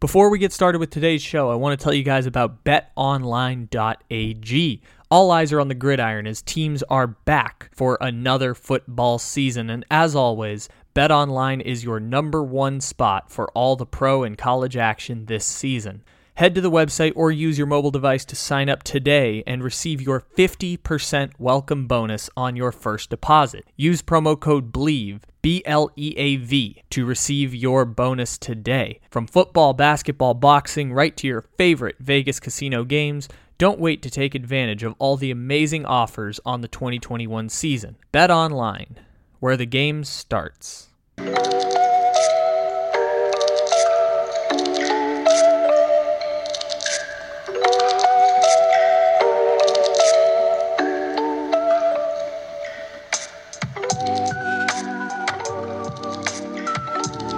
Before we get started with today's show, I want to tell you guys about betonline.ag. All eyes are on the gridiron as teams are back for another football season. And as always, BetOnline is your number one spot for all the pro and college action this season. Head to the website or use your mobile device to sign up today and receive your 50% welcome bonus on your first deposit. Use promo code BLEAV, B L E A V, to receive your bonus today. From football, basketball, boxing, right to your favorite Vegas casino games, don't wait to take advantage of all the amazing offers on the 2021 season. Bet online, where the game starts.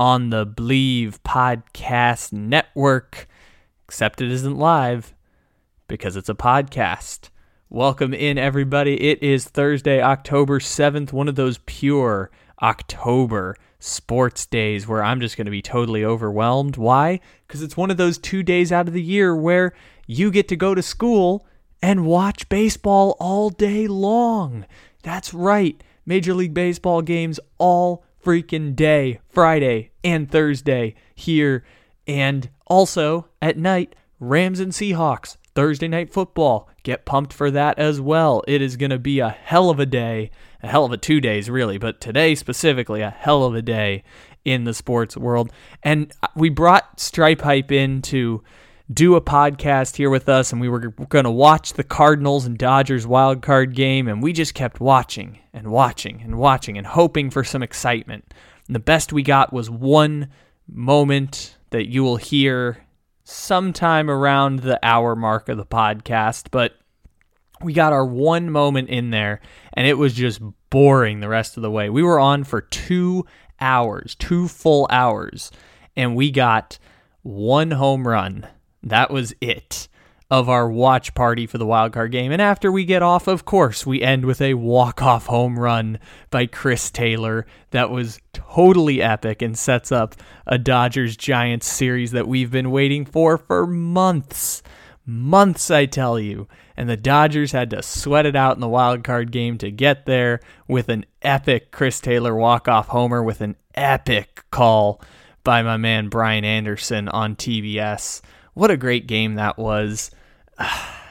on the Bleav Podcast Network, except it isn't live because it's a podcast. Welcome in, everybody. It is Thursday, October 7th, one of those pure October sports days where I'm just going to be totally overwhelmed. Why? Because it's one of those two days out of the year where you get to go to school and watch baseball all day long. That's right. Major League Baseball games all freaking day, Friday and Thursday here. And also at night, Rams and Seahawks, Thursday night football. Get pumped for that as well. It is going to be a hell of a day, a hell of a two days, really, but today specifically, a hell of a day in the sports world. And we brought Stripe Hype in to do a podcast here with us, and we were going to watch the Cardinals and Dodgers wild card game, and we just kept watching and watching and watching and hoping for some excitement. And the best we got was one moment that you will hear sometime around the hour mark of the podcast, but we got our one moment in there, and it was just boring the rest of the way. We were on for two hours, two full hours, and we got one home run that was it of our watch party for the wild card game. And after we get off, of course, we end with a walk-off home run by Chris Taylor that was totally epic and sets up a Dodgers Giants series that we've been waiting for for months. Months, I tell you. And the Dodgers had to sweat it out in the wild card game to get there with an epic Chris Taylor walk-off homer with an epic call by my man Brian Anderson on TBS. What a great game that was.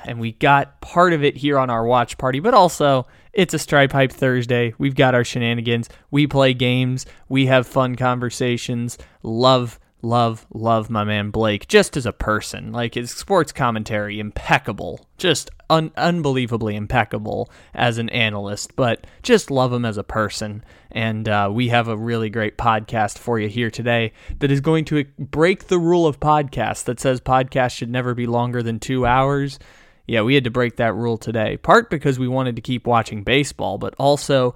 And we got part of it here on our watch party, but also it's a Stripe Hype Thursday. We've got our shenanigans. We play games. We have fun conversations. Love love, love my man Blake just as a person. Like his sports commentary, impeccable, just un- unbelievably impeccable as an analyst, but just love him as a person. And uh, we have a really great podcast for you here today that is going to break the rule of podcasts that says podcasts should never be longer than two hours. Yeah, we had to break that rule today, part because we wanted to keep watching baseball, but also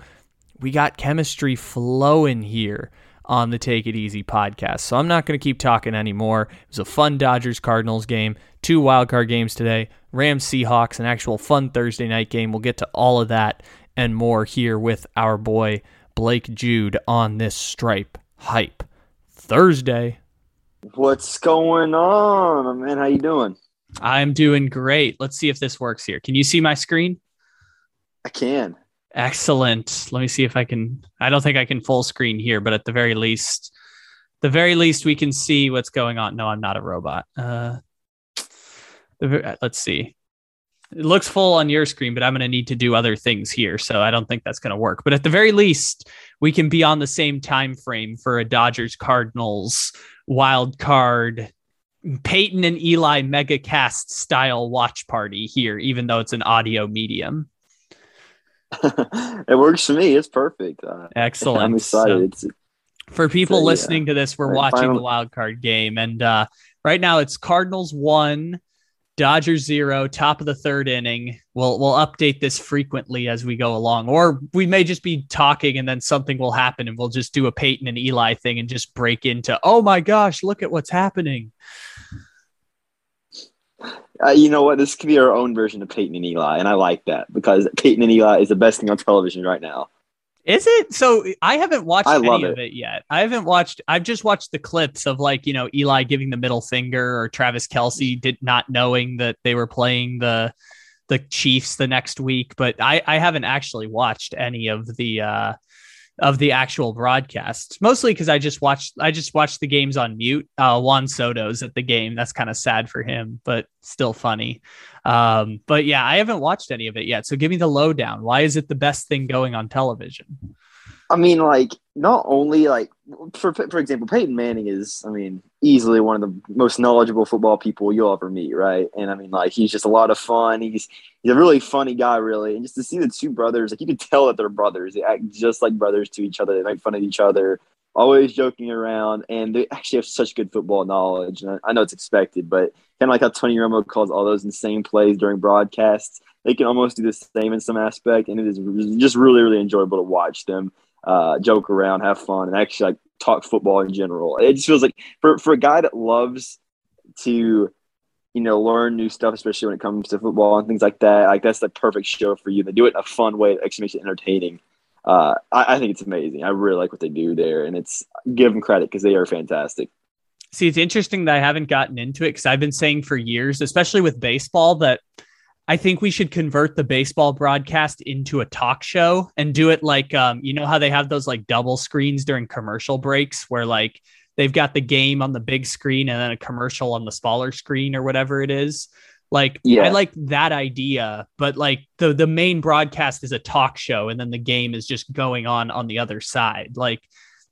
we got chemistry flowing here on the Take It Easy podcast. So I'm not going to keep talking anymore. It was a fun Dodgers Cardinals game, two wildcard games today, Rams Seahawks, an actual fun Thursday night game. We'll get to all of that and more here with our boy Blake Jude on this Stripe Hype Thursday. What's going on, man? How you doing? I'm doing great. Let's see if this works here. Can you see my screen? I can. Excellent. Let me see if I can. I don't think I can full screen here, but at the very least, the very least, we can see what's going on. No, I'm not a robot. Uh, the, let's see. It looks full on your screen, but I'm going to need to do other things here, so I don't think that's going to work. But at the very least, we can be on the same time frame for a Dodgers Cardinals wild card Peyton and Eli mega cast style watch party here, even though it's an audio medium. it works for me. It's perfect. Uh, Excellent. I'm excited. So, For people So, yeah. listening to this, we're Right, watching final- the wild card game, and uh, right now it's Cardinals one, Dodgers zero, top of the third inning. We'll we'll update this frequently as we go along, or we may just be talking and then something will happen, and we'll just do a Peyton and Eli thing and just break into, oh my gosh, look at what's happening. Uh, you know what? This could be our own version of Peyton and Eli, and I like that because Peyton and Eli is the best thing on television right now. Is it? So I haven't watched I any love of it yet. I haven't watched. I've just watched the clips of like you know Eli giving the middle finger or Travis Kelce did not knowing that they were playing the the Chiefs the next week. But I I haven't actually watched any of the uh of the actual broadcast, Mostly because I just watched I just watched the games on mute. Uh, Juan Soto's at the game. That's kind of sad for him, but still funny. Um, but yeah, I haven't watched any of it yet. So give me the lowdown. Why is it the best thing going on television? I mean, like not only like for for example, Peyton Manning is, I mean, easily one of the most knowledgeable football people you'll ever meet, right? And I mean, like he's just a lot of fun. He's he's a really funny guy, really. And just to see the two brothers, like you can tell that they're brothers. They act just like brothers to each other. They make fun of each other, always joking around, and they actually have such good football knowledge. And I, I know it's expected, but kind of like how Tony Romo calls all those insane plays during broadcasts. They can almost do the same in some aspect, and it is just really, really enjoyable to watch them uh, joke around, have fun, and actually like talk football in general. It just feels like for for a guy that loves to, you know, learn new stuff, especially when it comes to football and things like that. Like that's the perfect show for you. They do it in a fun way that actually makes it entertaining. Uh, I, I think it's amazing. I really like what they do there, and it's give them credit because they are fantastic. See, it's interesting that I haven't gotten into it because I've been saying for years, especially with baseball, that I think we should convert the baseball broadcast into a talk show and do it like, um, you know, how they have those like double screens during commercial breaks where like they've got the game on the big screen and then a commercial on the smaller screen or whatever it is. Like, Yeah. I like that idea, but like the the main broadcast is a talk show and then the game is just going on on the other side. Like,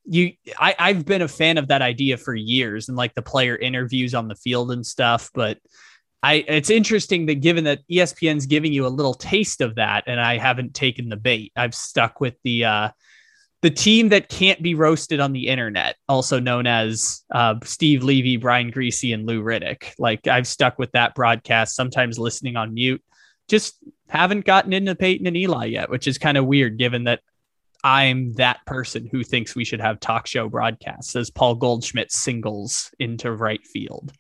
you I, I've been a fan of that idea for years and like the player interviews on the field and stuff, but I it's interesting that given that ESPN's giving you a little taste of that, and I haven't taken the bait. I've stuck with the uh the team that can't be roasted on the internet, also known as uh, Steve Levy, Brian Griese, and Lou Riddick. Like I've stuck with that broadcast, sometimes listening on mute. Just haven't gotten into Peyton and Eli yet, which is kind of weird given that I'm that person who thinks we should have talk show broadcasts as Paul Goldschmidt singles into right field.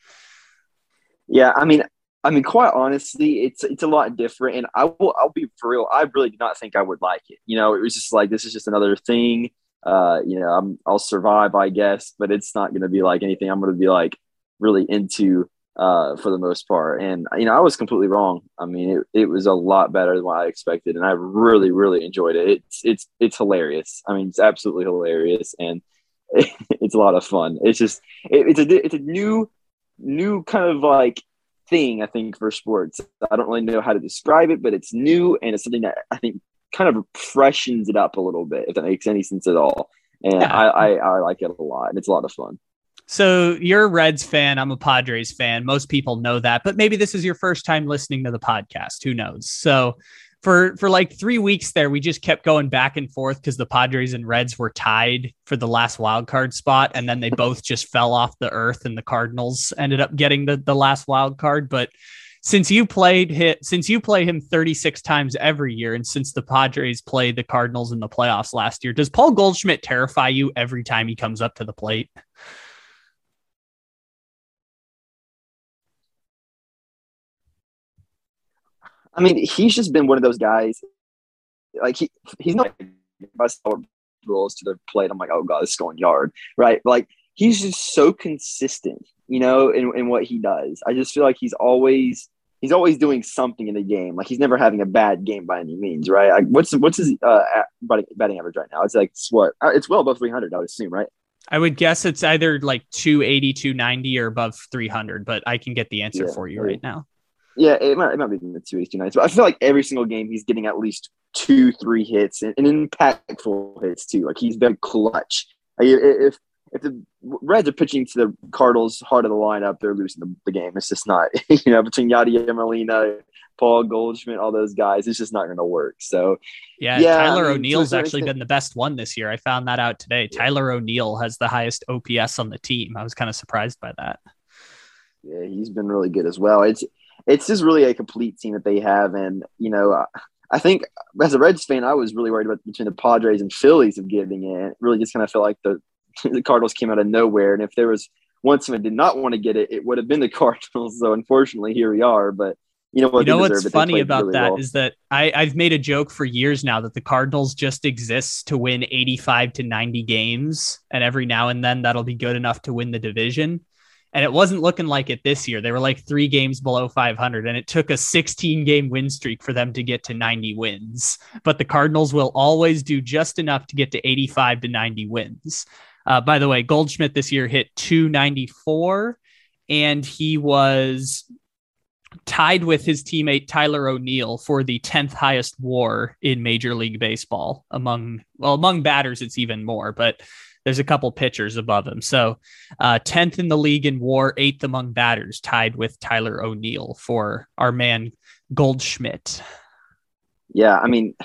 Yeah, I mean, I mean, quite honestly, it's it's a lot different, and I will I'll be real. I really did not think I would like it. You know, it was just like this is just another thing. Uh, you know, I'm I'll survive, I guess, but it's not going to be like anything I'm going to be like really into uh, for the most part. And you know, I was completely wrong. I mean, it, it was a lot better than what I expected, and I really really enjoyed it. It's it's it's hilarious. I mean, it's absolutely hilarious, and it's a lot of fun. It's just it, it's a it's a new new kind of like thing I think for sports. I don't really know how to describe it, but it's new and it's something that I think kind of freshens it up a little bit, if that makes any sense at all. And Yeah. I, I, I like it a lot, and it's a lot of fun. So you're a Reds fan. I'm a Padres fan. Most people know that, but maybe this is your first time listening to the podcast. Who knows? So for for like three weeks there, we just kept going back and forth because the Padres and Reds were tied for the last wild card spot, and then they both just fell off the earth, and the Cardinals ended up getting the the last wild card. But since you played hit since you play him 36 times every year, and since the Padres played the Cardinals in the playoffs last year, does Paul Goldschmidt terrify you every time he comes up to the plate? I mean, he's just been one of those guys. Like he, he's not. If I saw rules to the plate, I'm like, oh god, this is going yard, right? Like he's just so consistent, you know, in, in what he does. I just feel like he's always he's always doing something in the game. Like he's never having a bad game by any means, right? Like, what's what's his uh, a- batting, batting average right now? It's like it's what uh, it's well above 300, I would assume, right? I would guess it's either like 280, 290 or above 300, but I can get the answer Yeah, for you yeah. right now. Yeah, it might, it might be in the two nights, but I feel like every single game he's getting at least two, three hits and, and impactful hits too. Like he's been clutch. Like, if if the Reds are pitching to the Cardinals heart of the lineup, they're losing the, the game. It's just not, you know, between Yadier Molina, Paul Goldschmidt, all those guys. It's just not going to work. So, yeah, yeah Tyler O'Neill's actually been the best one this year. I found that out today. Yeah. Tyler O'Neill has the highest OPS on the team. I was kind of surprised by that. Yeah, he's been really good as well. It's it's just really a complete team that they have, and you know, I think as a Reds fan, I was really worried about between the Padres and Phillies of getting in. It really just kind of felt like the the Cardinals came out of nowhere, and if there was one team that did not want to get it, it would have been the Cardinals. So unfortunately, here we are. But you know what? You know what's funny about really that well. is that I, I've made a joke for years now that the Cardinals just exists to win 85 to 90 games, and every now and then that'll be good enough to win the division. And it wasn't looking like it this year. They were like three games below 500, and it took a 16 game win streak for them to get to 90 wins. But the Cardinals will always do just enough to get to 85 to 90 wins. Uh, by the way, Goldschmidt this year hit 294, and he was tied with his teammate Tyler O'Neill for the 10th highest WAR in Major League Baseball. Among well, among batters, it's even more, but there's a couple pitchers above him. So, uh, 10th in the league in WAR, eighth among batters, tied with Tyler O'Neill for our man Goldschmidt. Yeah, I mean,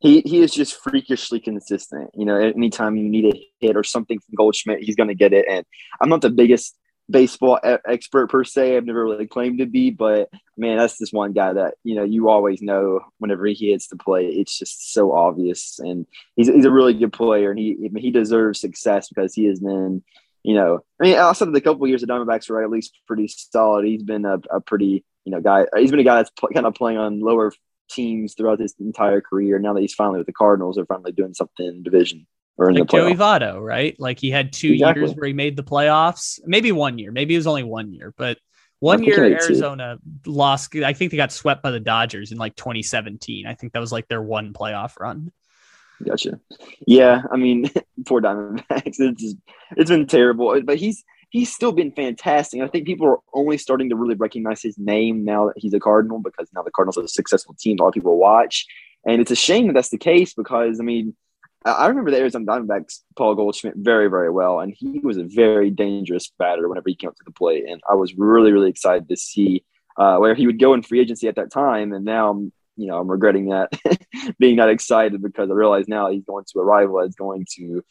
he he is just freakishly consistent. You know, anytime you need a hit or something from Goldschmidt, he's going to get it. And I'm not the biggest baseball expert per se. I've never really claimed to be, but man, that's this one guy that you know you always know whenever he hits the play. It's just so obvious, and he's he's a really good player, and he he deserves success because he has been. You know, I mean, outside of the couple of years of Diamondbacks were at least pretty solid. He's been a, a pretty, you know, guy. He's been a guy that's pl- kind of playing on lower teams throughout his entire career. Now that he's finally with the Cardinals, they're finally doing something in division or like Joey Votto, right? Like he had two exactly. years where he made the playoffs, maybe one year, maybe it was only one year, but one year Arizona two. lost. I think they got swept by the Dodgers in like 2017. I think that was like their one playoff run. Gotcha. Yeah, I mean, poor Diamondbacks. It's just, it's been terrible, but he's he's still been fantastic. I think people are only starting to really recognize his name now that he's a Cardinal because now the Cardinals are a successful team. A lot of people watch, and it's a shame that that's the case because I mean, I remember the Arizona Diamondbacks Paul Goldschmidt very very well, and he was a very dangerous batter whenever he came up to the plate, and I was really really excited to see uh, where he would go in free agency at that time, and now I'm you know I'm regretting that being that excited because I realize now he's going to a rival that's going to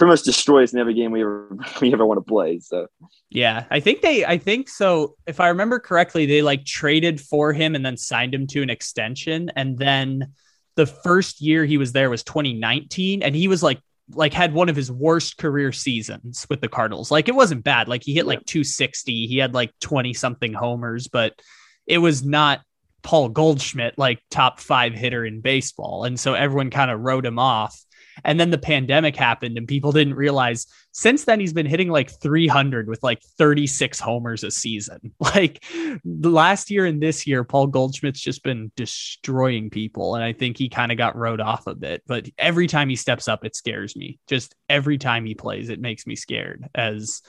pretty much destroy us in every game we ever we ever want to play. So yeah, I think they I think so. If I remember correctly, they like traded for him and then signed him to an extension. And then the first year he was there was 2019, and he was like like had one of his worst career seasons with the Cardinals. Like it wasn't bad. Like he hit yeah. like 260. He had like 20 something homers, but it was not Paul Goldschmidt, like top five hitter in baseball. And so everyone kind of wrote him off. And then the pandemic happened and people didn't realize since then he's been hitting like 300 with like 36 homers a season. Like last year and this year, Paul Goldschmidt's just been destroying people. And I think he kind of got rode off a bit. But every time he steps up, it scares me. Just every time he plays, it makes me scared as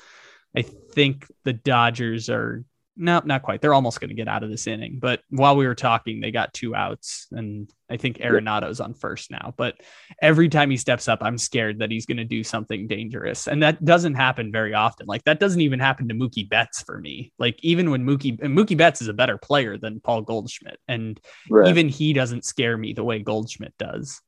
I think the Dodgers are no, not quite. They're almost going to get out of this inning. But while we were talking, they got two outs, and I think Arenado's on first now. But every time he steps up, I'm scared that he's going to do something dangerous, and that doesn't happen very often. Like that doesn't even happen to Mookie Betts for me. Like even when Mookie Mookie Betts is a better player than Paul Goldschmidt, and right. even he doesn't scare me the way Goldschmidt does.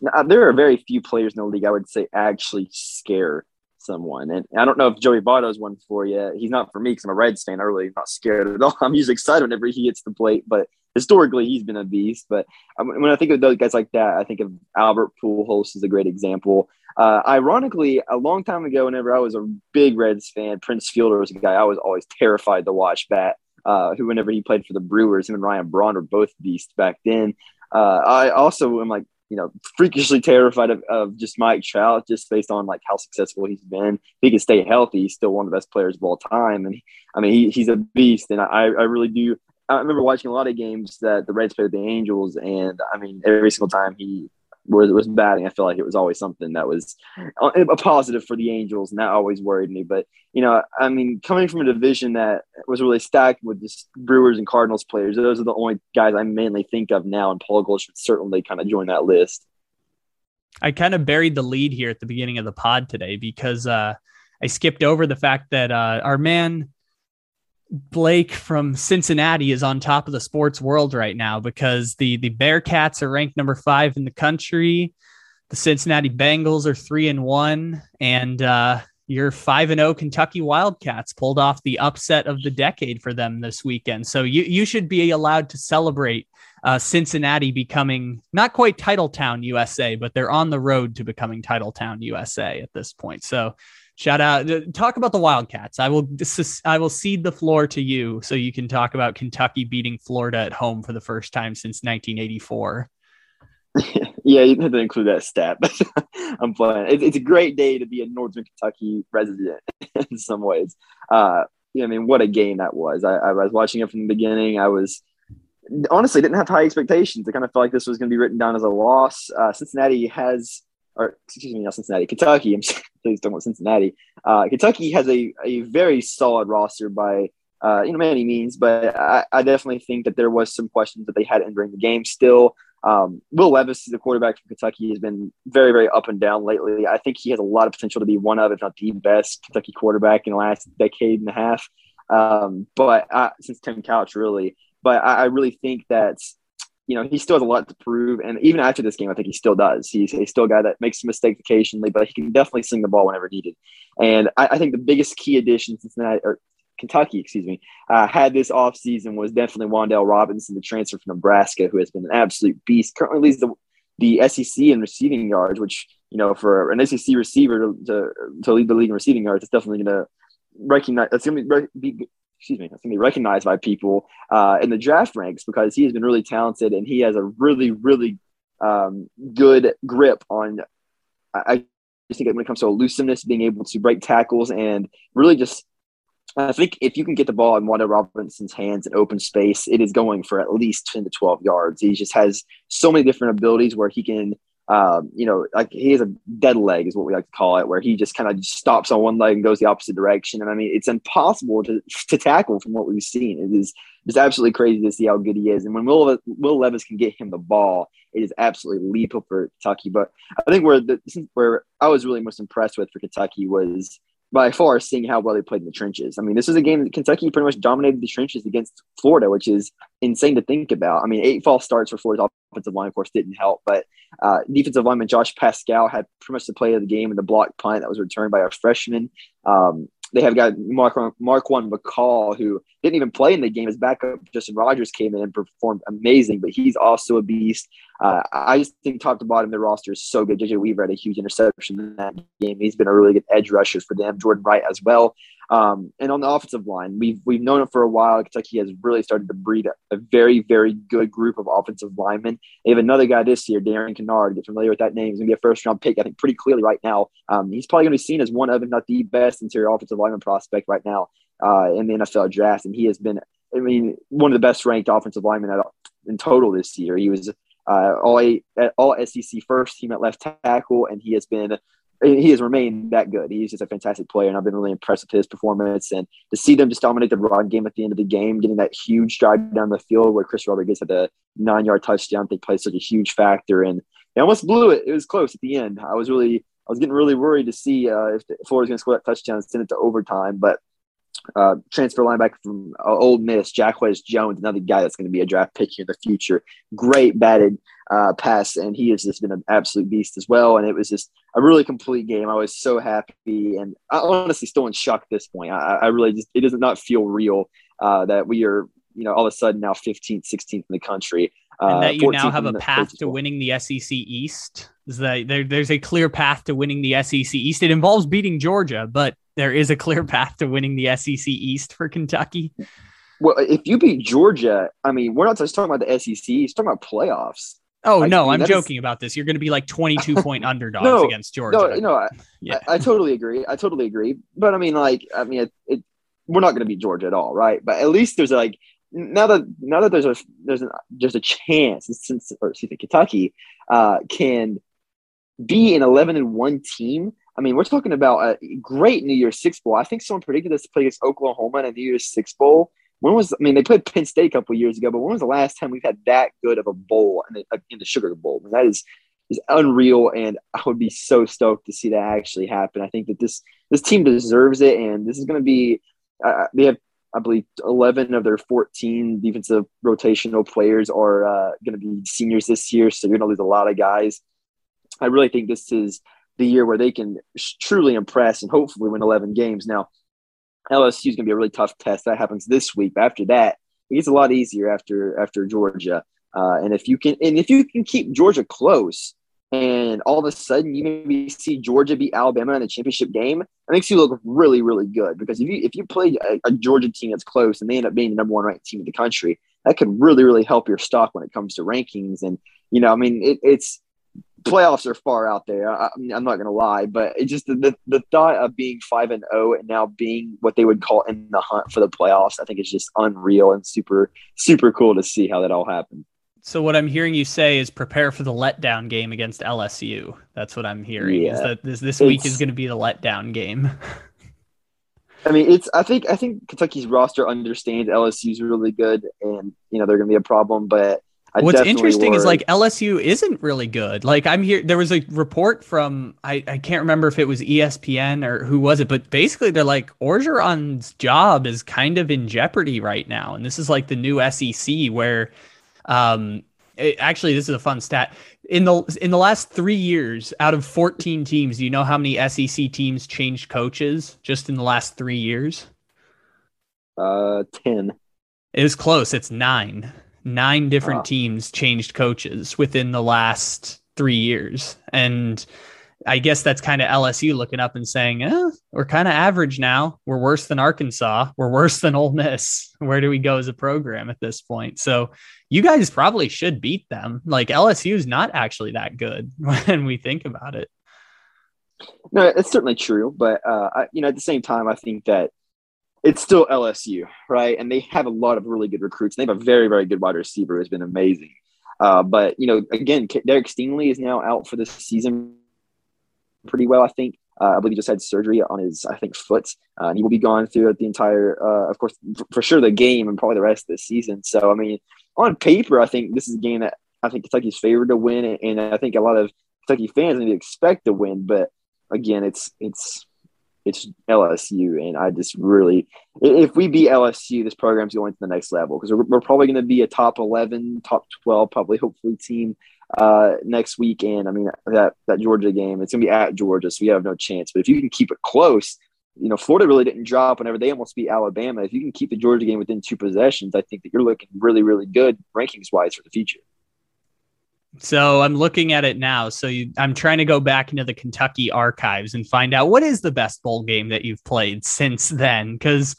Now, there are very few players in the league I would say actually scare someone. And I don't know if Joey Votto's one for you. He's not for me because I'm a Reds fan. I really not scared at all. I'm usually excited whenever he hits the plate, but historically he's been a beast. But when I think of those guys like that, I think of Albert Pujols is a great example. Uh, ironically, a long time ago, whenever I was a big Reds fan, Prince Fielder was a guy I was always terrified to watch bat. Uh, who, whenever he played for the Brewers, him and Ryan Braun were both beasts back then. Uh, I also am like you know, freakishly terrified of, of just Mike Trout, just based on like how successful he's been. If he can stay healthy, he's still one of the best players of all time. And I mean, he, he's a beast. And I, I really do. I remember watching a lot of games that the Reds played the Angels, and I mean, every single time he was was batting, I feel like it was always something that was a positive for the Angels, and that always worried me. But you know, I mean, coming from a division that was really stacked with just Brewers and Cardinals players, those are the only guys I mainly think of now, and Paul Goldschmidt certainly kind of joined that list. I kind of buried the lead here at the beginning of the pod today because uh, I skipped over the fact that uh, our man Blake from Cincinnati is on top of the sports world right now because the the Bearcats are ranked number five in the country. The Cincinnati Bengals are three and one, and uh, your five and zero oh Kentucky Wildcats pulled off the upset of the decade for them this weekend. So you you should be allowed to celebrate uh, Cincinnati becoming not quite Titletown USA, but they're on the road to becoming Titletown USA at this point. So shout out uh, talk about the wildcats. I will i will cede the floor to you so you can talk about kentucky beating florida at home for the first time since 1984 yeah you have to include that stat i'm playing. It, it's a great day to be a northern kentucky resident in some ways. Uh yeah, i mean what a game that was. I, I was watching it from the beginning. I was honestly didn't have high expectations. I kind of felt like this was going to be written down as a loss. Uh, cincinnati has or excuse me, not Cincinnati, Kentucky. I'm please talking about Cincinnati. Uh, Kentucky has a, a very solid roster by uh, you know many means, but I, I, definitely think that there was some questions that they had entering the game. Still, um, Will Levis, the quarterback from Kentucky, has been very very up and down lately. I think he has a lot of potential to be one of, if not the best, Kentucky quarterback in the last decade and a half. Um, but uh, since Tim Couch, really. But I, I really think that you know, he still has a lot to prove. And even after this game, I think he still does. He's, he's still a guy that makes mistakes occasionally, but he can definitely sling the ball whenever needed. And I, I think the biggest key addition Cincinnati or Kentucky, excuse me, uh, had this offseason was definitely Wan'Dale Robinson, the transfer from Nebraska, who has been an absolute beast. Currently leads the, the SEC in receiving yards, which, you know, for an SEC receiver to, to, to lead the league in receiving yards, it's definitely going to recognize, it's going to be excuse me, that's going to be recognized by people uh, in the draft ranks because he has been really talented and he has a really, really um, good grip on. I, I think when it comes to elusiveness, being able to break tackles and really just. I think if you can get the ball in Wan'Dale Robinson's hands in open space, it is going for at least 10 to 12 yards. He just has so many different abilities where he can um, you know, like he has a dead leg is what we like to call it, where he just kind of stops on one leg and goes the opposite direction. And I mean, it's impossible to, to tackle from what we've seen. It is just absolutely crazy to see how good he is. And when Will, Will Levis can get him the ball, it is absolutely lethal for Kentucky. But I think where the where I was really most impressed with for Kentucky was by far seeing how well they played in the trenches. I mean, this is a game that Kentucky pretty much dominated the trenches against Florida, which is insane to think about. I mean, eight false starts for Florida's offensive line, of course, didn't help, but uh, defensive lineman Josh Paschal had pretty much the play of the game in the block punt that was returned by a freshman. Um, they have got Mark Marquan McCall, who didn't even play in the game. His backup Justin Rogers came in and performed amazing, but he's also a beast. Uh, I just think top to bottom, the roster is so good. JJ Weaver had a huge interception in that game. He's been a really good edge rusher for them. Jordan Wright as well. Um, and on the offensive line, we've we've known it for a while. Kentucky has really started to breed a, a, very very good group of offensive linemen. They have another guy this year, Darian Kinnard. Get familiar with that name. He's gonna be a first round pick, I think, pretty clearly right now. Um, he's probably gonna be seen as one of, if not the best interior offensive lineman prospect right now uh, in the NFL draft. And he has been, I mean, one of the best ranked offensive linemen at, in total this year. He was uh, all all SEC first team at left tackle, and he has been he has remained that good. He's just a fantastic player, and I've been really impressed with his performance. And to see them just dominate the run game at the end of the game, getting that huge drive down the field where Chris Rodriguez had the nine yard touchdown, I think played such a huge factor. And they almost blew it. It was close at the end. I was really, I was getting really worried to see uh, if Florida's going to score that touchdown and send it to overtime. But uh, transfer linebacker from uh, Ole Miss, Jacquez Jones, another guy that's going to be a draft pick here in the future. Great batted uh, pass, and he has just been an absolute beast as well. And it was just a really complete game. I was so happy, and I honestly still in shock at this point. I, I really just it does not feel real uh, that we are, you know, all of a sudden now 15th, 16th in the country. And that uh, you now have a path to winning the SEC East. Is that there, there's a clear path to winning the SEC East. It involves beating Georgia, but there is a clear path to winning the SEC East for Kentucky. Well, if you beat Georgia, I mean, we're not just talking about the SEC; it's talking about playoffs. Oh I, no, I am joking is... about this. You're going to be like 22 point underdogs no, against Georgia. No, no, I, yeah. I, I, totally agree. I totally agree. But I mean, like, I mean, it, it, we're not going to beat Georgia at all, right? But at least there's like now that now that there's a there's a, there's a chance since or excuse me, Kentucky uh, can be an 11 and one team I mean, we're talking about a great New Year's Six bowl. I think someone predicted this play against Oklahoma in a New Year's Six bowl. When was I mean they played Penn State a couple years ago, but when was the last time we've had that good of a bowl in the, in the Sugar Bowl? I mean, that is is unreal, and I would be so stoked to see that actually happen. I think that this this team deserves it, and this is going to be uh, they have I believe 11 of their 14 defensive rotational players are uh, going to be seniors this year. So you're going to lose a lot of guys. I really think this is the year where they can truly impress and hopefully win 11 games. Now, LSU is going to be a really tough test. That happens this week. But after that, it gets a lot easier after after Georgia. Uh, and if you can, and if you can keep Georgia close, and all of a sudden you maybe see Georgia beat Alabama in the championship game, it makes you look really, really good. Because if you if you play a, a Georgia team that's close and they end up being the number one ranked team in the country, that could really, really help your stock when it comes to rankings. And you know, I mean, it, it's playoffs are far out there. I, am not going to lie, but it just the, the thought of being five and zero oh and now being what they would call in the hunt for the playoffs, I think is just unreal and super super cool to see how that all happened. So what I'm hearing you say is prepare for the letdown game against LSU. That's what I'm hearing. Yeah. Is that this this week is going to be the letdown game? I mean, it's. I think. I think Kentucky's roster understands LSU's really good, and you know they're going to be a problem. But I what's interesting worry. is like LSU isn't really good. Like I'm here. There was a report from I I can't remember if it was ESPN or who was it, but basically they're like Orgeron's job is kind of in jeopardy right now, and this is like the new SEC where um, it, actually, this is a fun stat. In the in the last three years, out of 14 teams, do you know how many SEC teams changed coaches just in the last three years? Uh, ten. It was close. It's nine. Nine different teams changed coaches within the last three years, and I guess that's kind of LSU looking up and saying, eh, we're kind of average now. We're worse than Arkansas. We're worse than Ole Miss. Where do we go as a program at this point? So you guys probably should beat them. Like LSU is not actually that good when we think about it. No, it's certainly true, but uh, I, you know, at the same time, I think that it's still LSU, right? And they have a lot of really good recruits. They have a very, very good wide receiver who's been amazing. Uh, but you know, again, Derek Stingley is now out for the season pretty well, I think. Uh, I believe he just had surgery on his, I think, foot, uh, and he will be gone through the entire, uh, of course, for sure the game and probably the rest of the season. So, I mean, on paper, I think this is a game that I think Kentucky's favored to win, and I think a lot of Kentucky fans maybe expect to win. But again, it's it's it's LSU, and I just really, if we beat LSU, this program's going to the next level because we're, we're, probably going to be a top eleven, top twelve, probably hopefully team uh, next weekend. I mean that that Georgia game, it's to be at Georgia, so we have no chance. But if you can keep it close, you know, Florida really didn't drop whenever they almost beat Alabama. If you can keep the Georgia game within two possessions, I think that you're looking really, really good rankings wise for the future. So I'm looking at it now. So you, I'm trying to go back into the Kentucky archives and find out what is the best bowl game that you've played since then, because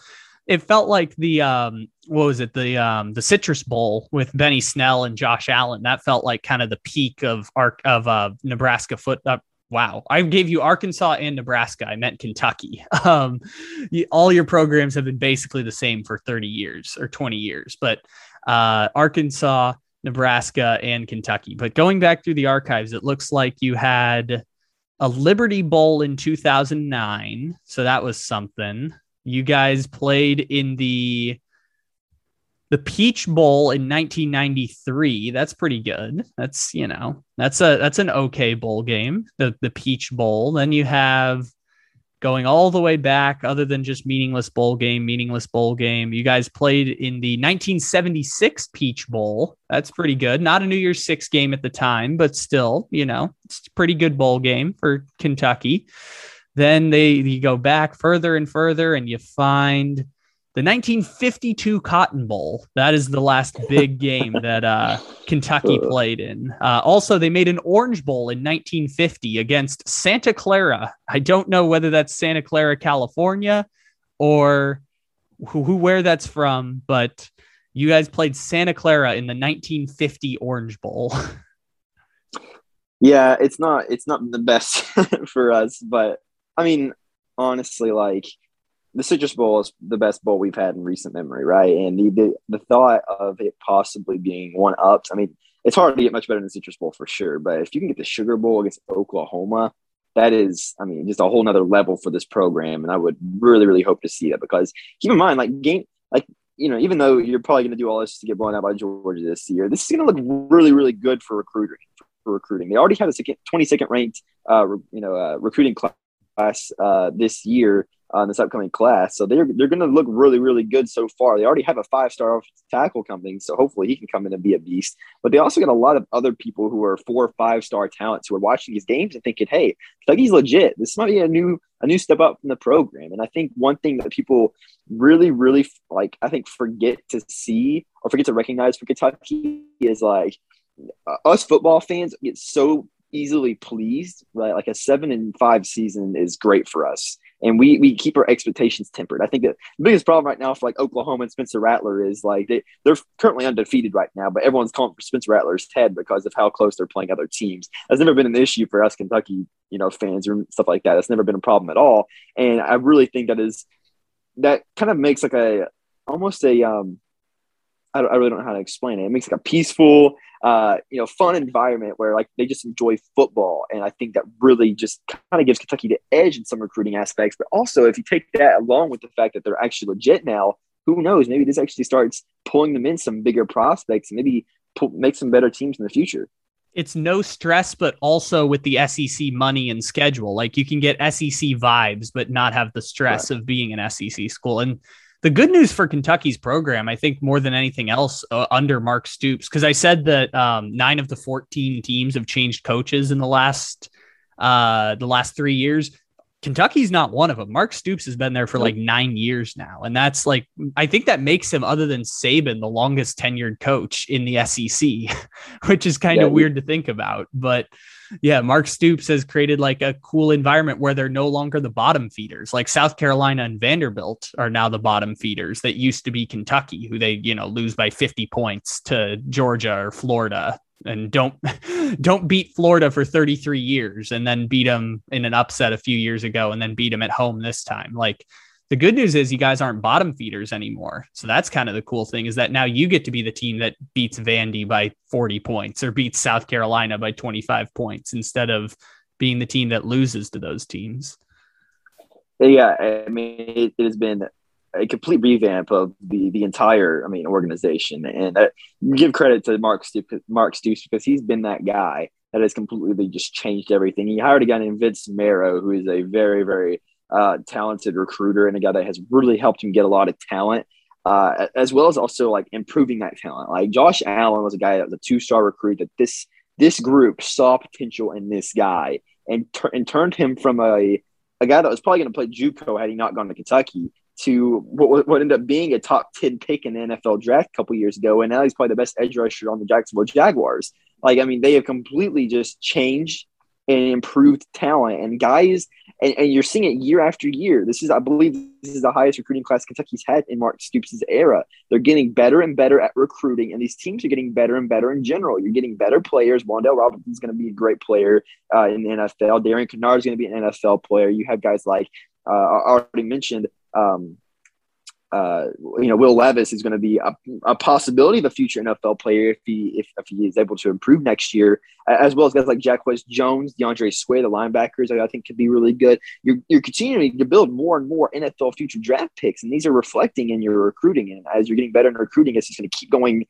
it felt like the um, what was it the um, the Citrus Bowl with Benny Snell and Josh Allen. That felt like kind of the peak of arc of uh, Nebraska foot uh, wow, I gave you Arkansas and Nebraska. I meant Kentucky. Um, all your programs have been basically the same for 30 years or 20 years, but uh, Arkansas, Nebraska, and Kentucky. But going back through the archives, it looks like you had a Liberty Bowl in 2009. So that was something. You guys played in the the Peach Bowl in 1993. That's pretty good. That's you know that's a that's an okay bowl game. The the Peach Bowl. Then you have going all the way back, other than just meaningless bowl game, meaningless bowl game. You guys played in the 1976 Peach Bowl. That's pretty good. Not a New Year's Six game at the time, but still, you know, it's a pretty good bowl game for Kentucky. Then they you go back further and further, and you find the 1952 Cotton Bowl. That is the last big game that uh, Kentucky played in. Uh, also, they made an Orange Bowl in 1950 against Santa Clara. I don't know whether that's Santa Clara, California, or who, who where that's from, but you guys played Santa Clara in the 1950 Orange Bowl. yeah, it's not it's not the best for us, but I mean, honestly, like the Citrus Bowl is the best bowl we've had in recent memory, right? And the the, the thought of it possibly being one ups, I mean, it's hard to get much better than the Citrus Bowl for sure. But if you can get the Sugar Bowl against Oklahoma, that is, I mean, just a whole nother level for this program. And I would really, really hope to see that because keep in mind, like game, like you know, even though you're probably going to do all this to get blown out by Georgia this year, this is going to look really, really good for recruiting. For recruiting, they already have a second, 22nd ranked, uh, you know, uh, recruiting class uh, this year uh, this upcoming class. So they're they're going to look really really good so far. They already have a five star tackle coming, so hopefully he can come in and be a beast. But they also got a lot of other people who are four or five star talents who are watching these games and thinking, "Hey, Kentucky's legit. This might be a new a new step up from the program." And I think one thing that people really really like, I think forget to see or forget to recognize for Kentucky is like uh, us football fans get so easily pleased, right? Like a seven and five season is great for us. And we we keep our expectations tempered. I think that the biggest problem right now for like Oklahoma and Spencer Rattler is like they, they're currently undefeated right now, but everyone's calling for Spencer Rattler's head because of how close they're playing other teams. That's never been an issue for us Kentucky, you know, fans or stuff like that. That's never been a problem at all. And I really think that is that kind of makes like a almost a um I, I really don't know how to explain it. It makes like a peaceful uh, you know, fun environment where like they just enjoy football. And I think that really just kind of gives Kentucky the edge in some recruiting aspects. But also, if you take that along with the fact that they're actually legit now, who knows? Maybe this actually starts pulling them in some bigger prospects and maybe pull, make some better teams in the future. It's no stress, but also with the SEC money and schedule. Like you can get SEC vibes, but not have the stress right. of being an SEC school. And the good news for Kentucky's program, I think more than anything else, uh, under Mark Stoops, because I said that um, nine of the 14 teams have changed coaches in the last uh, the last three years. Kentucky's not one of them. Mark Stoops has been there for like nine years now. And that's like, I think that makes him, other than Saban, the longest tenured coach in the SEC, which is kind of yeah, weird to think about. But yeah, Mark Stoops has created like a cool environment where they're no longer the bottom feeders. Like South Carolina and Vanderbilt are now the bottom feeders that used to be Kentucky, who they, you know, lose by 50 points to Georgia or Florida and don't don't beat Florida for 33 years and then beat them in an upset a few years ago and then beat them at home this time. Like the good news is you guys aren't bottom feeders anymore. So that's kind of the cool thing is that now you get to be the team that beats Vandy by 40 points or beats South Carolina by 25 points instead of being the team that loses to those teams. Yeah, I mean, it, it has been a complete revamp of the the entire, I mean, organization. And uh, give credit to Mark Stoops, Mark Stoops because he's been that guy that has completely just changed everything. He hired a guy named Vince Marrow, who is a very, very uh, talented recruiter and a guy that has really helped him get a lot of talent, uh, as well as also like improving that talent. Like Josh Allen was a guy that was a two star recruit that this this group saw potential in this guy and, and turned him from a a guy that was probably going to play JUCO had he not gone to Kentucky to what, what ended up being a top 10 pick in the NFL draft a couple years ago. And now he's probably the best edge rusher on the Jacksonville Jaguars. Like, I mean, they have completely just changed and improved talent. And guys and, and, you're seeing it year after year. This is i believe this is the highest recruiting class kentucky's had in mark stoops' era. They're getting better and better at recruiting and these teams are getting better and better in general. You're getting better players. Wan'Dale Robinson's going to be a great player uh, in the nfl darian kinnard is going to be an nfl player. You have guys like uh, i already mentioned um, uh, you know, Will Levis is going to be a, a, possibility of a future NFL player if he if, if he is able to improve next year, as well as guys like Jacquez Jones, DeAndre Square, the linebackers, I think could be really good. You're, you're continuing to build more and more NFL future draft picks, and these are reflecting in your recruiting. And as you're getting better in recruiting, it's just going to keep going,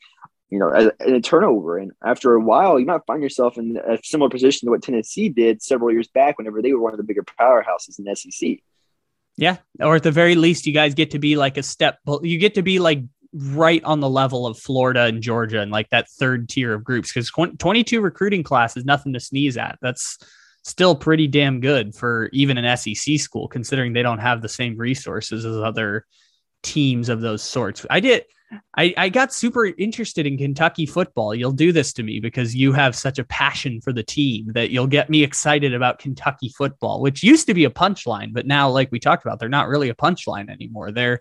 you know, in a turnover. And after a while, you might find yourself in a similar position to what Tennessee did several years back, whenever they were one of the bigger powerhouses in the SEC. Yeah. Or at the very least, you guys get to be like a step, you get to be like right on the level of Florida and Georgia and like that third tier of groups because 22 recruiting class is nothing to sneeze at. That's still pretty damn good for even an SEC school, considering they don't have the same resources as other teams of those sorts. I did. I, I got super interested in Kentucky football. You'll do this to me because you have such a passion for the team that you'll get me excited about Kentucky football, which used to be a punchline, but now, like we talked about, they're not really a punchline anymore. They're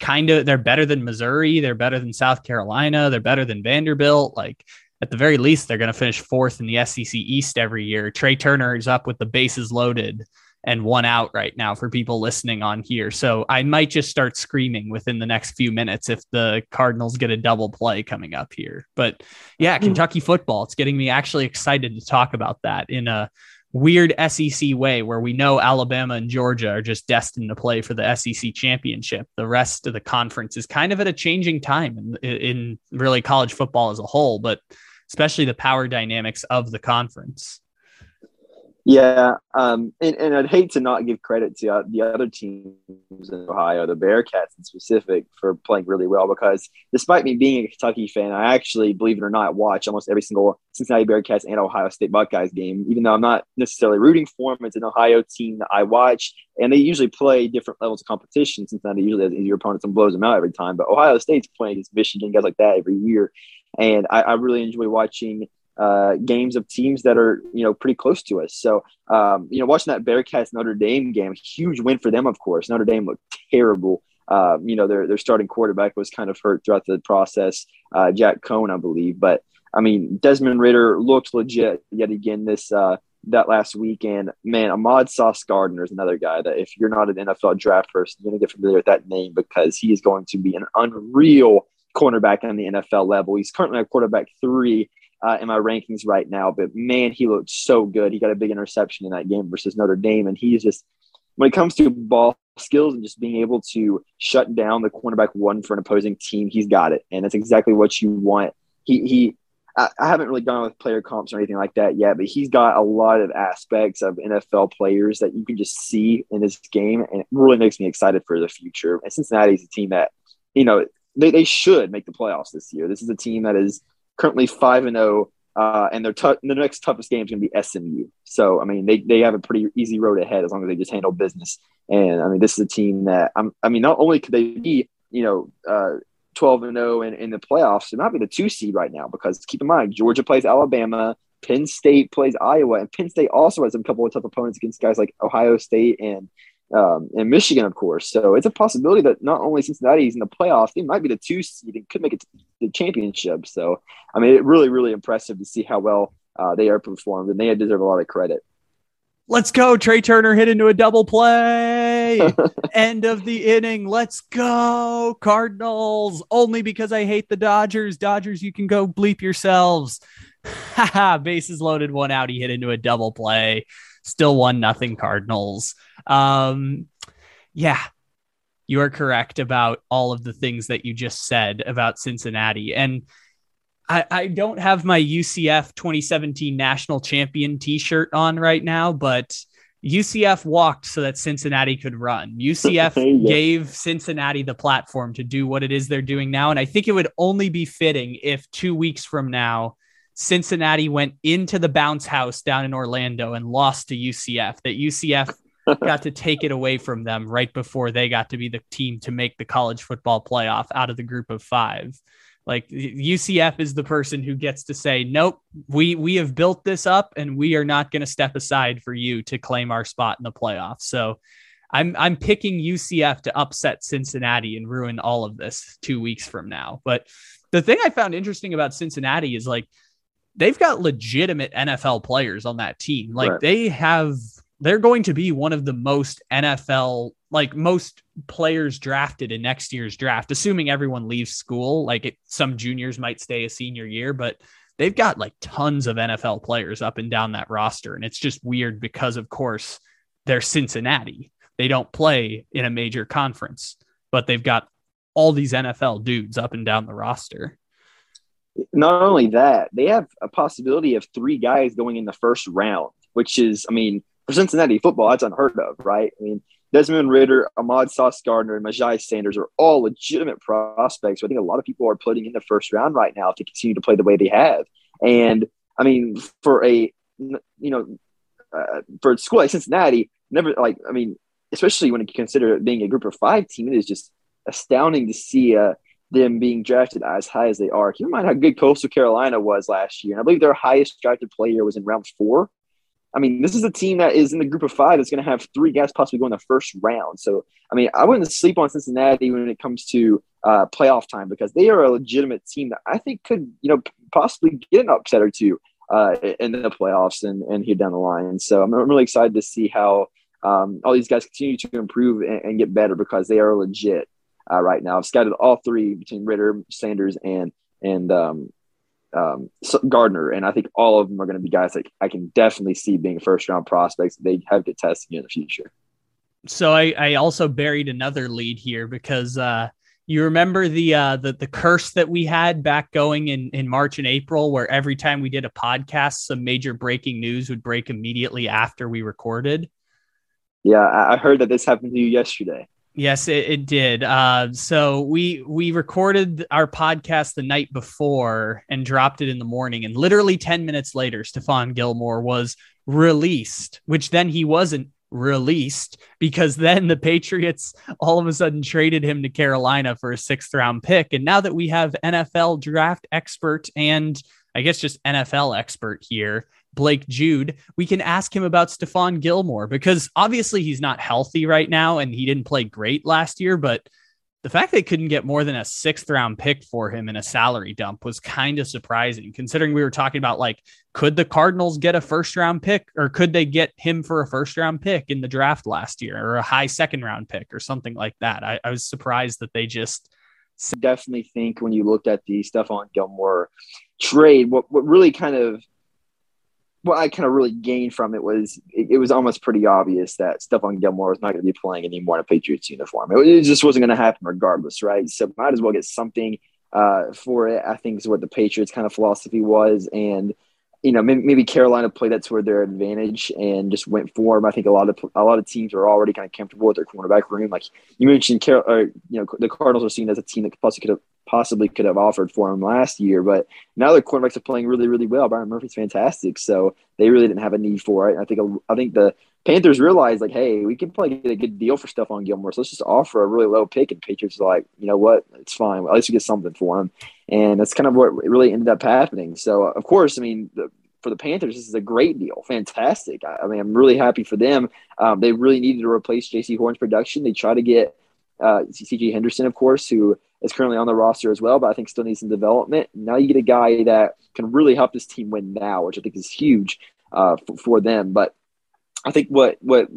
kind of they're better than Missouri, they're better than South Carolina, they're better than Vanderbilt. Like at the very least, they're going to finish fourth in the SEC East every year. Trea Turner is up with the bases loaded and one out right now for people listening on here. So I might just start screaming within the next few minutes if the Cardinals get a double play coming up here. But yeah, hmm. Kentucky football, it's getting me actually excited to talk about that in a weird SEC way where we know Alabama and Georgia are just destined to play for the SEC championship. The rest of the conference is kind of at a changing time in, in really college football as a whole, but especially the power dynamics of the conference. Yeah, um, and, and I'd hate to not give credit to uh, the other teams in Ohio, the Bearcats in specific, for playing really well. Because despite me being a Kentucky fan, I actually, believe it or not, watch almost every single Cincinnati Bearcats and Ohio State Buckeyes game. Even though I'm not necessarily rooting for them, it's an Ohio team that I watch, and they usually play different levels of competition. Cincinnati usually has easier opponents and blows them out every time, but Ohio State's playing against Michigan, guys like that every year, and I, I really enjoy watching uh, games of teams that are you know pretty close to us. So um, you know, watching that Bearcats Notre Dame game, huge win for them, of course. Notre Dame looked terrible. Uh, you know, their their starting quarterback was kind of hurt throughout the process, uh, Jack Coan, I believe. But I mean, Desmond Ridder looked legit yet again this uh, that last weekend. Man, Ahmad Sauce Gardner is another guy that if you're not an NFL draft person, you're gonna get familiar with that name because he is going to be an unreal cornerback on the NFL level. He's currently a quarterback three uh, in my rankings right now. But man, he looked so good. He got a big interception in that game versus Notre Dame, and he's just when it comes to ball skills and just being able to shut down the cornerback one for an opposing team, he's got it, and that's exactly what you want. He he. I, haven't really gone with player comps or anything like that yet, but he's got a lot of aspects of NFL players that you can just see in this game, and it really makes me excited for the future. And Cincinnati is a team that, you know, they, they should make the playoffs this year. This is a team that is currently five and zero, oh, uh, and their t- the next toughest game is going to be SMU. So I mean, they they have a pretty easy road ahead as long as they just handle business. And I mean, this is a team that I'm, I mean, not only could they be you know uh, 12 and 0 in, in the playoffs, it might be the two seed right now because keep in mind Georgia plays Alabama, Penn State plays Iowa, and Penn State also has a couple of tough opponents against guys like Ohio State and um, and Michigan, of course. So it's a possibility that not only Cincinnati is in the playoffs, they might be the two seed and could make it to the championship. So, I mean, it really, really impressive to see how well uh, they are performed, and they deserve a lot of credit. Let's go. Trea Turner hit into a double play. End of the inning. Let's go. Cardinals. Only because I hate the Dodgers. Dodgers, you can go bleep yourselves. Bases loaded, one out. He hit into a double play. Still one nothing Cardinals. Um, yeah, you are correct about all of the things that you just said about Cincinnati. And I, I don't have my UCF 2017 national champion t shirt on right now, but UCF walked so that Cincinnati could run. UCF yeah. gave Cincinnati the platform to do what it is they're doing now. And I think it would only be fitting if two weeks from now, Cincinnati went into the bounce house down in Orlando and lost to UCF, that UCF got to take it away from them right before they got to be the team to make the college football playoff out of the group of five. Like UCF is the person who gets to say, "Nope, we we have built this up, and we are not going to step aside for you to claim our spot in the playoffs." So, I'm I'm picking UCF to upset Cincinnati and ruin all of this two weeks from now. But the thing I found interesting about Cincinnati is like they've got legitimate NFL players on that team. Like right. they have they're going to be one of the most NFL, like most players drafted in next year's draft, assuming everyone leaves school. Like it, some juniors might stay a senior year, but they've got like tons of NFL players up and down that roster. And it's just weird because, of course, they're Cincinnati. They don't play in a major conference, but they've got all these NFL dudes up and down the roster. Not only that, they have a possibility of three guys going in the first round, which is, I mean, for Cincinnati football, that's unheard of, right? I mean, Desmond Ridder, Ahmad Sauce Gardner, and Myjai Sanders are all legitimate prospects. I think a lot of people are putting in the first round right now to continue to play the way they have. And I mean, for a you know, uh, for a school like Cincinnati, never like I mean, especially when you consider it being a group of five team, it is just astounding to see uh, them being drafted as high as they are. Keep in mind how good Coastal Carolina was last year, and I believe their highest drafted player was in round four. I mean, this is a team that is in the group of five that's going to have three guys possibly going the first round. So, I mean, I wouldn't sleep on Cincinnati when it comes to uh, playoff time because they are a legitimate team that I think could, you know, possibly get an upset or two uh, in the playoffs and, and here down the line. So I'm, I'm really excited to see how um, all these guys continue to improve and, and get better because they are legit uh, right now. I've scouted all three between Ridder, Sanders, and and um, um, Gardner, and I think all of them are going to be guys that I can definitely see being first round prospects. They have good testing in the future. So I, I also buried another lead here because uh, You remember the uh, the the curse that we had back going in in March and April, where every time we did a podcast, some major breaking news would break immediately after we recorded. Yeah, I heard that this happened to you yesterday. Yes, it, it did. Uh, so we we recorded our podcast the night before and dropped it in the morning, and literally ten minutes later, Stephon Gilmore was released, which then he wasn't released because then the Patriots all of a sudden traded him to Carolina for a sixth round pick. And now that we have NFL draft expert and I guess just NFL expert here, Blake Jude, we can ask him about Stephon Gilmore because obviously he's not healthy right now and he didn't play great last year, but the fact they couldn't get more than a sixth round pick for him in a salary dump was kind of surprising considering we were talking about like could the cardinals get a first round pick or could they get him for a first round pick in the draft last year or a high second round pick or something like that? I, I was surprised that they just definitely think when you looked at the Stephon Gilmore trade what, what really kind of what I kind of really gained from it was it, it, was almost pretty obvious that Stephon Gilmore was not going to be playing anymore in a Patriots uniform. It, it, just wasn't going to happen regardless, right? So might as well get something uh, for it. I think is what the Patriots kind of philosophy was, and you know maybe, maybe Carolina played that to their advantage and just went for him. I think a lot of a lot of teams are already kind of comfortable with their cornerback room. Like you mentioned, Carol, or, you know the Cardinals are seen as a team that possibly could have possibly could have offered for him last year. But now their quarterbacks are playing really, really well. Byron Murphy's fantastic, so they really didn't have a need for it. I think I think the Panthers realized like, hey, we can probably get a good deal for Stephon Gilmore, so let's just offer a really low pick. And Patriots are like, you know what, it's fine. At least we get something for him, and that's kind of what really ended up happening. So of course, I mean. The, for the Panthers, this is a great deal. Fantastic. I, I mean, I'm really happy for them. Um, they really needed to replace Jaycee Horn's production. They try to get uh, CJ Henderson, of course, who is currently on the roster as well, but I think still needs some development. Now you get a guy that can really help this team win now, which I think is huge uh, for, for them. But I think what what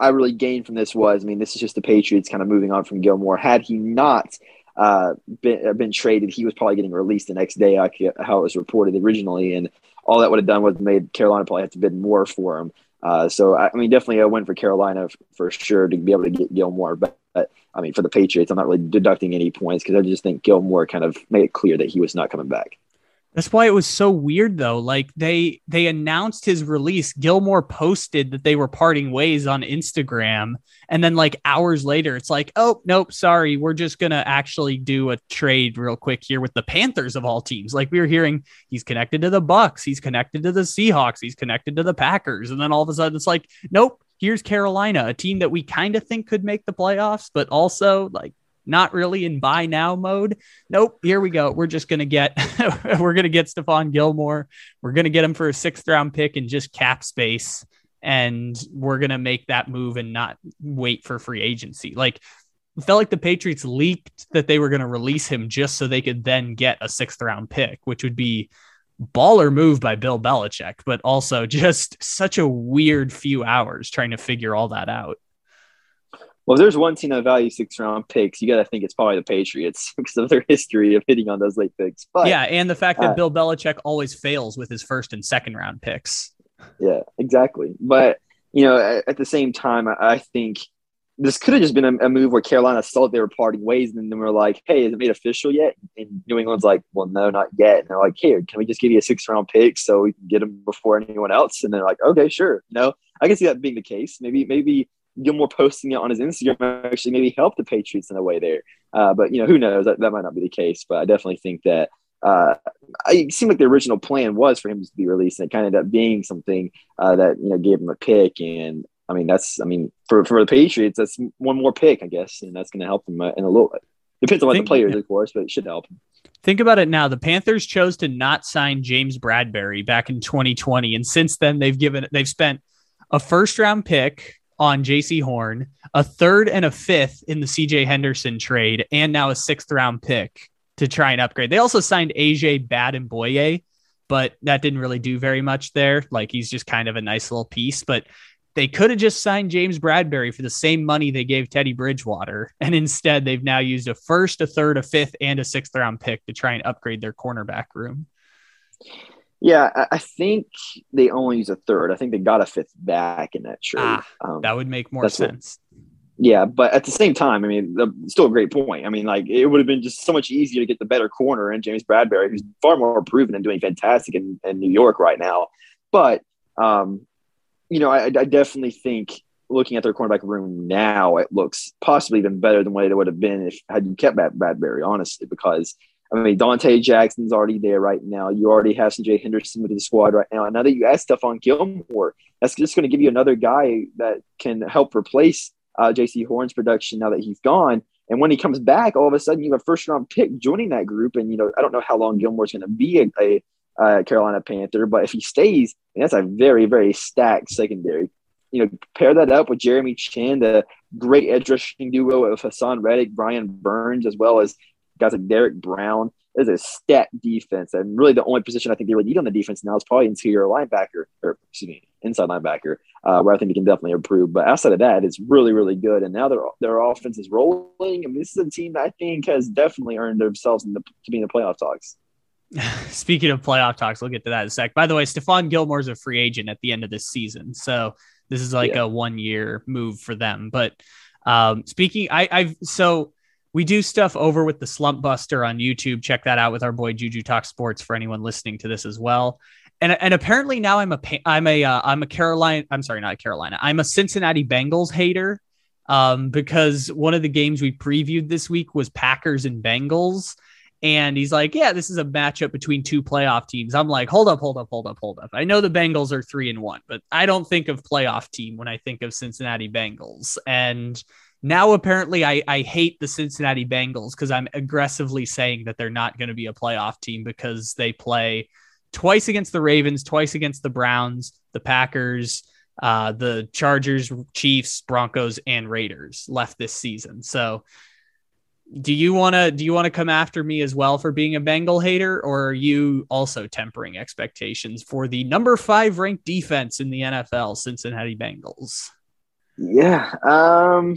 I really gained from this was, I mean, this is just the Patriots kind of moving on from Gilmore. Had he not uh, been, uh, been traded, he was probably getting released the next day, how it was reported originally, and all that would have done was made Carolina probably have to bid more for him. Uh, so I, mean, definitely a win for Carolina for sure to be able to get Gilmore. But, but I mean, for the Patriots, I'm not really deducting any points because I just think Gilmore kind of made it clear that he was not coming back. That's why it was so weird though. Like they they announced his release. Gilmore posted that they were parting ways on Instagram. And then like hours later, it's like, oh nope, sorry. We're just gonna actually do a trade real quick here with the Panthers of all teams. Like we were hearing he's connected to the Bucks, he's connected to the Seahawks, he's connected to the Packers. And then all of a sudden it's like, nope, here's Carolina, a team that we kind of think could make the playoffs, but also like not really in buy now mode. Nope, here we go. We're just gonna get we're gonna get Stephon Gilmore. We're gonna get him for a sixth round pick and just cap space, and we're gonna make that move and not wait for free agency. Like it felt like the Patriots leaked that they were gonna release him just so they could then get a sixth round pick, which would be baller move by Bill Belichick, but also just such a weird few hours trying to figure all that out. Well, if there's one team that values six round picks. You got to think it's probably the Patriots because of their history of hitting on those late picks. But yeah, and the fact that uh, Bill Belichick always fails with his first and second round picks. Yeah, exactly. But you know, at, at the same time, I, I think this could have just been a, a, move where Carolina saw they were parting ways, and then we're like, "Hey, is it made official yet?" And New England's like, "Well, no, not yet." And they're like, "Here, can we just give you a six round pick so we can get them before anyone else?" And they're like, "Okay, sure." You know, I can see that being the case. Maybe, maybe Gilmore posting it on his Instagram actually maybe helped the Patriots in a way there. Uh, but you know, who knows? That, that might not be the case. But I definitely think that uh, it seemed like the original plan was for him to be released, and it kind of ended up being something uh, that you know gave him a pick. And I mean, that's I mean, for for the Patriots, that's one more pick, I guess, and that's going to help him uh, in a little bit. Depends on what the players, of course, but it should help. Think about it now. The Panthers chose to not sign James Bradberry back in 2020, and since then they've given they've spent a first round pick on Jaycee Horn, a third and a fifth in the CJ Henderson trade, and now a sixth round pick to try and upgrade. They also signed AJ Bad and Boye, but that didn't really do very much there. Like he's just kind of a nice little piece, but they could have just signed James Bradberry for the same money they gave Teddy Bridgewater. And instead, they've now used a first, a third, a fifth, and a sixth round pick to try and upgrade their cornerback room. Yeah, I think they only use a third. I think they got a fifth back in that trade. Ah, um, that would make more sense. What, Yeah, but at the same time, I mean, the, still a great point. I mean, like it would have been just so much easier to get the better corner in James Bradberry, who's far more proven and doing fantastic in, in New York right now. But um, you know, I, I definitely think looking at their cornerback room now, it looks possibly even better than what it would have been if had you kept Bradberry, honestly, because I mean, Donte Jackson's already there right now. You already have Jay Henderson with the squad right now. And now that you add Stephon Gilmore, that's just going to give you another guy that can help replace uh, Jaycee Horn's production now that he's gone. And when he comes back, all of a sudden you have a first round pick joining that group. And, you know, I don't know how long Gilmore's going to be a, a Carolina Panther, but if he stays, that's a very, very stacked secondary. You know, pair that up with Jeremy Chinn, the great edge rushing duo of Haason Reddick, Brian Burns, as well as guys like Derrick Brown. Is a stacked defense, and really the only position I think they would need on the defense now is probably interior linebacker, or excuse me, inside linebacker, uh, where I think they can definitely improve. But outside of that, it's really, really good. And now their their offense is rolling. I mean, this is a team that I think has definitely earned themselves the, to be in the playoff talks. Speaking of playoff talks, we'll get to that in a sec. By the way, Stephon Gilmore's a free agent at the end of this season, so this is like yeah. a one year move for them. But um, speaking, I, I've so we do stuff over with the Slump Buster on YouTube. Check that out with our boy Juju Talk Sports for anyone listening to this as well. And, and apparently now I'm a I'm a uh, I'm a Carolina I'm sorry not Carolina. I'm a Cincinnati Bengals hater um, because one of the games we previewed this week was Packers and Bengals. And he's like yeah this is a matchup between two playoff teams. I'm like hold up hold up hold up hold up. I know the Bengals are three and one but I don't think of playoff team when I think of Cincinnati Bengals. And now, apparently, I, I hate the Cincinnati Bengals because I'm aggressively saying that they're not going to be a playoff team because they play twice against the Ravens, twice against the Browns, the Packers, uh, the Chargers, Chiefs, Broncos, and Raiders left this season. So, do you want to do you want to come after me as well for being a Bengal hater, or are you also tempering expectations for the number five ranked defense in the NFL, Cincinnati Bengals? Yeah. Um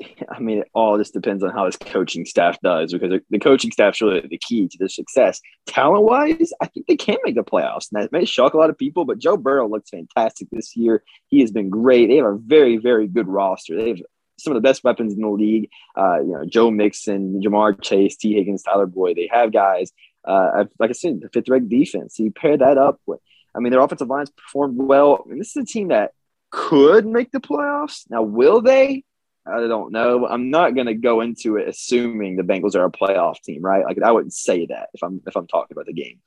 I mean, it all just depends on how his coaching staff does because the coaching staff is really the key to their success. Talent wise, I think they can make the playoffs. And that may shock a lot of people, but Joe Burrow looks fantastic this year. He has been great. They have a very, very good roster. They have some of the best weapons in the league. Uh, you know, Joe Mixon, Ja'Marr Chase, Tee Higgins, Tyler Boyd. They have guys, uh, like I said, the fifth ranked defense. So you pair that up with, I mean, their offensive lines performed well. I mean, this is a team that could make the playoffs. Now, will they? I don't know. I'm not going to go into it assuming the Bengals are a playoff team, right? Like I wouldn't say that if I'm if I'm talking about the game,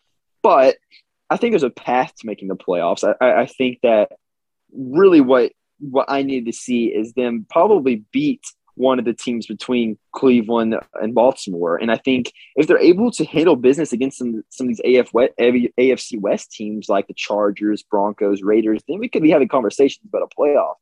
but I think there's a path to making the playoffs. I, I think that really what what I need to see is them probably beat one of the teams between Cleveland and Baltimore. And I think if they're able to handle business against some, some of these AF West, AFC West teams like the Chargers, Broncos, Raiders, then we could be having conversations about a playoff.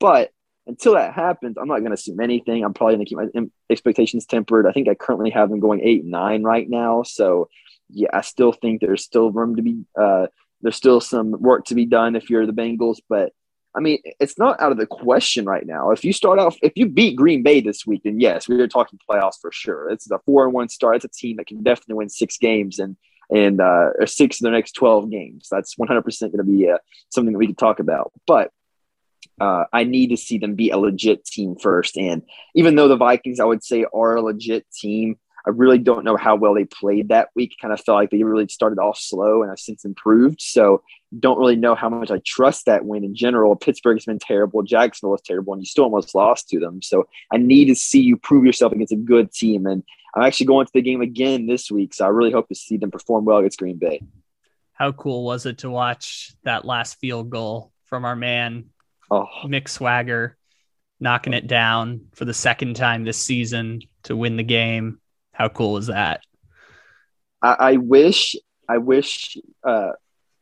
But until that happens, I'm not going to assume anything. I'm probably going to keep my expectations tempered. I think I currently have them going eight nine right now. So, yeah, I still think there's still room to be, uh, there's still some work to be done if you're the Bengals. But I mean, it's not out of the question right now. If you start off, if you beat Green Bay this week, then yes, we are talking playoffs for sure. It's a four and one start. It's a team that can definitely win six games and and uh, or six of the next twelve games. That's 100 percent going to be uh, something that we can talk about. But uh, I need to see them be a legit team first. And even though the Vikings, I would say, are a legit team, I really don't know how well they played that week. Kind of felt like they really started off slow and I've since improved. So don't really know how much I trust that win in general. Pittsburgh has been terrible. Jacksonville was terrible, and you still almost lost to them. So I need to see you prove yourself against a good team. And I'm actually going to the game again this week. So I really hope to see them perform well against Green Bay. How cool was it to watch that last field goal from our man Oh. Mick Swagger knocking it down for the second time this season to win the game. How cool is that? I, I wish, I wish, uh,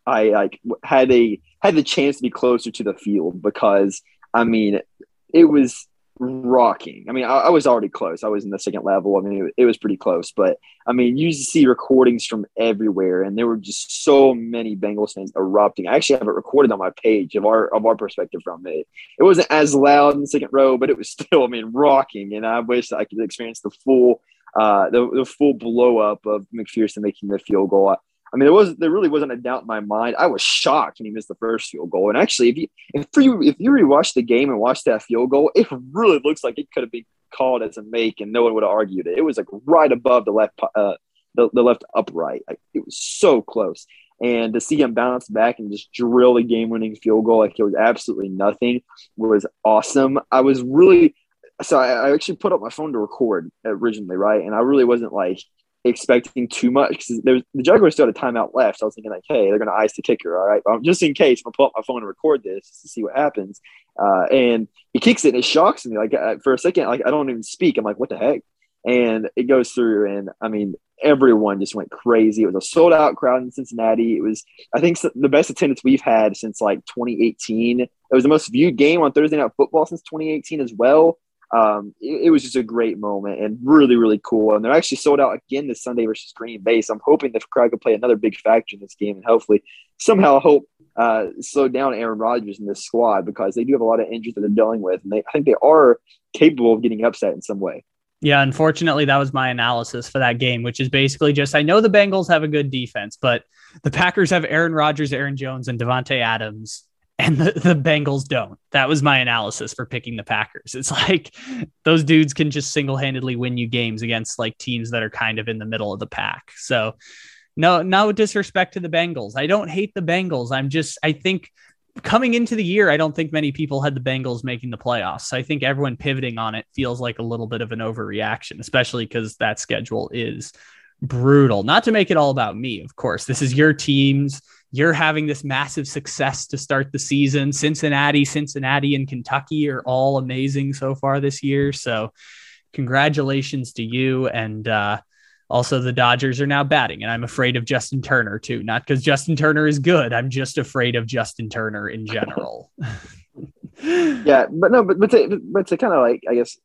I like had a had the chance to be closer to the field because I mean it was rocking. I mean, I, I, was already close. I was in the second level. I mean, it, it, was pretty close. But I mean, you see recordings from everywhere, and there were just so many Bengals fans erupting. I actually have it recorded on my page of our of our perspective from it. It wasn't as loud in the second row, but it was still, I mean, rocking. And I wish I could experience the full uh, the, the full blow up of McPherson making the field goal. I, mean, there was there really wasn't a doubt in my mind. I was shocked when he missed the first field goal. And actually, if you if you if you rewatch the game and watch that field goal, it really looks like it could have been called as a make, and no one would have argued it. It was like right above the left uh, the, the left upright. Like, it was so close. And to see him bounce back and just drill the game winning field goal like it was absolutely nothing was awesome. I was really so I, I actually put up my phone to record originally, right? And I really wasn't like expecting too much because the Jaguars still had a timeout left. So I was thinking like, hey, they're gonna ice the kicker, all right. But just in case, I'm gonna pull up my phone and record this to see what happens. Uh, and he kicks it and it shocks me. Like uh, for a second, like I don't even speak. I'm like, what the heck? And it goes through, and I mean, everyone just went crazy. It was a sold out crowd in Cincinnati. It was, I think, the best attendance we've had since like 2018. It was the most viewed game on Thursday Night Football since 2018 as well um, it, it, was just a great moment and really, really cool. And they're actually sold out again this Sunday versus Green Bay. So I'm hoping the crowd could play another big factor in this game and hopefully somehow hope uh, slow down Aaron Rodgers in this squad because they do have a lot of injuries that they're dealing with. And they, I think they are capable of getting upset in some way. Yeah, unfortunately, that was my analysis for that game, which is basically just I know the Bengals have a good defense, but the Packers have Aaron Rodgers, Aaron Jones, and Davante Adams and the, the Bengals don't. That was my analysis for picking the Packers. It's like those dudes can just single handedly win you games against like teams that are kind of in the middle of the pack. So, no, no disrespect to the Bengals. I don't hate the Bengals. I'm just, I think coming into the year, I don't think many people had the Bengals making the playoffs. So I think everyone pivoting on it feels like a little bit of an overreaction, especially because that schedule is brutal. Not to make it all about me, of course. This is your team's you're having this massive success to start the season. Cincinnati, Cincinnati, and Kentucky are all amazing so far this year. So, congratulations to you. And uh, also, the Dodgers are now batting, and I'm afraid of Justin Turner too. Not because Justin Turner is good, I'm just afraid of Justin Turner in general. yeah, but no, but but to, but to kind of like I guess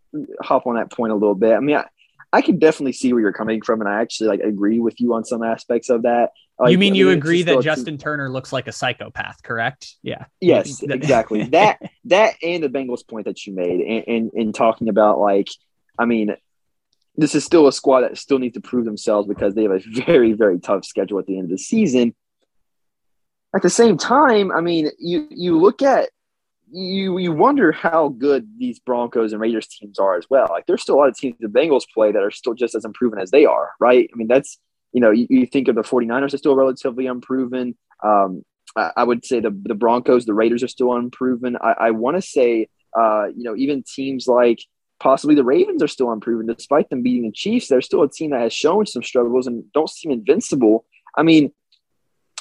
hop on that point a little bit. I mean, I, I can definitely see where you're coming from, and I actually like agree with you on some aspects of that. Like, you mean, I mean you agree that Justin Turner looks like a psychopath, correct? Yeah. Yes, exactly. that that and the Bengals point that you made, and, in and talking about like, I mean, this is still a squad that still needs to prove themselves because they have a very very tough schedule at the end of the season. At the same time, I mean, you you look at you you wonder how good these Broncos and Raiders teams are as well. Like there's still a lot of teams the Bengals play that are still just as unproven as they are, right? I mean, that's you know, you, you think of the 49ers are still relatively unproven. Um, I, I, would say the the Broncos, the Raiders are still unproven. I, I want to say, uh, you know, even teams like possibly the Ravens are still unproven, despite them beating the Chiefs. They're still a team that has shown some struggles and don't seem invincible. I mean,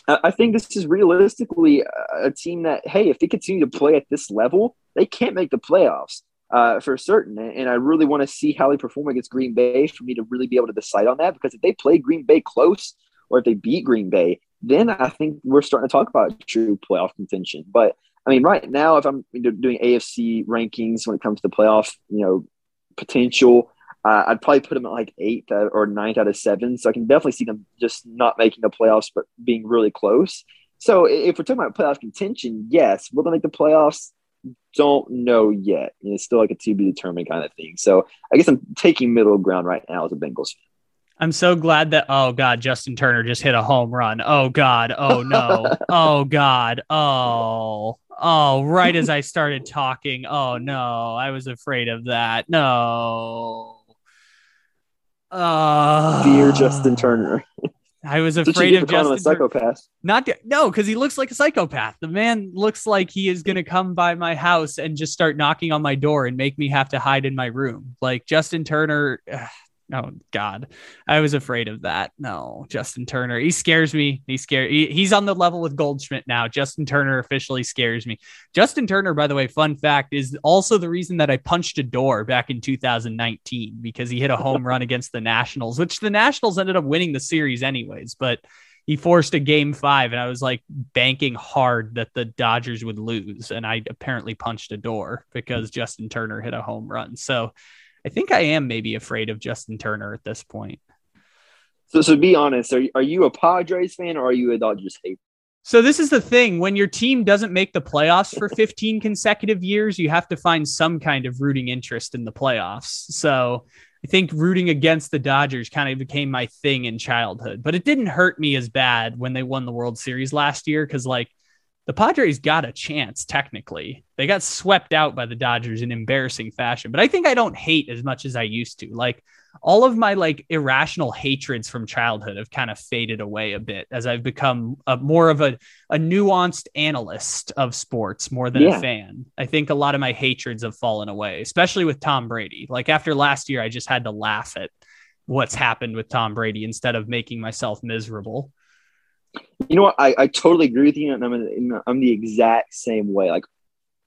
I think this is realistically a team that, hey, if they continue to play at this level, they can't make the playoffs uh, for certain. And I really want to see how they perform against Green Bay for me to really be able to decide on that. Because if they play Green Bay close or if they beat Green Bay, then I think we're starting to talk about true playoff contention. But I mean, right now, if I'm doing AFC rankings when it comes to playoff, you know, potential, uh, I'd probably put them at like eighth or ninth out of seven. So I can definitely see them just not making the playoffs, but being really close. So if we're talking about playoff contention, yes, will they make the playoffs? Don't know yet. it's still like a to be determined kind of thing. So I guess I'm taking middle ground right now as a Bengals fan. I'm so glad that oh god, Justin Turner just hit a home run. Oh god, oh no, oh god, oh oh. Right as I started talking, oh no, I was afraid of that. No. Uh, Dear Justin Turner. I was afraid of Justin. A psychopath. Not no, because he looks like a psychopath. The man looks like he is going to come by my house and just start knocking on my door and make me have to hide in my room. Like Justin Turner. Ugh, Oh God, I was afraid of that. No, Justin Turner. He scares me. He scared. He, he's on the level with Goldschmidt now. Justin Turner officially scares me. Justin Turner, by the way, fun fact is also the reason that I punched a door back in 2019 because he hit a home run against the Nationals, which the Nationals ended up winning the series anyways. But he forced a game five, and I was like banking hard that the Dodgers would lose, and I apparently punched a door because Justin Turner hit a home run. So I think I am maybe afraid of Justin Turner at this point. So, so be honest, are you, are you a Padres fan or are you a Dodgers hater? So this is the thing: when your team doesn't make the playoffs for 15 consecutive years, you have to find some kind of rooting interest in the playoffs. So I think rooting against the Dodgers kind of became my thing in childhood, but it didn't hurt me as bad when they won the World Series last year because, like, the Padres got a chance technically. They got swept out by the Dodgers in embarrassing fashion, but I think I don't hate as much as I used to. Like, all of my like irrational hatreds from childhood have kind of faded away a bit as I've become a, more of a, a nuanced analyst of sports more than yeah. a fan. I think a lot of my hatreds have fallen away, especially with Tom Brady. Like after last year, I just had to laugh at what's happened with Tom Brady instead of making myself miserable. You know what? I, I totally agree with you, and I'm, I'm the exact same way. Like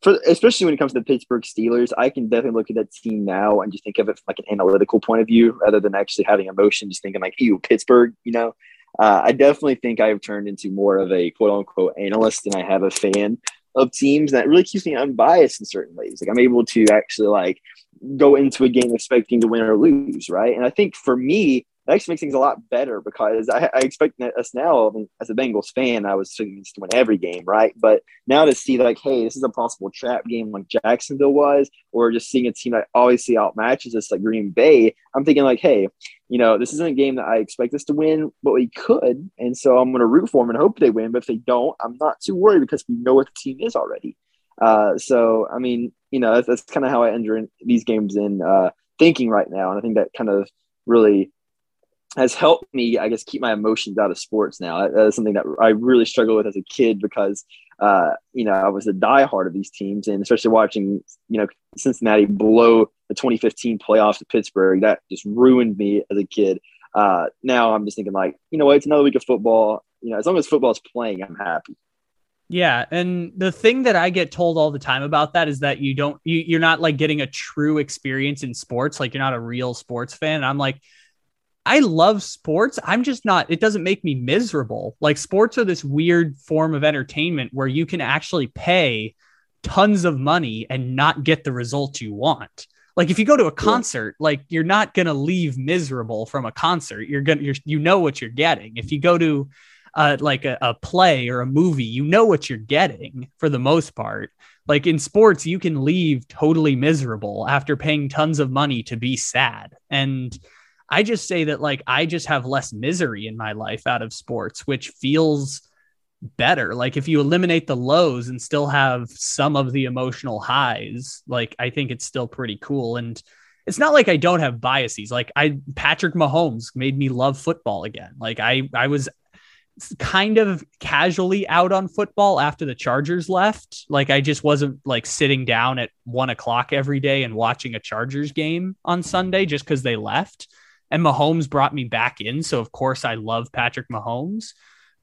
for especially when it comes to the Pittsburgh Steelers, I can definitely look at that team now and just think of it from like an analytical point of view rather than actually having emotion, just thinking like, "Ew, Pittsburgh," you know. Uh, I definitely think I've turned into more of a quote unquote analyst than I have a fan of teams. That really keeps me unbiased in certain ways. Like I'm able to actually like go into a game expecting to win or lose, right? And I think for me, that actually makes things a lot better because I, I expect us now, I mean, as a Bengals fan, I was expecting to win every game, right? But now to see like, hey, this is a possible trap game like Jacksonville was, or just seeing a team that obviously outmatches us like Green Bay, I'm thinking like, hey, you know, this isn't a game that I expect us to win, but we could, and so I'm going to root for them and hope they win. But if they don't, I'm not too worried because we know what the team is already. Uh, so I mean, you know, that's, that's kind of how I enter in these games in uh, thinking right now, and I think that kind of really has helped me, I guess, keep my emotions out of sports now. That is something that I really struggled with as a kid because, uh, you know, I was a diehard of these teams, and especially watching, you know, Cincinnati blow the 2015 playoffs to Pittsburgh, that just ruined me as a kid. Uh, now I'm just thinking like, you know what, it's another week of football. You know, as long as football's playing, I'm happy. Yeah, and the thing that I get told all the time about that is that you don't you you're not like getting a true experience in sports, like you're not a real sports fan. And I'm like, I love sports. I'm just not, it doesn't make me miserable. Like sports are this weird form of entertainment where you can actually pay tons of money and not get the result you want. Like if you go to a concert, like you're not going to leave miserable from a concert. You're going to, you're, you know what you're getting. If you go to uh, like a, a play or a movie, you know what you're getting for the most part. Like in sports, you can leave totally miserable after paying tons of money to be sad. And, I just say that like I just have less misery in my life out of sports, which feels better. Like if you eliminate the lows and still have some of the emotional highs, like I think it's still pretty cool. And it's not like I don't have biases. Like I Patrick Mahomes made me love football again. Like I I was kind of casually out on football after the Chargers left. Like I just wasn't like sitting down at one o'clock every day and watching a Chargers game on Sunday just because they left and Mahomes brought me back in. So of course I love Patrick Mahomes,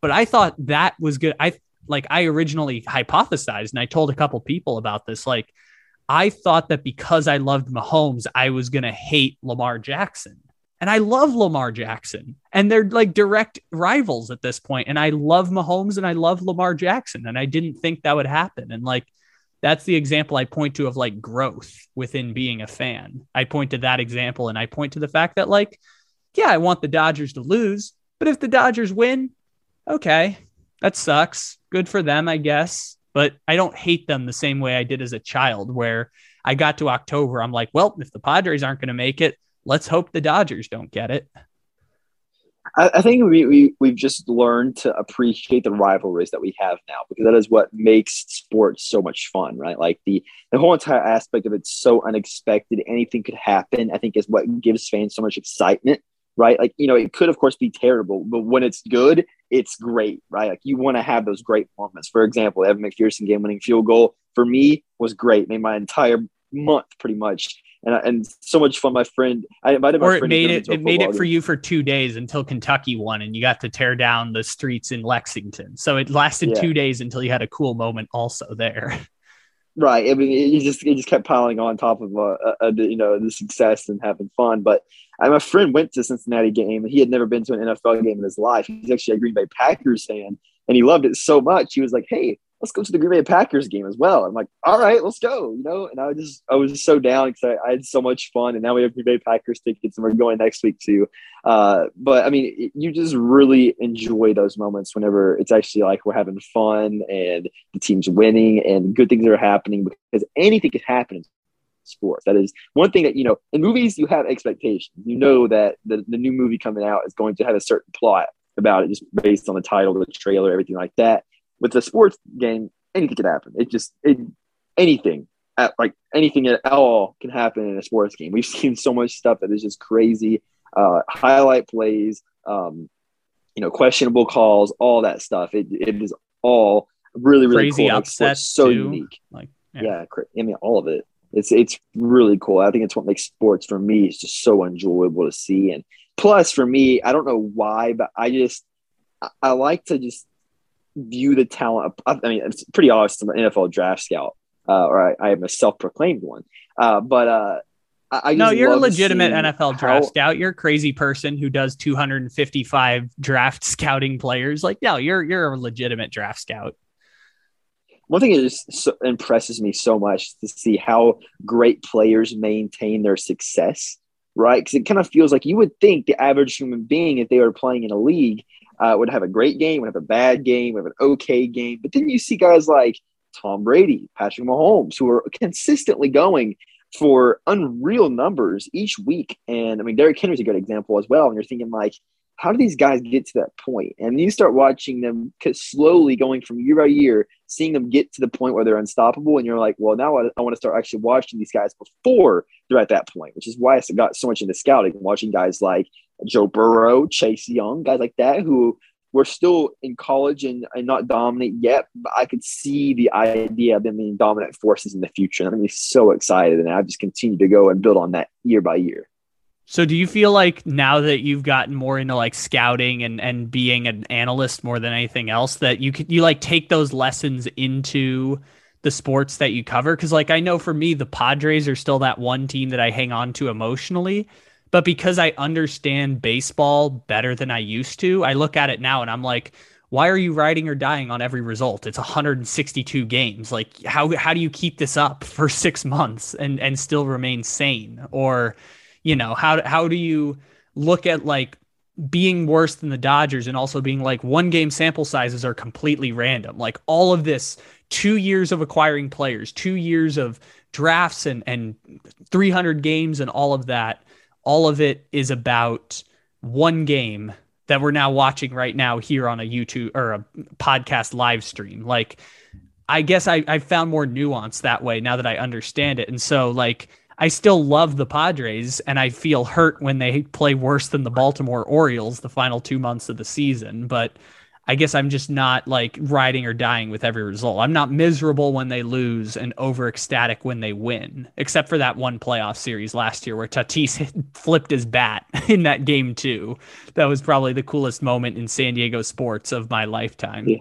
but I thought that was good. I like I originally hypothesized and I told a couple people about this. Like I thought that because I loved Mahomes, I was going to hate Lamar Jackson. And I love Lamar Jackson. And they're like direct rivals at this point. And I love Mahomes and I love Lamar Jackson. And I didn't think that would happen. And like that's the example I point to of like growth within being a fan. I point to that example and I point to the fact that, like, yeah, I want the Dodgers to lose, but if the Dodgers win, okay, that sucks. Good for them, I guess. But I don't hate them the same way I did as a child, where I got to October. I'm like, well, if the Padres aren't going to make it, let's hope the Dodgers don't get it. I, I think we, we we've just learned to appreciate the rivalries that we have now because that is what makes sports so much fun, right? Like the the whole entire aspect of it's so unexpected, anything could happen. I think is what gives fans so much excitement, right? Like you know, it could of course be terrible, but when it's good, it's great, right? Like you want to have those great moments. For example, Evan McPherson game winning field goal for me was great, made my entire month pretty much and, and so much fun. My friend, I invited my or friend. it made it. It made it for you for two days until Kentucky won, and you got to tear down the streets in Lexington. So it lasted yeah. two days until you had a cool moment also there. Right. I mean, it just it just kept piling on top of uh, uh, you know the success and having fun. But I, my friend went to Cincinnati game, and he had never been to an NFL game in his life. He's actually a Green Bay Packers fan, and he loved it so much. He was like, "Hey, let's go to the Green Bay Packers game as well. I'm like, all right, let's go. You know, and I was just I was just so down because I, I, had so much fun, and now we have Green Bay Packers tickets, and we're going next week too. Uh, but I mean, you just really enjoy those moments whenever it's actually like we're having fun and the team's winning and good things are happening because anything can happen in sports. That is one thing that, you know, in movies, you have expectations. You know that the, the new movie coming out is going to have a certain plot about it just based on the title, the trailer, everything like that. With the sports game, anything could happen. It just, it, anything, at, like anything at all can happen in a sports game. We've seen so much stuff that is just crazy. Uh, highlight plays, um, you know, questionable calls, all that stuff. It, it is all really, really Crazy cool. upsets so unique. Like, Yeah. yeah. I mean, all of it. It's it's really cool. I think it's what makes sports for me. It's just so enjoyable to see. And plus, for me, I don't know why, but I just I like to just view the talent. I, mean, it's pretty obvious. I'm an NFL draft scout, uh, or I, I am a self-proclaimed one. Uh, but uh, I, I No, you're a legitimate NFL draft how- scout. You're a crazy person who does 255 draft scouting players. Like, no, you're you're a legitimate draft scout. one thing that just so impresses me so much to see how great players maintain their success, right? Because it kind of feels like you would think the average human being, if they were playing in a league, uh, would have a great game, would have a bad game, would have an okay game. But then you see guys like Tom Brady, Patrick Mahomes, who are consistently going for unreal numbers each week. And I mean, Derrick Henry's a good example as well. And you're thinking like, how do these guys get to that point? And you start watching them slowly going from year by year, seeing them get to the point where they're unstoppable. And you're like, well, now I, I want to start actually watching these guys before they're at that point, which is why I got so much into scouting, watching guys like Joe Burrow, Chase Young, guys like that who were still in college and, and not dominant yet, but I could see the idea of them being dominant forces in the future. And I'm so excited. And I've just continued to go and build on that year by year. So do you feel like now that you've gotten more into like scouting and and being an analyst more than anything else that you could you like take those lessons into the sports that you cover cuz like I know for me the Padres are still that one team that I hang on to emotionally but because I understand baseball better than I used to I look at it now and I'm like why are you riding or dying on every result? It's 162 games. Like how how do you keep this up for 6 months and and still remain sane? Or you know how how do you look at like being worse than the Dodgers and also being like one game sample sizes are completely random. Like all of this 2 years of acquiring players 2 years of drafts and and 300 games and all of that all of it is about one game that we're now watching right now here on a YouTube or a podcast live stream like I guess I I found more nuance that way now that I understand it and so like I still love the Padres and I feel hurt when they play worse than the Baltimore Orioles the final two months of the season. But I guess I'm just not like riding or dying with every result. I'm not miserable when they lose and over ecstatic when they win, except for that one playoff series last year where Tatis flipped his bat in that game too. That was probably the coolest moment in San Diego sports of my lifetime. Yeah.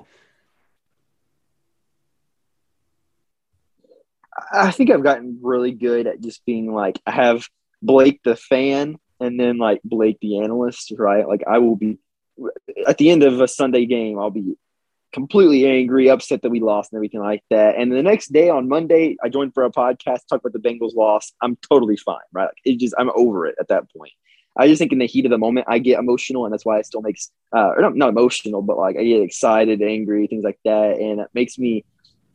I think I've gotten really good at just being like I have Blake the fan and then like Blake the analyst, right? Like I will be at the end of a Sunday game, I'll be completely angry, upset that we lost and everything like that. And the next day on Monday, I joined for a podcast, talk about the Bengals loss. I'm totally fine, right? Like it just I'm over it at that point. I just think in the heat of the moment, I get emotional, and that's why it still makes uh, or not, not emotional, but like I get excited, angry, things like that, and it makes me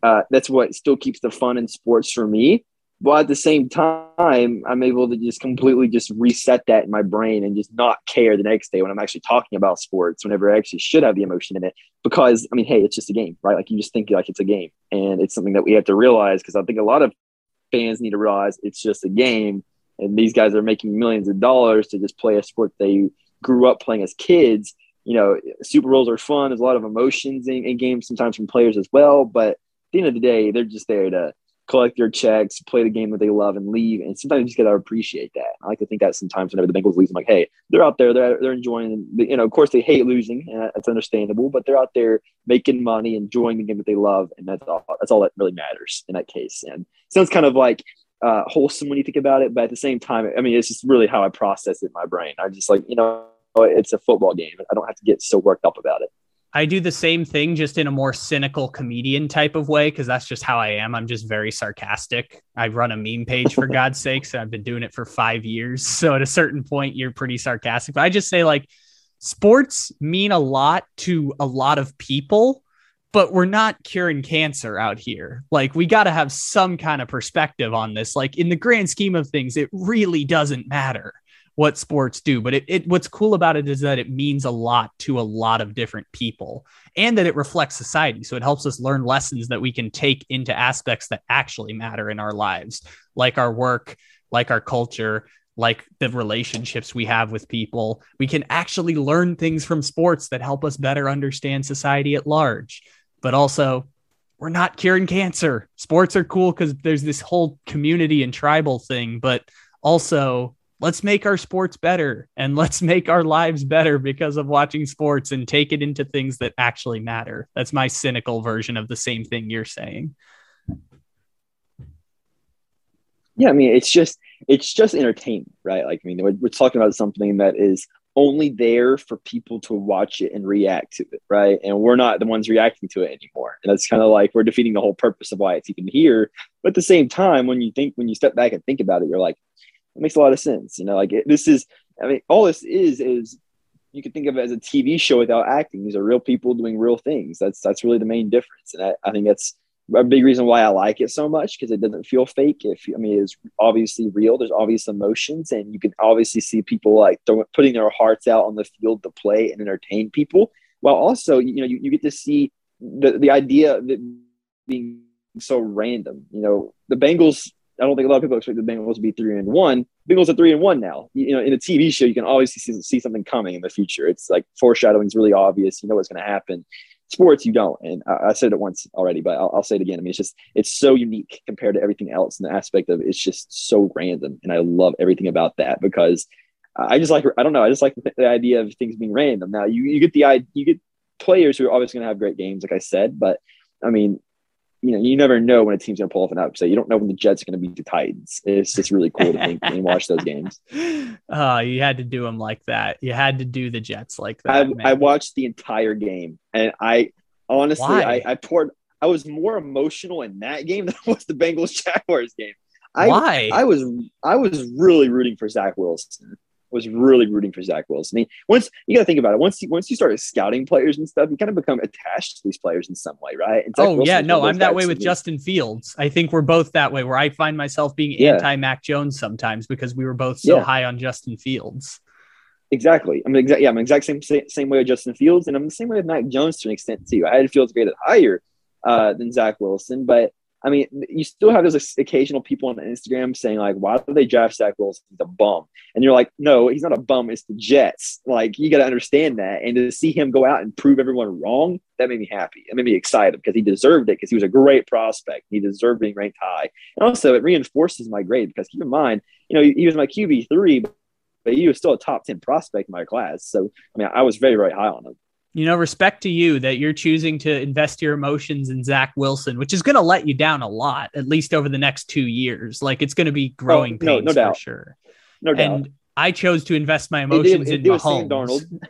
uh, that's what still keeps the fun in sports for me. But at the same time, I'm able to just completely just reset that in my brain and just not care the next day when I'm actually talking about sports, whenever I actually should have the emotion in it. Because I mean, hey, it's just a game, right? Like you just think like it's a game, and it's something that we have to realize. Because I think a lot of fans need to realize it's just a game, and these guys are making millions of dollars to just play a sport they grew up playing as kids. You know, Super Bowls are fun. There's a lot of emotions in, in games sometimes from players as well, but at the end of the day, they're just there to collect their checks, play the game that they love, and leave. And sometimes you just gotta appreciate that. I like to think that sometimes whenever the Bengals lose, I'm like, hey, they're out there, they're they're enjoying. You know, of course they hate losing, and that's understandable. But they're out there making money, enjoying the game that they love, and that's all. That's all that really matters in that case. And sounds kind of like uh, wholesome when you think about it, but at the same time, I mean, it's just really how I process it in my brain. I'm just like, you know, it's a football game. I don't have to get so worked up about it. I do the same thing just in a more cynical comedian type of way because that's just how I am. I'm just very sarcastic. I run a meme page for God's sakes. And I've been doing it for five years. So at a certain point, you're pretty sarcastic. But I just say like sports mean a lot to a lot of people, but we're not curing cancer out here. Like we got to have some kind of perspective on this. Like in the grand scheme of things, it really doesn't matter what sports do, but it, it what's cool about it is that it means a lot to a lot of different people and that it reflects society. So it helps us learn lessons that we can take into aspects that actually matter in our lives, like our work, like our culture, like the relationships we have with people. We can actually learn things from sports that help us better understand society at large but also we're not curing cancer. Sports are cool because there's this whole community and tribal thing, but also let's make our sports better and let's make our lives better because of watching sports and take it into things that actually matter. That's my cynical version of the same thing you're saying. Yeah, I mean, it's just it's just entertainment, right? Like, I mean, we're, we're talking about something that is only there for people to watch it and react to it, right? And we're not the ones reacting to it anymore. And that's kind of like we're defeating the whole purpose of why it's even here. But at the same time, when you think, when you step back and think about it, you're like, it makes a lot of sense. You know, like it, this is, I mean, all this is, is you could think of it as a TV show without acting. These are real people doing real things. That's, that's really the main difference. And I, I think that's, a big reason why I like it so much because it doesn't feel fake. If I mean, it's obviously real. There's obvious emotions, and you can obviously see people like putting their hearts out on the field to play and entertain people. While also, you know, you, you get to see the the idea that being so random. You know, the Bengals. I don't think a lot of people expect the Bengals to be three and one. Bengals are three and one now. You, know, in a TV show, you can always see, see something coming in the future. It's like foreshadowing is really obvious. You know what's going to happen sports you don't and I, I, said it once already but I'll, I'll, say it again i mean it's just it's so unique compared to everything else and the aspect of it's just so random and i love everything about that because i just like i don't know i just like the, the idea of things being random now you, you get the you get players who are obviously going to have great games like i said but i mean you know, you never know when a team's going to pull off an upset. You don't know when the Jets are going to beat the Titans. It's just really cool to think and watch those games. Oh, you had to do them like that. You had to do the Jets like that. I, I watched the entire game, and I honestly, I, I, poured. I was more emotional in that game than I was the Bengals Jaguars game. I, Why? I was I was really rooting for Zach Wilson was really rooting for Zach Wilson. I mean, once you got to think about it, once you once you start scouting players and stuff, you kind of become attached to these players in some way, right? oh Wilson yeah, no, I'm that way with Justin Fields. I think we're both that way. Where I find myself being yeah. anti Mac Jones sometimes because we were both so yeah. high on Justin Fields. Exactly. I'm exactly yeah, I'm exact same same way with Justin Fields, and I'm the same way with Mac Jones to an extent too. I had Fields graded higher uh, than Zach Wilson, but I mean, you still have those occasional people on Instagram saying like, "Why did they draft Zach Wilson? A bum." And you're like, "No, he's not a bum. It's the Jets." Like, you got to understand that. And to see him go out and prove everyone wrong, that made me happy. It made me excited because he deserved it because he was a great prospect. He deserved being ranked high, and also it reinforces my grade because keep in mind, you know, he was my QB three, but he was still a top ten prospect in my class. So, I mean, I was very, very high on him you know, respect to you that you're choosing to invest your emotions in Zach Wilson, which is going to let you down a lot, at least over the next two years. Like it's going to be oh, growing oh, no, pains no doubt. for sure. No doubt. And I chose to invest my emotions it did, it in Mahomes. Darnold.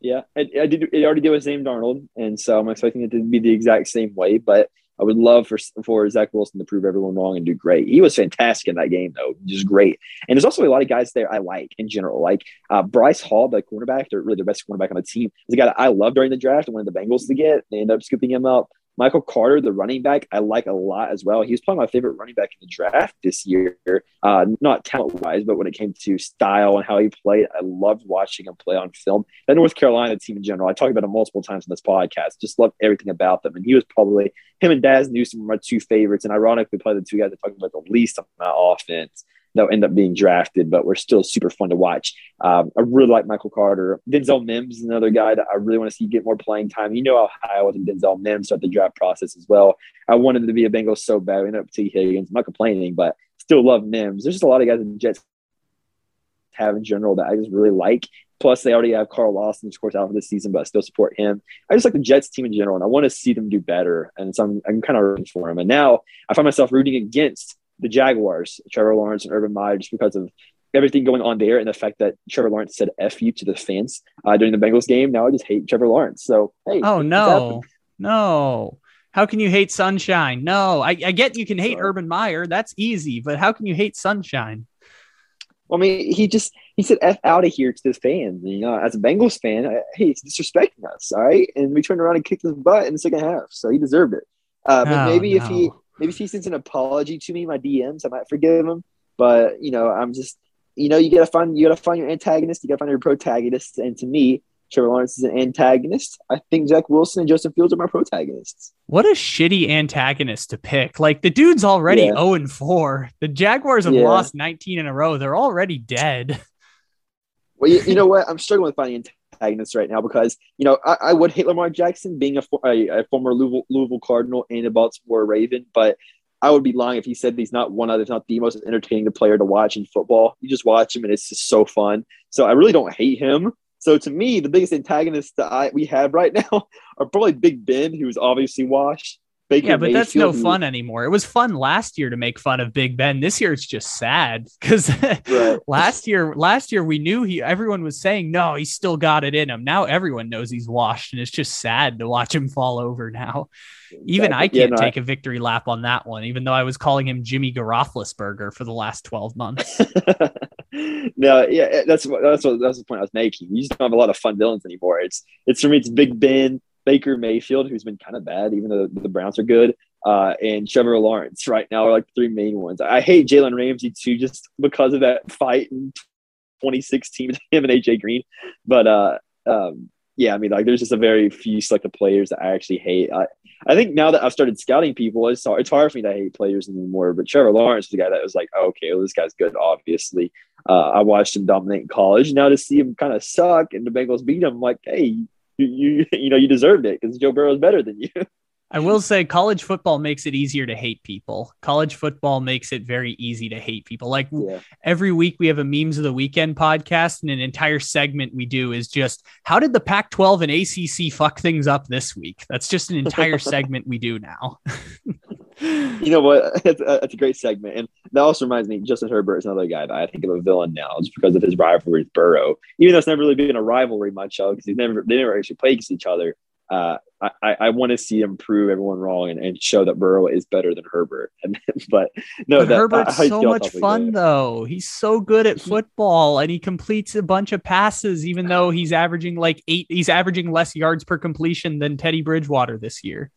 yeah, I, I, did. It already did with Sam Darnold, and so I'm expecting it to be the exact same way. But I would love for for Zach Wilson to prove everyone wrong and do great. He was fantastic in that game, though, just great. And there's also a lot of guys there I like in general, like uh, Bryce Hall, the cornerback, they're really the best cornerback on the team. He's a guy that I love during the draft. I wanted the Bengals to get. They end up scooping him up. Michael Carter, the running back, I like a lot as well. He was probably my favorite running back in the draft this year. Uh, not talent wise, but when it came to style and how he played, I loved watching him play on film. The North Carolina team in general, I talked about him multiple times in this podcast. Just love everything about them. And he was probably him and Dazz Newsome were my two favorites. And ironically, probably the two guys that talk about the least on my offense they'll end up being drafted, but we're still super fun to watch. Um, I really like Michael Carter. Denzel Mims is another guy that I really want to see get more playing time. You know how high I was in Denzel Mims throughout the draft process as well. I wanted to be a Bengal so bad. We ended up Tee Higgins. I'm not complaining, but still love Mims. There's just a lot of guys in the Jets have in general that I just really like. Plus, they already have Carl Lawson, of course, out for the season, but I still support him. I just like the Jets team in general, and I want to see them do better. And so I'm, I'm kind of rooting for them. And now I find myself rooting against the Jaguars, Trevor Lawrence and Urban Meyer, just because of everything going on there and the fact that Trevor Lawrence said "f you" to the fans uh, during the Bengals game. Now I just hate Trevor Lawrence. So hey, oh no, no. How can you hate Sunshine? No, I, I get you can hate Sorry. Urban Meyer. That's easy, but how can you hate Sunshine? Well, I mean, he just he said "f out of here" to his fans. You know, as a Bengals fan, I, hey, he's disrespecting us. All right, and we turned around and kicked his butt in the second half, so he deserved it. Uh, but Oh, maybe if he no. Maybe if he sends an apology to me, my DMs, I might forgive him. But you know, I'm just you know, you gotta find you gotta find your antagonist, you gotta find your protagonist, and to me. Trevor Lawrence is an antagonist. I think Zach Wilson and Justin Fields are my protagonists. What a shitty antagonist to pick. Like the dude's already Yeah. 0 and 4. The Jaguars have Yeah. lost 19 in a row. They're already dead. Well, you, you know what? I'm struggling with finding antagonists right now because you know I, I would hate Lamar Jackson being a, a, a former Louisville, Louisville Cardinal and a Baltimore Raven, but I would be lying if he said he's not one of, if not the most entertaining player to watch in football. You just watch him and it's just so fun. So I really don't hate him. So to me, the biggest antagonists that I, we have right now are probably Big Ben, who's obviously washed. Baker Yeah, but that's no Mayfield, fun anymore. It was fun last year to make fun of Big Ben. This year it's just sad because Right. last year, last year we knew he. Everyone was saying no, he's still got it in him. Now everyone knows he's washed, and it's just sad to watch him fall over now. Even I can't no, take a victory lap on that one, even though I was calling him Jimmy Garoflisberger for the last twelve months. no, yeah, that's what that's what that's the point I was making. You just don't have a lot of fun villains anymore. It's it's for me. It's Big Ben, Baker Mayfield, who's been kind of bad, even though the Browns are good, uh, and Trevor Lawrence. Right now are like the three main ones. I hate Jalen Ramsey too, just because of that fight in 2016 with him and AJ Green. But uh, um, yeah, I mean, like there's just a very few selected players that I actually hate. I, I think now that I've started scouting people, it's hard, it's hard for me to hate players anymore. But Trevor Lawrence was the guy that was like, oh, okay, well, this guy's good, obviously. Uh, I watched him dominate in college. Now to see him kind of suck and the Bengals beat him, I'm like, hey, you, you, you know, you deserved it because Joe Burrow is better than you. I will say college football makes it easier to hate people. College football makes it very easy to hate people. Like yeah. every week we have a memes of the weekend podcast and an entire segment we do is just how did the Pac 12 and ACC fuck things up this week? That's just an entire segment we do now. You know what? It's a, it's a great segment. And that also reminds me, Justin Herbert is another guy that I think of a villain now just because of his rivalry with Burrow. Even though it's never really been a rivalry much of because he's never they never actually played against each other. Uh, I, I, I want to see him prove everyone wrong and, and show that Burrow is better than Herbert. And but no, But that, Herbert's I- so much fun though. He's so good at football and he completes a bunch of passes, even though he's averaging like eight, he's averaging less yards per completion than Teddy Bridgewater this year.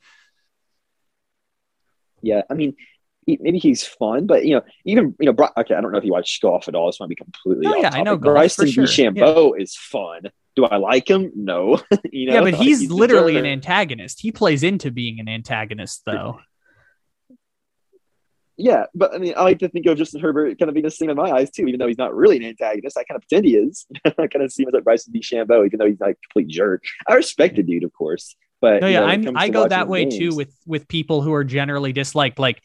Yeah, I mean, he, maybe he's fun, but you know, even you know, Bri- okay, I don't know if you watch golf at all. This might be completely. Oh, yeah, I know topic. golf, Bryson sure. DeChambeau is fun. Do I like him? No. you know, yeah, but like, he's literally an antagonist. He plays into being an antagonist though. Yeah, but I mean, I like to think of Justin Herbert kind of being the same in my eyes too, even though he's not really an antagonist. I kind of pretend he is. I kind of see him as like Bryson DeChambeau, even though he's like a complete jerk. I respect the dude, of course, but No, you yeah, know, I'm I go that way games- too with with people who are generally disliked. Like,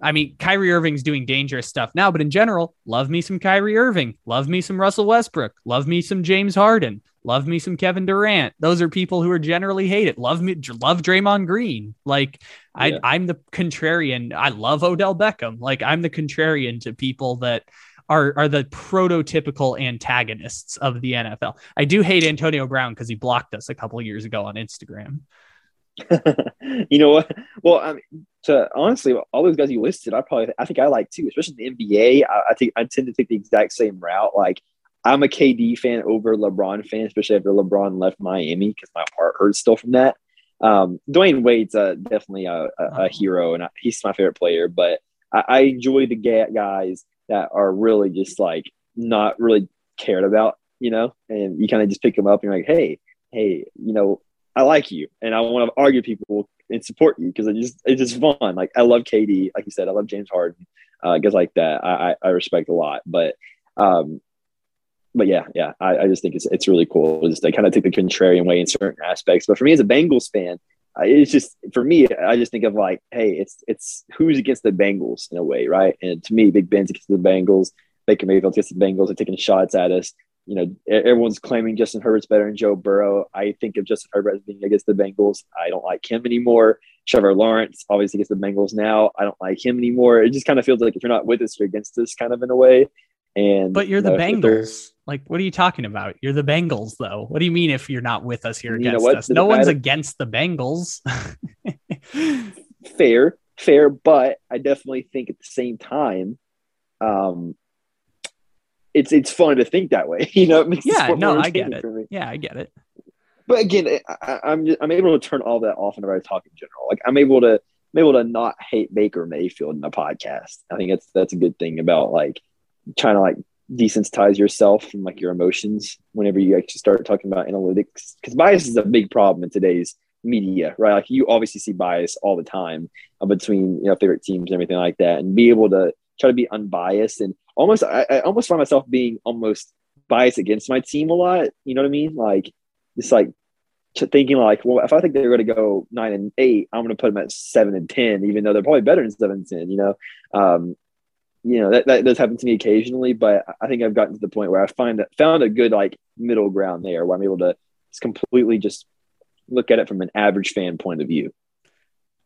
I mean, Kyrie Irving's doing dangerous stuff now, but in general, love me some Kyrie Irving, love me some Russell Westbrook, love me some James Harden, love me some Kevin Durant. Those are people who are generally hated. Love me, love Draymond Green. Like, I Yeah. I'm the contrarian. I love Odell Beckham. Like, I'm the contrarian to people that. Are, are the prototypical antagonists of the NFL. I do hate Antonio Brown because he blocked us a couple of years ago on Instagram. you know what? Well, I mean, to honestly, all those guys you listed, I probably, I think I like too, especially the NBA. I, I think I tend to take the exact same route. Like, I'm a KD fan over LeBron fan, especially after LeBron left Miami because my heart hurts still from that. Um, Dwyane Wade's uh, definitely a, a, a hero, and I, he's my favorite player. But I, I enjoy the guys that are really just like not really cared about, you know. And you kind of just pick them up, and you're like, hey, hey, you know, I like you, and I want to argue people and support you because it just it's just fun. Like I love KD, like you said, I love James Harden, uh, guys like that. I, I respect a lot, but um, but yeah, yeah, I, I just think it's it's really cool. Just I kind of take the contrarian way in certain aspects. But for me as a Bengals fan, it's just for me, I just think of like, hey, it's it's who's against the Bengals in a way, right? And to me, Big Ben's against the Bengals, Baker Mayfield's against the Bengals, are taking shots at us. You know, everyone's claiming Justin Herbert's better than Joe Burrow. I think of Justin Herbert as being against the Bengals. I don't like him anymore. Trevor Lawrence, obviously against the Bengals now. I don't like him anymore. It just kind of feels like if you're not with us, you're against us, kind of in a way. And But you're you the know, Bengals. Like, what are you talking about? You're the Bengals, though. What do you mean if you're not with us, know against us? No one's against the Bengals. fair, fair, but I definitely think at the same time, um, it's it's fun to think that way. You know, it makes Yeah, no, I get it. Yeah, I get it. But again, I, I'm I'm able to turn all that off whenever I talk in general. Like I'm able to I'm able to not hate Baker Mayfield in the podcast. I think that's that's a good thing about like trying to like desensitize yourself from like your emotions whenever you actually start talking about analytics because bias is a big problem in today's media right? Like you obviously see bias all the time uh, between you know favorite teams and everything like that and be able to try to be unbiased and almost I, I almost find myself being almost biased against my team a lot you know what i mean? Like just like thinking like well if i think they're going to go nine and eight i'm going to put them at seven and ten even though they're probably better than seven and ten you know? Um you know that, that does happen to me occasionally but i think i've gotten to the point where i find that found a good like middle ground there where i'm able to just completely just look at it from an average fan point of view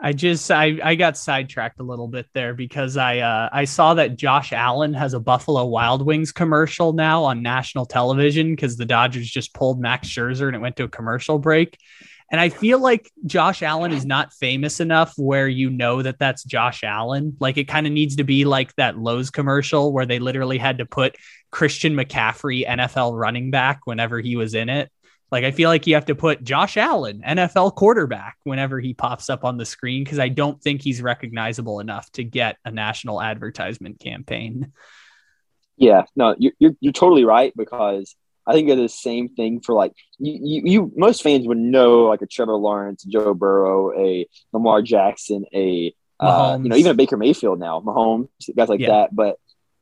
I just I, I got sidetracked a little bit there because I uh, I saw that Josh Allen has a Buffalo Wild Wings commercial now on national television because the Dodgers just pulled Max Scherzer and it went to a commercial break. And I feel like Josh Allen is not famous enough where you know that that's Josh Allen. Like it kind of needs to be like that Lowe's commercial where they literally had to put Christian McCaffrey NFL running back whenever he was in it. Like I feel like you have to put Josh Allen, NFL quarterback, whenever he pops up on the screen because I don't think he's recognizable enough to get a national advertisement campaign. yeah no you're, you're, you're totally right because i think it's the same thing for like you, you, you most fans would know like a trevor lawrence joe burrow a lamar jackson a uh, you know even a baker mayfield now mahomes guys like Yeah. that but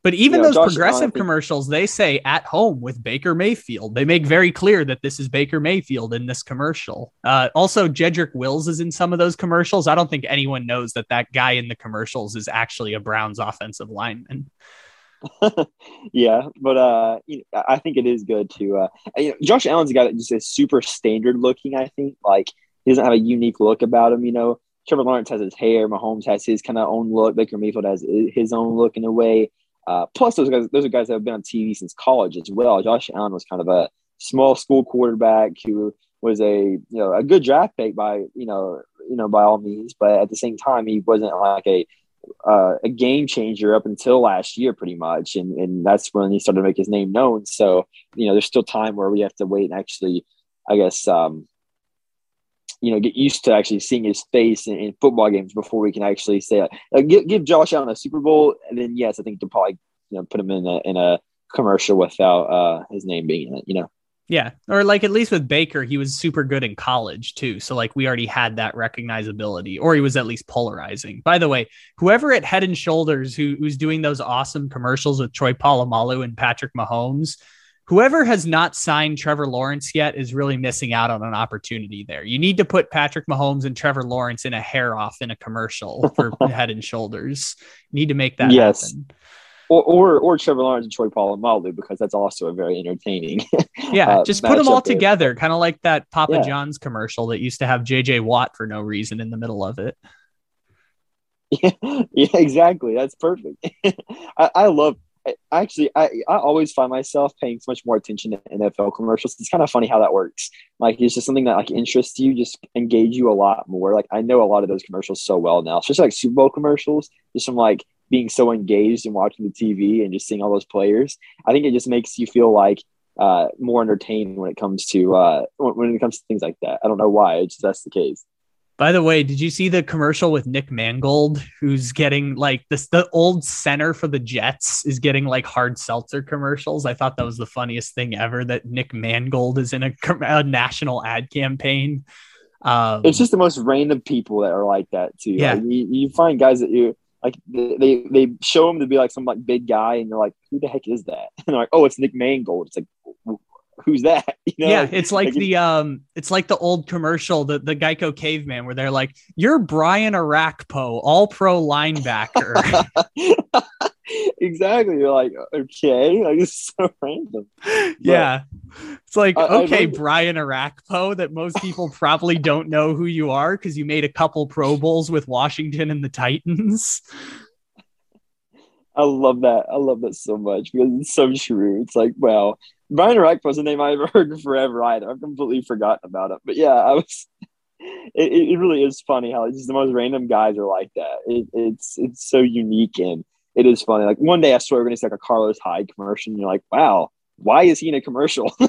But even You know, those Josh Allen, progressive think- commercials, they say at home with Baker Mayfield. They make very clear that this is Baker Mayfield in this commercial. Uh, also, Jedrick Wills is in some of those commercials. I don't think anyone knows that that guy in the commercials is actually a Browns offensive lineman. yeah, but uh, you know, I think it is good to. Uh, you know, Josh Allen's a guy that just is super standard looking. I think like he doesn't have a unique look about him. You know, Trevor Lawrence has his hair. Mahomes has his kind of own look. Baker Mayfield has his own look in a way. Uh, plus, those guys, those are guys that have been on TV since college as well. Josh Allen was kind of a small school quarterback who was a you know a good draft pick by you know you know by all means, but at the same time he wasn't like a uh, a game changer up until last year, pretty much, and and that's when he started to make his name known. So you know, there's still time where we have to wait and actually, I guess, um, you know, get used to actually seeing his face in, in football games before we can actually say, uh, give, give Josh Allen a Super Bowl, and then yes, I think to probably you know put him in a in a commercial without uh, his name being in it. You know, Yeah. Or like at least with Baker, he was super good in college too. So like we already had that recognizability, or he was at least polarizing. By the way, whoever at Head and Shoulders who, who's doing those awesome commercials with Troy Polamalu and Patrick Mahomes, whoever has not signed Trevor Lawrence yet is really missing out on an opportunity there. You need to put Patrick Mahomes and Trevor Lawrence in a hair off in a commercial for Head and Shoulders. You need to make that Yes. happen. Or or, or Trevor Lawrence and Troy Polamalu because that's also a very entertaining. Yeah, uh, just put them all together, kind of like that Papa Yeah. John's commercial that used to have JJ Watt for no reason in the middle of it. Yeah, yeah, exactly. That's perfect. I, I love. I, actually, I I always find myself paying so much more attention to NFL commercials. It's kind of funny how that works. Like it's just something that like interests you, just engage you a lot more. Like I know a lot of those commercials so well now, especially like Super Bowl commercials. Just from like being so engaged and watching the TV and just seeing all those players. I think it just makes you feel like uh, more entertained when it comes to uh, when, it comes to things like that. I don't know why. It's just that's the case. By the way, did you see the commercial with Nick Mangold, who's getting like this? The old center for the Jets is getting like hard seltzer commercials. I thought that was the funniest thing ever. That Nick Mangold is in a, a national ad campaign. Um, it's just the most random people that are like that too. Yeah. Like, you, you find guys that you like they they show him to be like some like big guy, and you're like, who the heck is that? And they're like, oh, it's Nick Mangold. It's like, who's that? You know, yeah, it's like like the um, it's like the old commercial, the the Geico caveman, where they're like, "You're Brian Orakpo, all pro linebacker." exactly. You're like, okay, like it's so random. yeah, it's like I- I okay, love- Brian Orakpo, that most people probably don't know who you are because you made a couple Pro Bowls with Washington and the Titans. I love that. I love that so much because it's so true. It's like, wow, Brian Reich was a name I haven't heard in forever either. I've completely forgotten about it. But yeah, I was. It, it really is funny how just the most random guys are like that. It, it's it's so unique and it is funny. Like one day, I swear we're gonna see like a Carlos Hyde commercial, and you're like, wow, why is he in a commercial?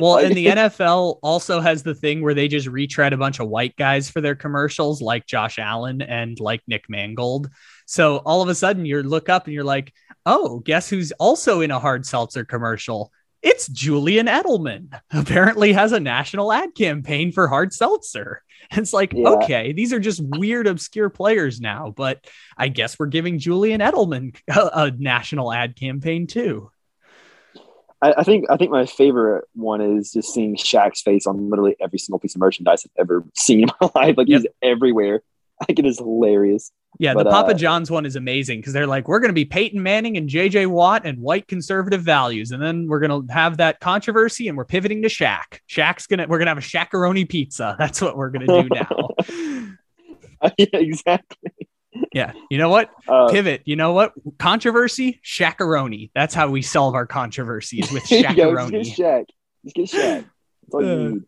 Well, Like- and the NFL also has the thing where they just retread a bunch of white guys for their commercials, like Josh Allen and like Nick Mangold. So all of a sudden, you look up and you're like, oh, guess who's also in a hard seltzer commercial? It's Julian Edelman. Apparently, has a national ad campaign for hard seltzer. It's like, Yeah. okay, these are just weird, obscure players now, but I guess we're giving Julian Edelman a, a national ad campaign too. I, I think I think my favorite one is just seeing Shaq's face on literally every single piece of merchandise I've ever seen in my life. Like he's everywhere. Like it is hilarious. Yeah, But, the Papa uh, John's one is amazing because they're like, we're going to be Peyton Manning and JJ Watt and white conservative values. And then we're going to have that controversy and we're pivoting to Shaq. Shaq's going to, we're going to have a Shaqaroni pizza. That's what we're going to do now. yeah, exactly. yeah. You know what? Uh, Pivot. You know what? Controversy, Shaqaroni. That's how we solve our controversies with go, just Shaqaroni. get Shaq. Just get Shaq. That's all you Uh, need.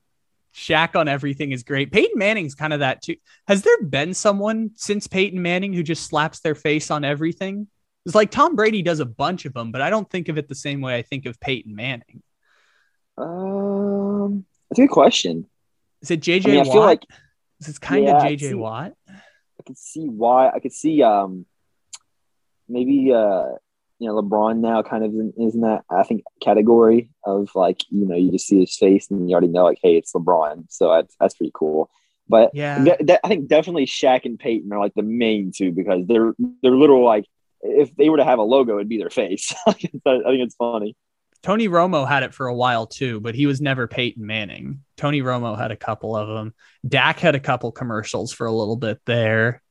Shaq on everything is great. Peyton Manning's kind of that too. Has there been someone since Peyton Manning who just slaps their face on everything? It's like Tom Brady does a bunch of them, but I don't think of it the same way I think of Peyton Manning. Um, that's a good question. Is it JJ I mean, I Watt? feel like Is it kind Yeah, of I JJ see- Watt? I could see why. I could see um maybe uh you know LeBron now kind of is in that I think category of like you know you just see his face and you already know like hey it's LeBron so that's that's pretty cool. But Yeah. th- th- I think definitely Shaq and Peyton are like the main two because they're they're little like if they were to have a logo it'd be their face. I think it's funny. Tony Romo had it for a while too, but he was never Peyton Manning. Tony Romo had a couple of them. Dak had a couple commercials for a little bit there.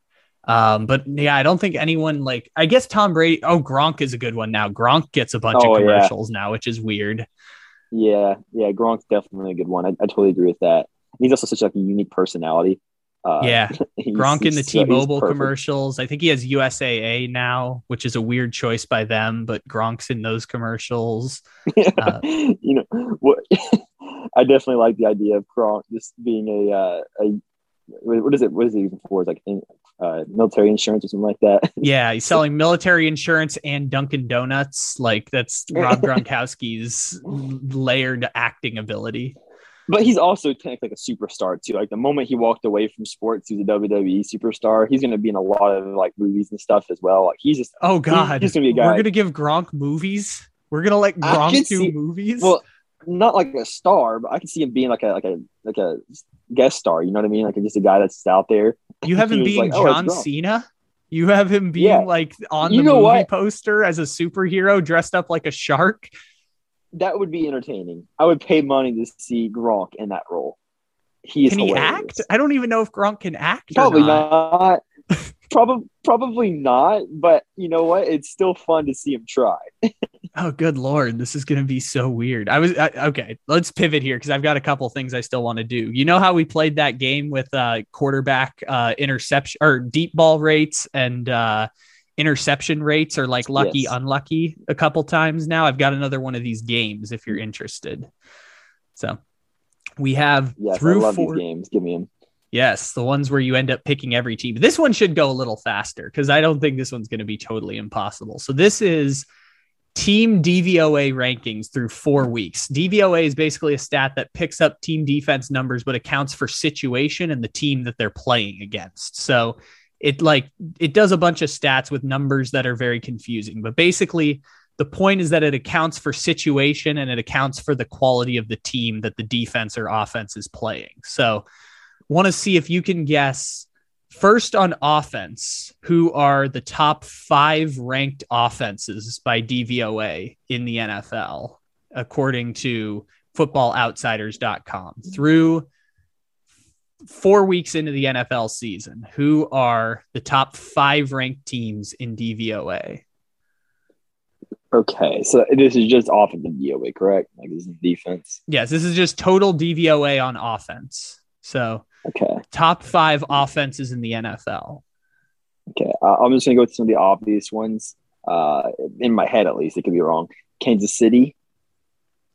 Um, but yeah, I don't think anyone like I guess Tom Brady. Oh, Gronk is a good one now. Gronk gets a bunch Oh, of yeah. commercials now, which is weird. Yeah, yeah, Gronk's definitely a good one. I, I totally agree with that. He's also such like a unique personality. Uh, yeah, Gronk in the T-Mobile commercials. I think he has USAA now, which is a weird choice by them, but Gronk's in those commercials. Uh, you know what? I definitely like the idea of Gronk just being a uh, a what is it? What is it even for? It's like in, uh, military insurance or something like that. Yeah, he's selling military insurance and Dunkin' Donuts. Like that's Rob Gronkowski's layered acting ability. But he's also technically like a superstar too. Like the moment he walked away from sports, he's a WWE superstar. He's going to be in a lot of like movies and stuff as well. Like he's just Oh God, he's gonna be a guy. we're gonna give Gronk movies. We're gonna let Gronk do see- movies. well, not like a star, but I can see him being like a like a like a guest star. You know what I mean? Like just a guy that's out there. you have him being like, "Oh, John Gronk." Cena. You have him being Yeah. like on You the know movie what? poster as a superhero dressed up like a shark. That would be entertaining. I would pay money to see Gronk in that role. He is Can he hilarious. act? I don't even know if Gronk can act. Probably not. not. Probably probably not. But you know what? It's still fun to see him try. Oh, good lord, this is going to be so weird. I was I, okay. Let's pivot here because I've got a couple things I still want to do. You know how we played that game with uh, quarterback uh, interception or deep ball rates and uh, interception rates, or like lucky Yes. unlucky a couple times now. I've got another one of these games if you're interested. So we have Yes, through four. games. Give me him. Yes, the ones where you end up picking every team. This one should go a little faster because I don't think this one's going to be totally impossible. So this is team DVOA rankings through four weeks. DVOA is basically a stat that picks up team defense numbers but accounts for situation and the team that they're playing against. So it like it does a bunch of stats with numbers that are very confusing. But basically the point is that it accounts for situation and it accounts for the quality of the team that the defense or offense is playing. So want to see if you can guess first on offense who are the top five ranked offenses by DVOA in the NFL, according to footballoutsiders.com. Through four weeks into the NFL season, who are the top five ranked teams in DVOA? Okay, so this is just off of the DOA, correct? Like this is defense. Yes, this is just total DVOA on offense. So, Okay, top five offenses in the NFL. okay. Uh, I'm just gonna go to some of the obvious ones. Uh, in my head, at least, it could be wrong. Kansas City.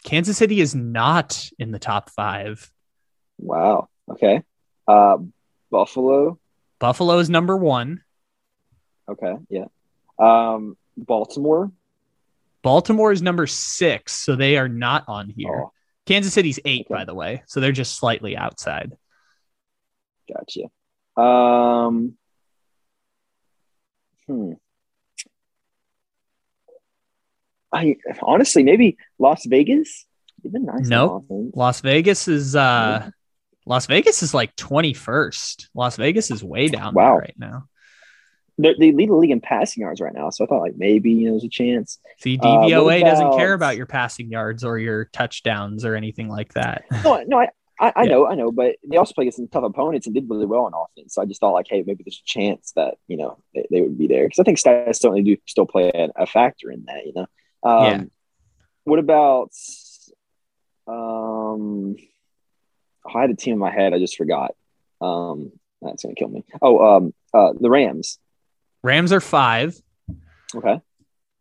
Kansas City is not in the top five. Wow. Okay. Uh, Buffalo. Buffalo is number one. Okay. Yeah. Um, Baltimore. Baltimore is number six, so they are not on here. Oh, Kansas City's eight, Okay. by the way, so they're just slightly outside. Gotcha. Um, hmm. I honestly maybe Las Vegas. Nice. Nope. Las Vegas is uh Las Vegas is like 21st. Las Vegas is way down Wow. right now. They're, they lead the league in passing yards right now, so I thought like maybe you know there's a chance. See, Uh, what DVOA doesn't care about- about your passing yards or your touchdowns or anything like that. No, no, I, I, I Yeah. know, I know, but they also play against some tough opponents and did really well on offense. So I just thought like, hey, maybe there's a chance that you know they, they would be there because I think stats certainly do still play a, a factor in that. You know, um, Yeah. What about? Um, I had a team in my head. I just forgot. Um, that's gonna kill me. Oh, um, uh, the Rams. Rams are five. Okay.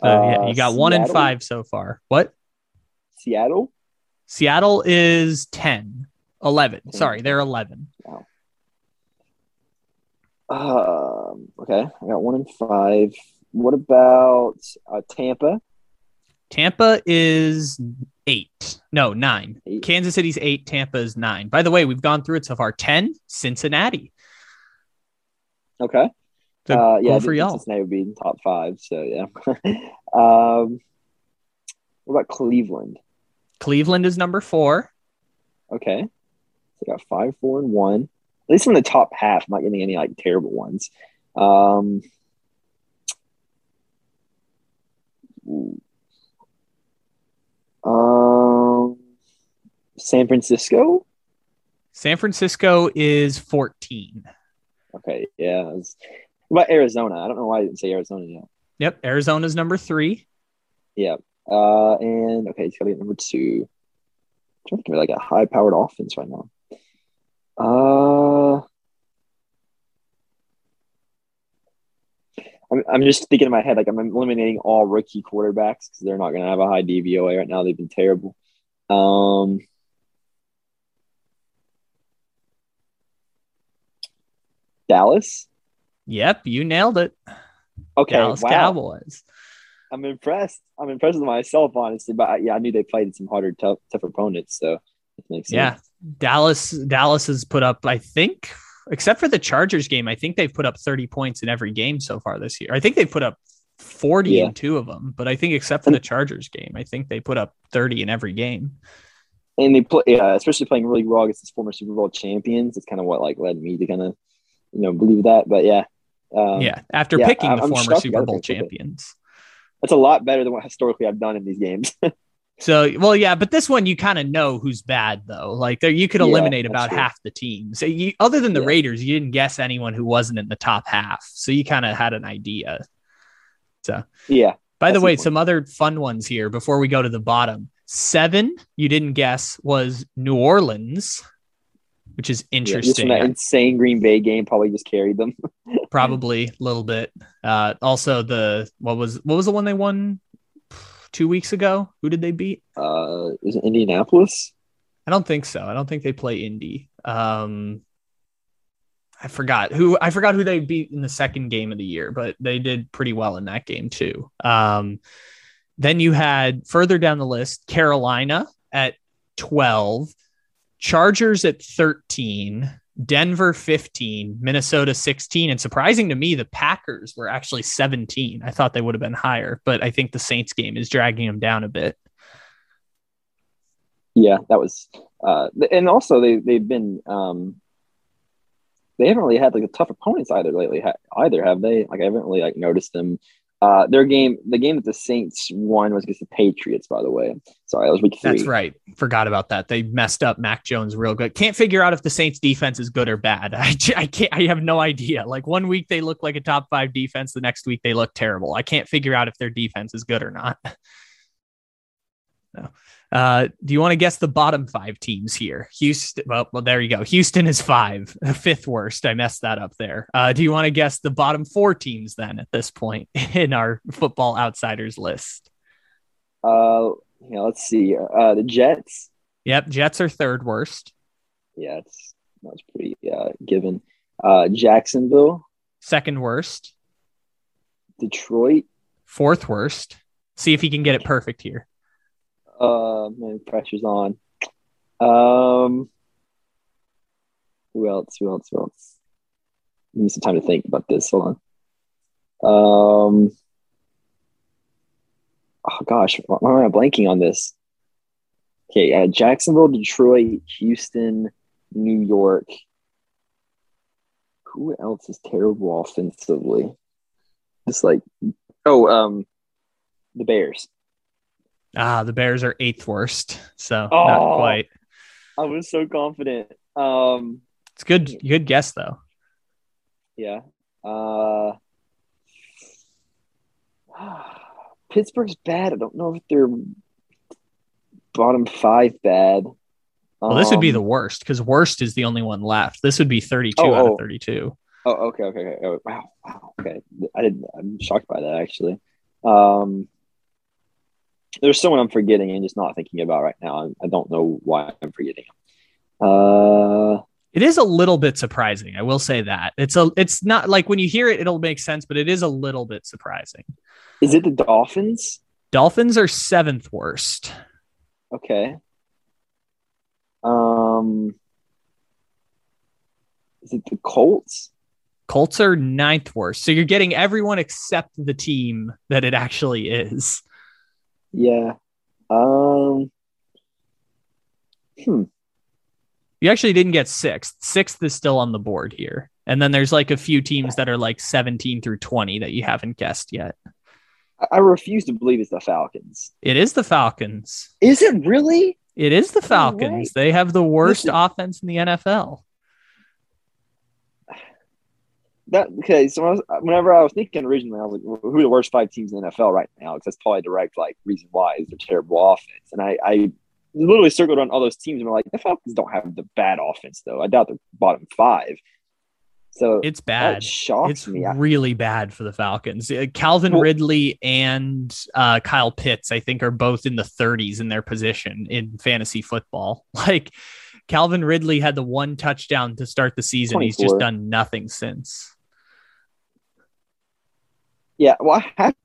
So yeah, Uh, you got one in five so far. What? Seattle. Seattle is 10. 11. Sorry, they're 11. Um, okay, I got one in five. What about uh, Tampa? Tampa is eight. No, nine. Eight. Kansas City's eight. Tampa is nine. By the way, we've gone through it so far. 10, Cincinnati. Okay. So uh, yeah, for y'all. Cincinnati would be in top five. So yeah. um, what about Cleveland? Cleveland is number four. Okay, so got five, four, and one. At least in the top half, I'm not getting any like terrible ones. Um, um, San Francisco. San Francisco is 14. Okay, yeah. was- What about Arizona? I don't know why I didn't say Arizona yet. Yep. Arizona's number three. Yeah. Uh, and okay, it's got to be number two. I'm trying to think of like a high powered offense right now. Uh, I'm, I'm just thinking in my head, like I'm eliminating all rookie quarterbacks because they're not going to have a high DVOA right now. They've been terrible. Um, Dallas. Yep. You nailed it. Okay. Dallas wow. Cowboys. I'm impressed. I'm impressed with myself, honestly. But yeah, I knew they played some harder, tough, tough opponents. So it makes sense. Yeah. Dallas Dallas has put up, I think, except for the Chargers game, I think they've put up 30 points in every game so far this year. I think they've put up 40 Yeah. in two of them, but I think except for the Chargers game, I think they put up 30 in every game. and they play, yeah, especially playing really well against former Super Bowl champions. It's kind of what like led me to kind of, you know, believe that. But yeah, um, yeah. After yeah, picking I'm- the I'm former Super Bowl things with it. champions. that's a lot better than what historically I've done in these games. So, well, yeah, but this one you kind of know who's bad though. Like there, you could eliminate that's about true. half the team. So, you, other than the Yeah. Raiders, you didn't guess anyone who wasn't in the top half. So, you kind of had an idea. So, yeah, by the way, important. some other fun ones here before we go to the bottom. Seven, you didn't guess, was New Orleans, which is interesting. that insane Green Bay game, probably just carried them. Probably a little bit. Uh, also, the what was what was the one they won two weeks ago? Who did they beat? Uh, is it Indianapolis? I don't think so. I don't think they play Indy. Um, I forgot who I forgot who they beat in the second game of the year, but they did pretty well in that game too. Um, then you had further down the list Carolina at 12, Chargers at 13, Denver 15, Minnesota 16, and surprising to me, the Packers were actually 17. I thought they would have been higher, but I think the Saints game is dragging them down a bit. Yeah, that was, uh, and also they they've been um, they haven't really had like the tough opponents either lately. Ha- either have they? Like I haven't really like noticed them. Uh, their game, the game that the Saints won was against the Patriots. By the way, sorry, that was week three. That's right. Forgot about that. They messed up Mac Jones real good. Can't figure out if the Saints defense is good or bad. I can't. I have no idea. Like one week they look like a top five defense, the next week they look terrible. I can't figure out if their defense is good or not. No. Uh, do you want to guess the bottom five teams here? Houston. Well, well, there you go. Houston is five, fifth worst. I messed that up there. Uh, do you want to guess the bottom four teams then at this point in our football outsiders list? Uh, yeah, let's see. Uh, the Jets. Yep, Jets are third worst. Yeah, it's that's pretty uh, given. Uh, Jacksonville, Second worst. Detroit, fourth worst. See if he can get it perfect here. Uh, man, pressure's on. Um, who else? Who else? Who else? Need some time to think about this. Hold on. Um, oh gosh, why am I blanking on this? Okay, uh, Jacksonville, Detroit, Houston, New York. Who else is terrible offensively? Just like, oh, um, the Bears. Ah, the Bears are eighth worst, so Oh. not quite. I was so confident. Um, It's good. Good guess though. yeah. Uh, Pittsburgh's bad. I don't know if they're bottom five bad. Well, this would be the Um, worst because worst is the only one left. This would be 32 Oh, out oh. of 32. Oh, okay, okay, okay. Oh, wow, wow. Okay, I didn't. I'm shocked by that actually. Um, there's someone I'm forgetting and just not thinking about right now. I, I don't know why I'm forgetting. Uh, It is a little bit surprising. I will say that it's a. It's not like when you hear it, it'll make sense, but it is a little bit surprising. is it the Dolphins? Dolphins are seventh worst. Okay. Um, is it the Colts? Colts are ninth worst. So you're getting everyone except the team that it actually is. Yeah. Um. Hmm. You actually didn't get sixth. Sixth is still on the board here. And then there's like a few teams that are like 17 through 20 that you haven't guessed yet. I, refuse to believe it's the Falcons. It is the Falcons. Is it really? It is the Falcons. way. They have the worst Listen- offense in the NFL. That okay. So I was, whenever I was thinking originally, I was like, "Who are the worst five teams in the NFL right now?" Because that's probably a direct like reason why is their terrible offense. And I, I literally circled on all those teams and were like, "The Falcons don't have the bad offense, though. I doubt they're bottom five. So It's bad. shocks It's me. Really bad for the Falcons. Uh, Calvin Well- Ridley and uh, Kyle Pitts, I think, are both in the 30s in their position in fantasy football. Like Calvin Ridley had the one touchdown to start the season. He's just done nothing since. Yeah, well, I have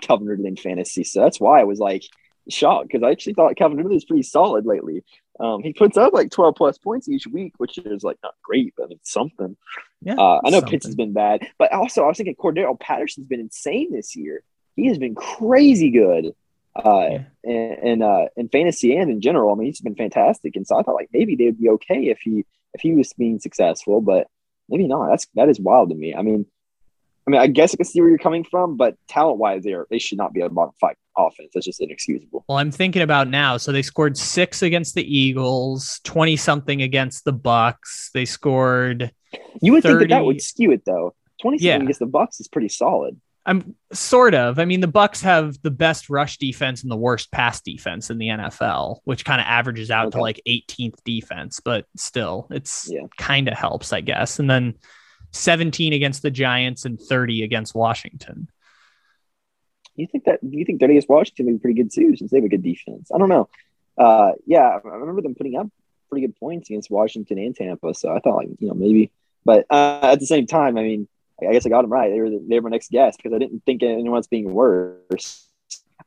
Calvin Ridley in fantasy, so that's why I was like shocked because I actually thought Calvin Ridley is pretty solid lately. Um, he puts up like 12 plus points each week, which is like not great, but it's something. Yeah, Uh, I know something. Pitts has been bad, but also I was thinking Cordarrelle Patterson's been insane this year. He has been crazy good uh, Yeah. in in, uh, in fantasy and in general. I mean, he's been fantastic, and so I thought like maybe they would be okay if he if he was being successful, but maybe not. That's that is wild to me. I mean, I mean, I guess I can see where you're coming from, but talent wise, they are they should not be a bottom five offense. That's just inexcusable. Well, I'm thinking about now. So they scored six against the Eagles, 20 something against the Bucks. They scored You would think that that would skew it though. Twenty Yeah. against the Bucks is pretty solid. I'm sort of. I mean, the Bucks have the best rush defense and the worst pass defense in the NFL, which kind of averages out to like 18th defense, but still, it's Yeah. kind of helps, I guess. And then 17 against the Giants and 30 against Washington. You think that? You think that against Washington would be pretty good too, since they have a good defense? I don't know. Uh, yeah, I remember them putting up pretty good points against Washington and Tampa. So I thought, like, you know, maybe. But uh, at the same time, I mean, I guess I got them right. They were the, they were my next guess because I didn't think anyone being worse.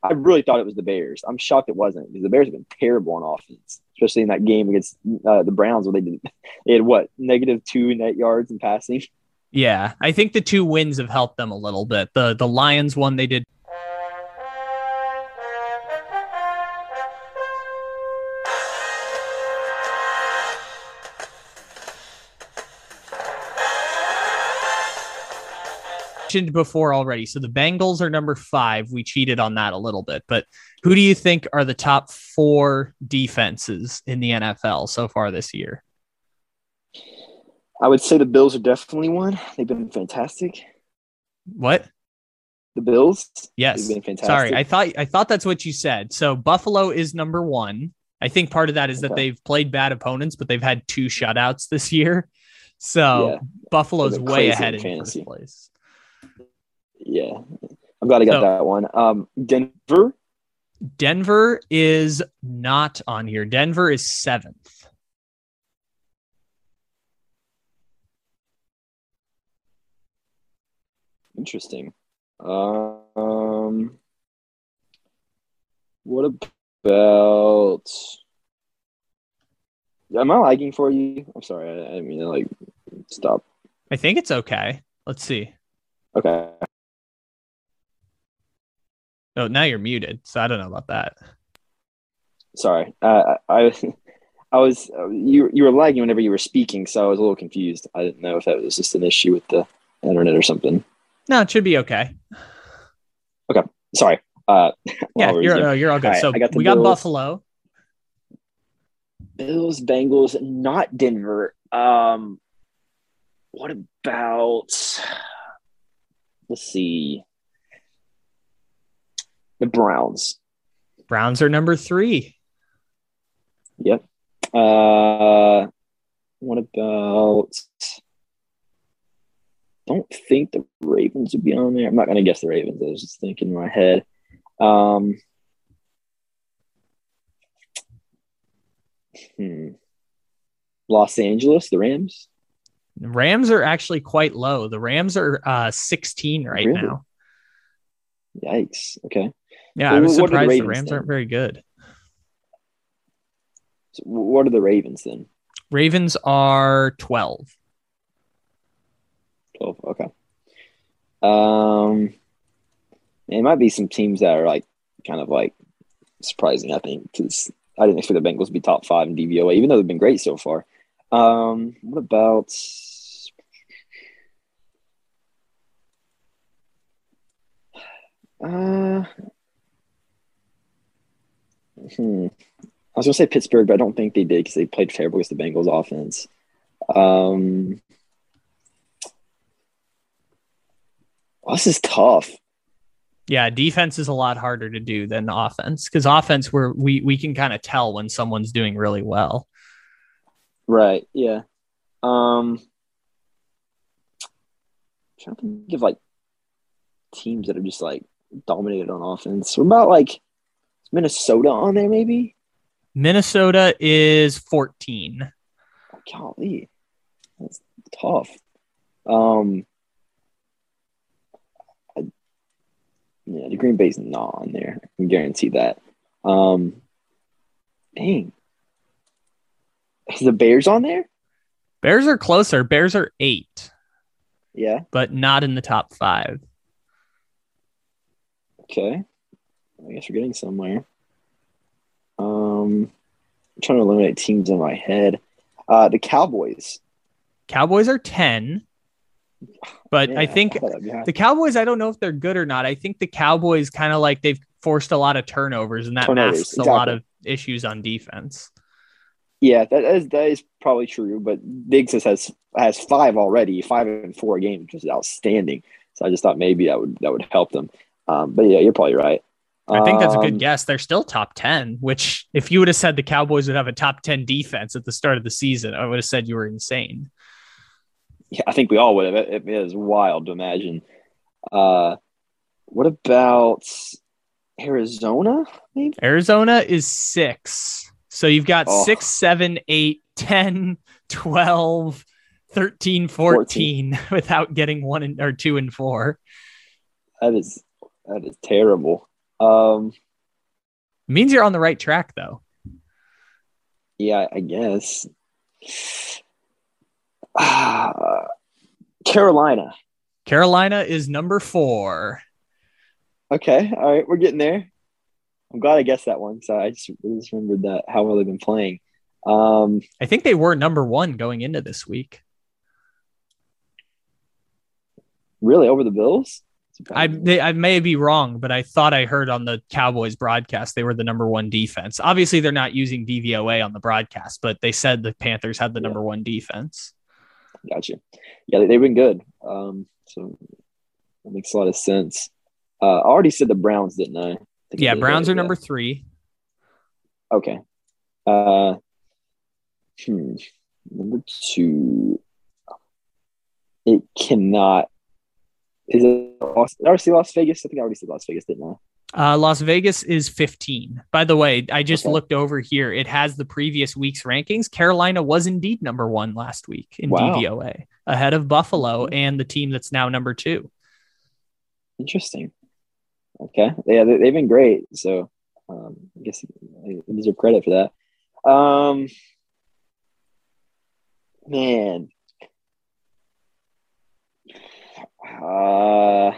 I really thought it was the Bears. I'm shocked it wasn't because the Bears have been terrible on offense, especially in that game against uh, the Browns where they did they had what negative two net yards in passing. Yeah, I think the two wins have helped them a little bit. The the Lions one they did mentioned before already. So the Bengals are number five. We cheated on that a little bit, but who do you think are the top four defenses in the NFL so far this year? I would say the Bills are definitely one. They've been fantastic. What? The Bills, Yes. they've been fantastic. Sorry, I thought I thought that's what you said. So Buffalo is number one. I think part of that is that they've played bad opponents, but they've had two shutouts this year. So Yeah. Buffalo's way ahead in in first place. Yeah, I'm glad I got So- that one. Um, Denver, Denver is not on here. Denver is seventh. interesting. Um, what about? Am I lagging for you? I'm sorry. I, I mean like stop. I think it's okay. Let's see. Okay. Oh, now you're muted. So I don't know about that. Sorry. Uh, I I was you you were lagging whenever you were speaking, so I was a little confused. I didn't know if that was just an issue with the internet or something. No, it should be okay. Okay. Sorry. Uh, Yeah, you're no, you're all good. All right, so got we got Buffalo. Bills, Bengals, not Denver. Um, what about? Let's see. The Browns. Browns are number three. Yep. Uh, what about? Don't think the Ravens would be on there. I'm not gonna guess the Ravens. I was just thinking in my head. Um, hmm. Los Angeles, the Rams. Rams are actually quite low. The Rams are uh 16 right Really? now. Yikes. Okay. Yeah, Well, I was are the surprised the Rams then? aren't very good. So what are the Ravens then? Ravens are 12. 12. Okay. Um, it might be some teams that are like kind of like surprising, I think, because I didn't expect the Bengals to be top five in DVOA, even though they've been great so far. Um, what about uh hmm. I was gonna say Pittsburgh, but I don't think they did because they played terrible against the Bengals offense. Um oh, this is tough. Yeah, defense is a lot harder to do than offense because offense where we we can kind of tell when someone's doing really well. Right. Yeah. Um trying to think of like teams that are just like dominated on offense. What about like Minnesota on there maybe? Minnesota is 14. Golly. That's tough. Um I, yeah, the Green Bay's not on there. I can guarantee that. Um dang. Is the Bears on there? Bears are closer. Bears are eight, Yeah. but not in the top five. Okay. I guess we're getting somewhere. Um, I'm trying to eliminate teams in my head. Uh, the Cowboys. Cowboys are 10, but Man, I think that'd the Cowboys, I don't know if they're good or not. I think the Cowboys kind of like they've forced a lot of turnovers and that Turnovers, masks a lot of issues on defense. Yeah, that is that is probably true. But Diggs has- has five already, five and four games, which is outstanding. So I just thought maybe that would that would help them. Um, but yeah, you're probably right. I think that's a good Um, guess. They're still top 10, which if you would have said the Cowboys would have a top 10 defense at the start of the season, I would have said you were insane. Yeah, I think we all would have. It, it is wild to imagine. Uh, what about Arizona? Maybe. Arizona is six. So you've got Oh. six, seven, eight, 10, 12, 13, 14 without getting one and, or two and four. That is that is terrible. Um, It means you're on the right track, though. yeah, I guess. Carolina. Carolina is number four. Okay, all right, we're getting there. I'm glad I guessed that one. So I just, I just remembered that how well they've been playing. Um, I think they were number one going into this week. really over the Bills. I they, I may be wrong, but I thought I heard on the Cowboys broadcast they were the number one defense. Obviously, they're not using DVOA on the broadcast, but they said the Panthers had the Yeah. number one defense. Gotcha. Yeah, they, they've been good. Um, so that makes a lot of sense. Uh, I already said the Browns, didn't I? I think I Yeah, Browns are number three. Okay. Uh, hmm. Number two. It cannot. Is it Las, I already say Las Vegas? I think I already said Las Vegas, didn't I? Uh, Las Vegas is 15. By the way, I just Okay. looked over here. It has the previous week's rankings. Carolina was indeed number one last week in Wow. DVOA, ahead of Buffalo and the team that's now number two. Interesting. Okay. Yeah, they, they've been great. So um, I guess they deserve credit for that. Um, man. Uh,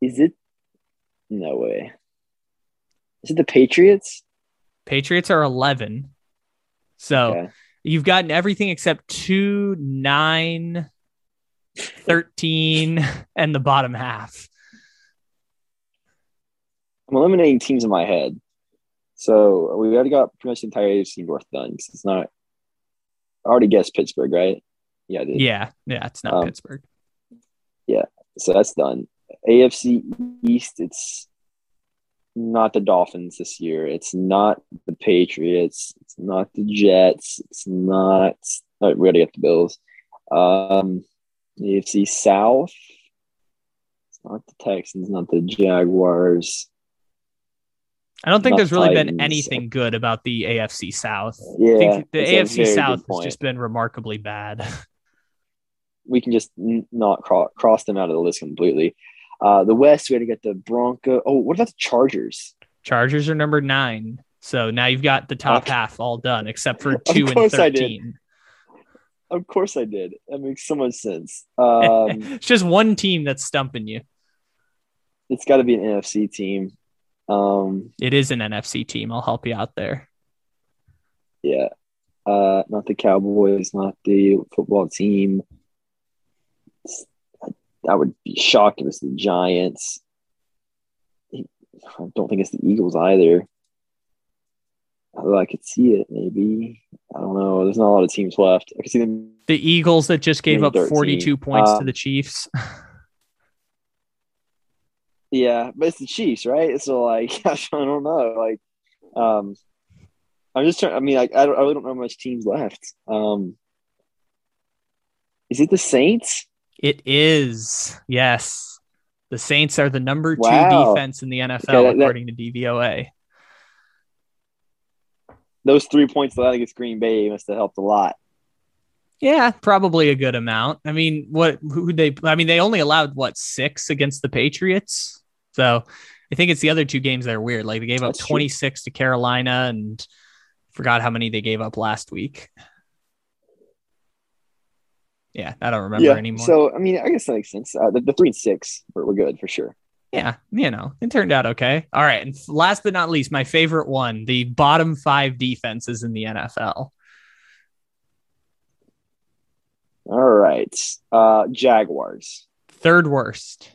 is it? No way. Is it the Patriots? Patriots are 11. So Okay. you've gotten everything except 2, 9, 13, and the bottom half. I'm eliminating teams in my head. So we already got pretty much the entire AFC North done. 'cause It's not. I already guessed Pittsburgh, right? Yeah, I did. Yeah. Yeah. It's not Um, Pittsburgh. Yeah, so that's done. AFC East, it's not the Dolphins this year. It's not the Patriots. It's not the Jets. It's not. Oh, we already got the Bills. Um, AFC South. It's not the Texans. Not the Jaguars. I don't think there's really been anything good about the AFC South. I Yeah, think the AFC South has just been remarkably bad. we can just not cro- cross them out of the list completely. Uh, the West, we had to get the Bronco. Oh, what about the Chargers? Chargers are number nine. So now you've got the top Okay. half all done, except for two and 13. Of course, I did. That makes so much sense. Um, It's just one team that's stumping you. it's got to be an NFC team. Um, It is an NFC team. I'll help you out there. yeah, uh, not the Cowboys, not the football team. It's- That would be shocking. It's the Giants. I don't think it's the Eagles either. Although I could see it, maybe. I don't know. There's not a lot of teams left. I could see them. The Eagles that just gave up 13. 42 points to Um, the Chiefs. Yeah, but it's the Chiefs, right? So like, I don't know. Like, um, I'm just trying. I mean, like, I, don't, I really don't know how much teams left. Um, is it the Saints? It is. Yes. The Saints are the number two Wow. defense in the NFL, Okay, that- that- according to DVOA. Those three points think it's Green Bay must have helped a lot. Yeah, probably a good amount. I mean, what who they I mean, they only allowed what six against the Patriots. So I think it's the other two games that are weird. Like they gave up That's true. 26 to Carolina and forgot how many they gave up last week. Yeah, I don't remember anymore. So I mean, I guess that makes sense. Uh, the, the three and six were, were good for sure. yeah, you know, it turned out okay. All right. And last but not least, my favorite one, the bottom five defenses in the NFL. All right, uh, Jaguars. Third worst.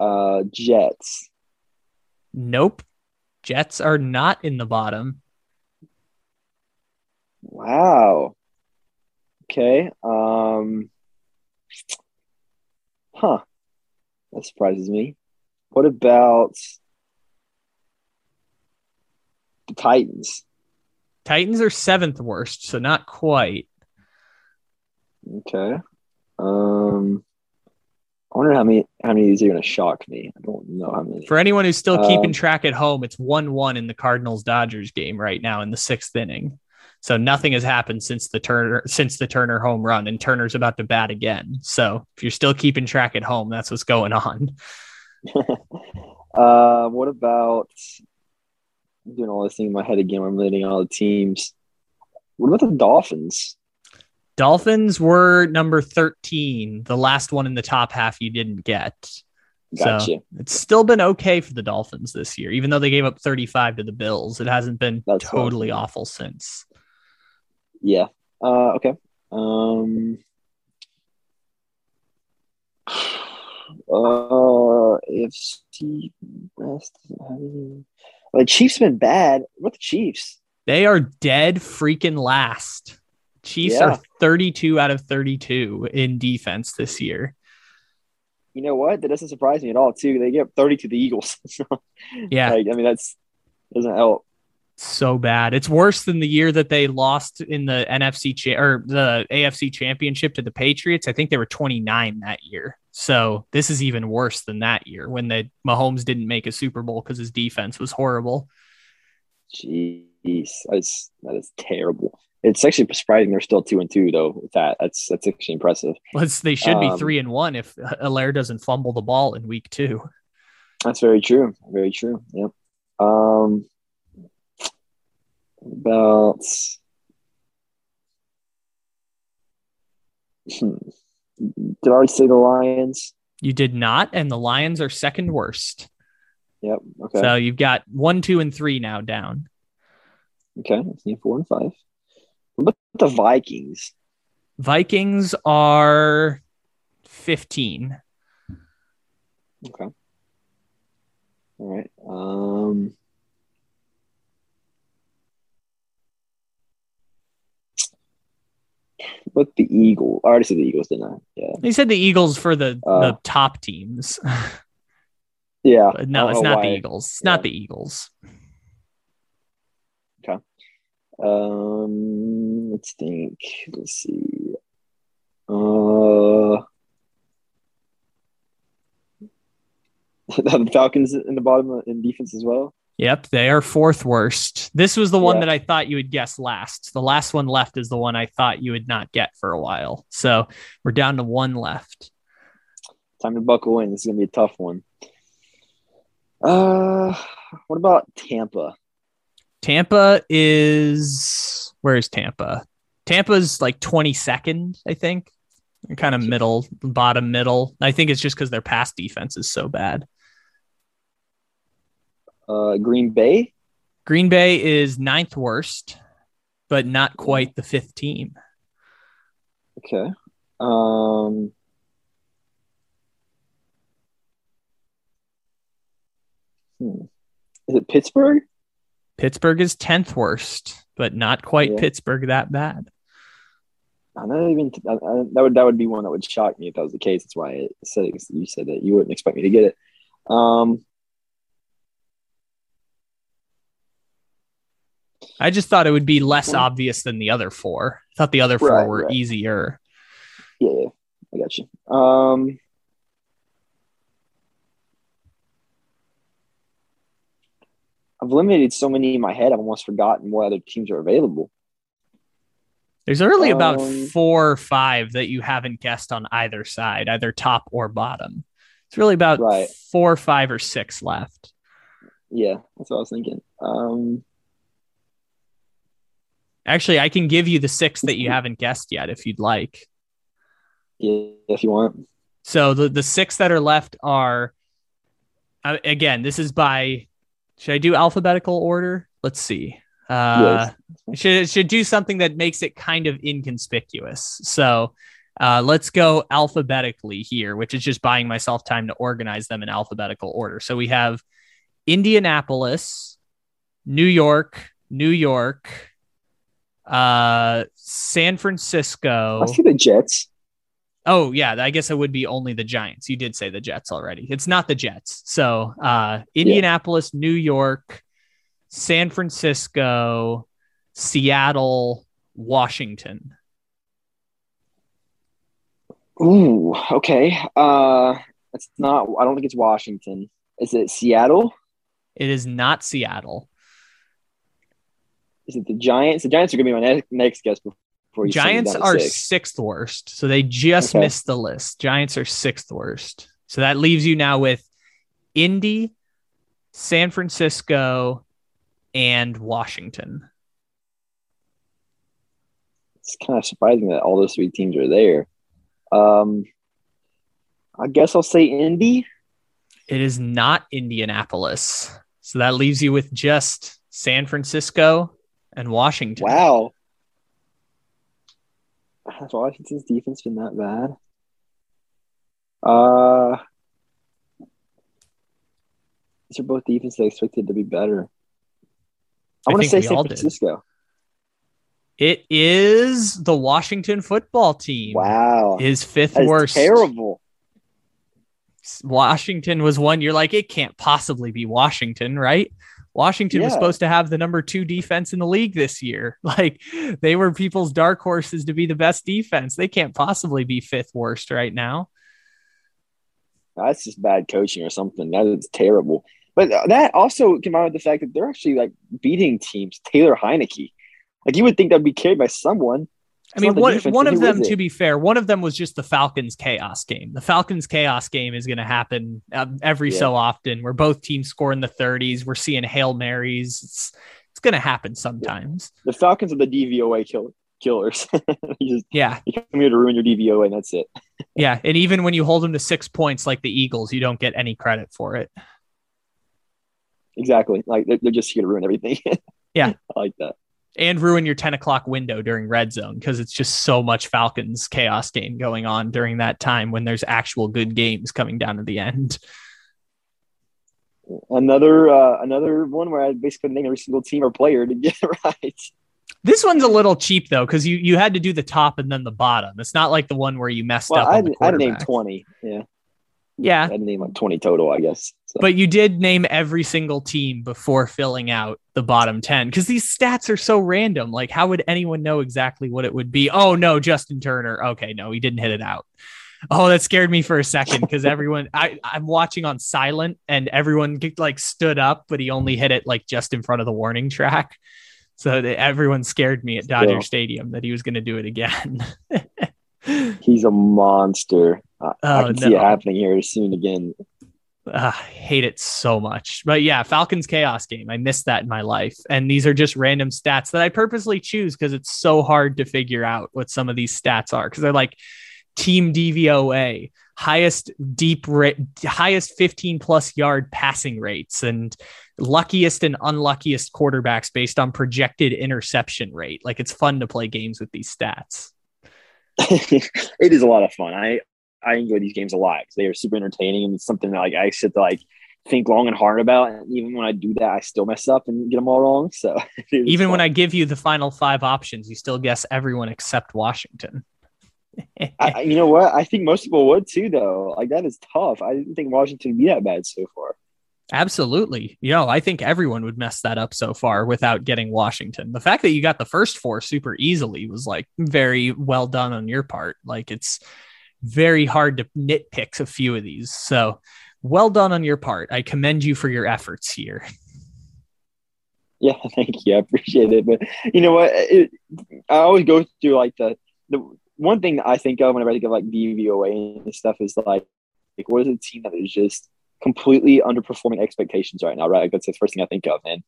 Uh, Jets. Nope. Jets are not in the bottom. Wow. Okay. Um. Huh. That surprises me. What about the Titans? Titans are seventh worst, so not quite. Okay. Um. I wonder how many how many of these are going to shock me. I don't know how many. For anyone who's still keeping Um, track at home, it's 1 1 in the Cardinals Dodgers game right now in the sixth inning. So nothing has happened since the Turner since the Turner home run, and Turner's about to bat again. So if you're still keeping track at home, that's what's going on. uh, what about I'm doing all this thing in my head again? I'm leading all the teams. What about the Dolphins? Dolphins were number 13, the last one in the top half you didn't get. Gotcha. So it's still been okay for the Dolphins this year, even though they gave up 35 to the Bills. It hasn't been That's totally awful since. Yeah. Uh, okay. Um. Uh, AFC West. Mean, the Chiefs been bad. What the Chiefs? They are dead freaking last. Chiefs Yeah. are 32 out of 32 in defense this year. You know what? That doesn't surprise me at all. Too. They get thirty to the Eagles. Yeah, like, I mean, that's doesn't help. so bad. It's worse than the year that they lost in the NFC cha- or the AFC championship to the Patriots. I think they were 29 that year. So this is even worse than that year when the Mahomes didn't make a Super Bowl because his defense was horrible. Jeez, that's that is terrible. It's actually surprising they're still two and two though. With that, that's that's actually impressive. Let's they should be Um, three and one if Helaire doesn't fumble the ball in week two. That's very true. Very true. Yep. Um, about hmm. did I already say the Lions? You did not, and the Lions are second worst. Yep. Okay. So you've got one, two, and three now down. okay. Let's need four and five. The Vikings? Vikings are 15. Okay. All right. Um. What the Eagles? I already said the Eagles, didn't I? Yeah. They said the Eagles for the, Uh, the top teams. Yeah. But no, it's not the. Eagles. It's Yeah. not the Eagles. Um, let's think. Let's see. Uh, the Falcons in the bottom in defense as well. Yep, they are fourth worst. This was the one Yeah. that I thought you would guess last. The last one left is the one I thought you would not get for a while. So we're down to one left. Time to buckle in. This is gonna be a tough one. Uh, what about Tampa? Tampa is where is Tampa? Tampa's like 22nd, I think. Kind of middle, bottom middle. I think it's just because their pass defense is so bad. Uh, Green Bay. Green Bay is ninth worst, but not quite the fifth team. Okay. Um. Hmm. Is it Pittsburgh? Pittsburgh is 10th worst, but not quite Yeah. Pittsburgh that bad. I'm not even. I, I, that would that would be one that would shock me if that was the case. That's why I said it, you said that you wouldn't expect me to get it. Um. I just thought it would be less Well- obvious than the other four. I thought the other four Right, were right. easier. Yeah, yeah, I got you. Um. I've limited so many in my head. I've almost forgotten what other teams are available. There's really about Um, four or five that you haven't guessed on either side, either top or bottom. It's really about Right. four, five, or six left. Yeah, that's what I was thinking. Um. Actually, I can give you the six that you haven't guessed yet if you'd like. Yeah, if you want. So the, the six that are left are, uh, again, this is by, should I do alphabetical order? Let's see. Uh, should should do something that makes it kind of inconspicuous. So uh, let's go alphabetically here, which is just buying myself time to organize them in alphabetical order. So we have Indianapolis, New York, New York, uh, San Francisco. I see the Jets. Oh yeah, I guess it would be only the Giants. You did say the Jets already. It's not the Jets. So uh Indianapolis, New York, San Francisco, Seattle, Washington. Ooh, okay. Uh, it's not. I don't think it's Washington. Is it Seattle? It is not Seattle. Is it the Giants? The Giants are gonna be my next, next guess Giants are six. sixth worst. So they just Okay. missed the list. Giants are sixth worst. So that leaves you now with Indy, San Francisco, and Washington. It's kind of surprising that all those three teams are there. Um, I guess I'll say Indy. It is not Indianapolis. So that leaves you with just San Francisco and Washington. Wow. Has Washington's defense been that bad? Uh, these are both defenses I expected to be better. I I want to say San all did. Francisco. It is the Washington football team. Wow. Is fifth That's worst. terrible. Washington was one. You're like, it can't possibly be Washington, right? Washington was supposed to have the number two defense in the league this year. Like they were people's dark horses to be the best defense. They can't possibly be fifth worst right now. That's just bad coaching or something. That is terrible. But that also combined with the fact that they're actually like beating teams. Taylor Heinicke. Like you would think that'd be carried by someone. I mean, one, one of them, to be fair, one of them was just the Falcons chaos game. The Falcons chaos game is going to happen um, every yeah. so often where both teams score in the 30s. We're seeing Hail Marys. It's, it's going to happen sometimes. The Falcons are the DVOA kill, killers. just, yeah. You come here to ruin your DVOA and that's it. yeah. And even when you hold them to six points like the Eagles, you don't get any credit for it. Exactly. Like they're, they're just here to ruin everything. yeah. I like that and ruin your 10 o'clock window during red zone because it's just so much Falcons chaos game going on during that time when there's actual good games coming down to the end. Another uh, another one where I basically name every single team or player to get it right. This one's a little cheap though because you you had to do the top and then the bottom. It's not like the one where you messed well, up. I, I named twenty. Yeah. Yeah. I'd name like 20 total, I guess. So. But you did name every single team before filling out the bottom 10 because these stats are so random. Like, how would anyone know exactly what it would be? Oh, no, Justin Turner. Okay, no, he didn't hit it out. Oh, that scared me for a second because everyone, I, I'm watching on silent and everyone like stood up, but he only hit it like just in front of the warning track. So that everyone scared me at Dodger yeah. Stadium that he was going to do it again. He's a monster. I, oh, I can no. see it happening here soon again. Uh, I hate it so much. But yeah, Falcons chaos game. I missed that in my life. And these are just random stats that I purposely choose because it's so hard to figure out what some of these stats are. Because they're like team DVOA, highest deep rate, highest 15 plus yard passing rates, and luckiest and unluckiest quarterbacks based on projected interception rate. Like it's fun to play games with these stats. it is a lot of fun. I I enjoy these games a lot because they are super entertaining and it's something that like I sit to like think long and hard about. And even when I do that, I still mess up and get them all wrong. So even fun. when I give you the final five options, you still guess everyone except Washington. I, you know what? I think most people would too, though. Like that is tough. I didn't think Washington would be that bad so far. Absolutely. You know, I think everyone would mess that up so far without getting Washington. The fact that you got the first four super easily was like very well done on your part. Like it's very hard to nitpick a few of these. So well done on your part. I commend you for your efforts here. Yeah, thank you. I appreciate it. But you know what? It, I always go through like the the one thing that I think of whenever I think of like DVOA and stuff is like, like what is a team that is just completely underperforming expectations right now, right? Like that's the first thing I think of. And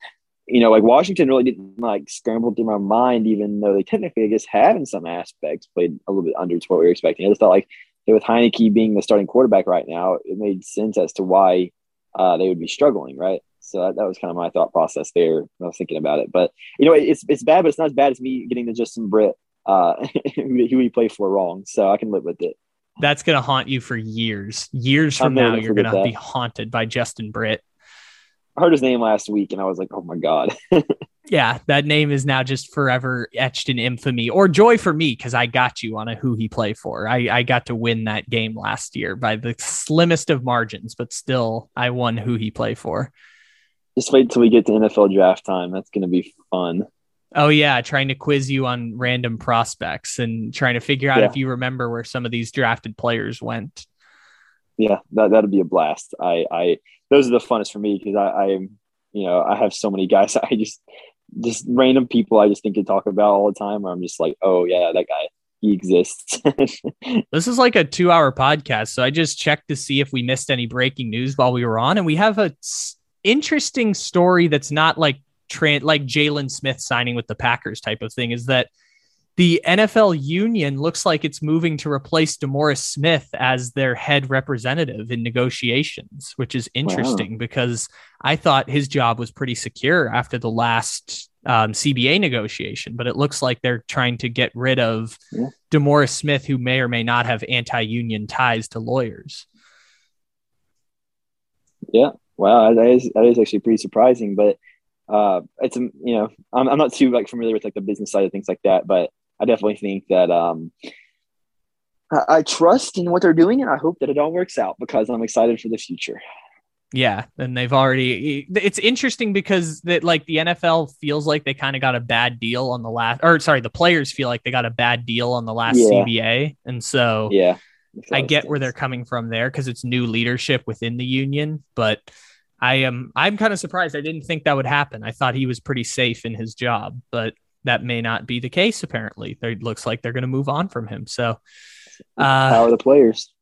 you know, like Washington really didn't like scramble through my mind, even though they technically, I guess, have in some aspects played a little bit under to what we were expecting. I just thought like with Heinicke being the starting quarterback right now, it made sense as to why uh, they would be struggling, right? So that, that was kind of my thought process there when I was thinking about it. But you know, it's it's bad, but it's not as bad as me getting the Justin Britt, uh, who, who he played for wrong. So I can live with it that's going to haunt you for years. Years from now, you're going to be haunted by Justin Britt. I heard his name last week and I was like, oh my God. yeah, that name is now just forever etched in infamy or joy for me because I got you on a who he play for. I, I got to win that game last year by the slimmest of margins, but still, I won who he play for. Just wait till we get to NFL draft time. That's going to be fun. Oh yeah, trying to quiz you on random prospects and trying to figure out yeah. if you remember where some of these drafted players went. Yeah, that that'd be a blast. I I those are the funnest for me because I I you know I have so many guys I just just random people I just think to talk about all the time. Where I'm just like, oh yeah, that guy he exists. this is like a two hour podcast, so I just checked to see if we missed any breaking news while we were on, and we have a interesting story that's not like Trent, like Jalen Smith signing with the Packers type of thing is that the NFL union looks like it's moving to replace DeMaurice Smith as their head representative in negotiations, which is interesting wow. because I thought his job was pretty secure after the last um, CBA negotiation, but it looks like they're trying to get rid of yeah. DeMaurice Smith, who may or may not have anti-union ties to lawyers. Yeah, wow, that is that is actually pretty surprising, but uh, it's you know I'm, I'm not too like familiar with like the business side of things like that, but I definitely think that um, I, I trust in what they're doing, and I hope that it all works out because I'm excited for the future. Yeah, and they've already. It's interesting because that like the NFL feels like they kind of got a bad deal on the last, or sorry, the players feel like they got a bad deal on the last yeah. CBA, and so yeah, I get sense. where they're coming from there because it's new leadership within the union, but I am I'm kind of surprised. I didn't think that would happen. I thought he was pretty safe in his job, but that may not be the case. Apparently, it looks like they're going to move on from him. So, uh, power the players.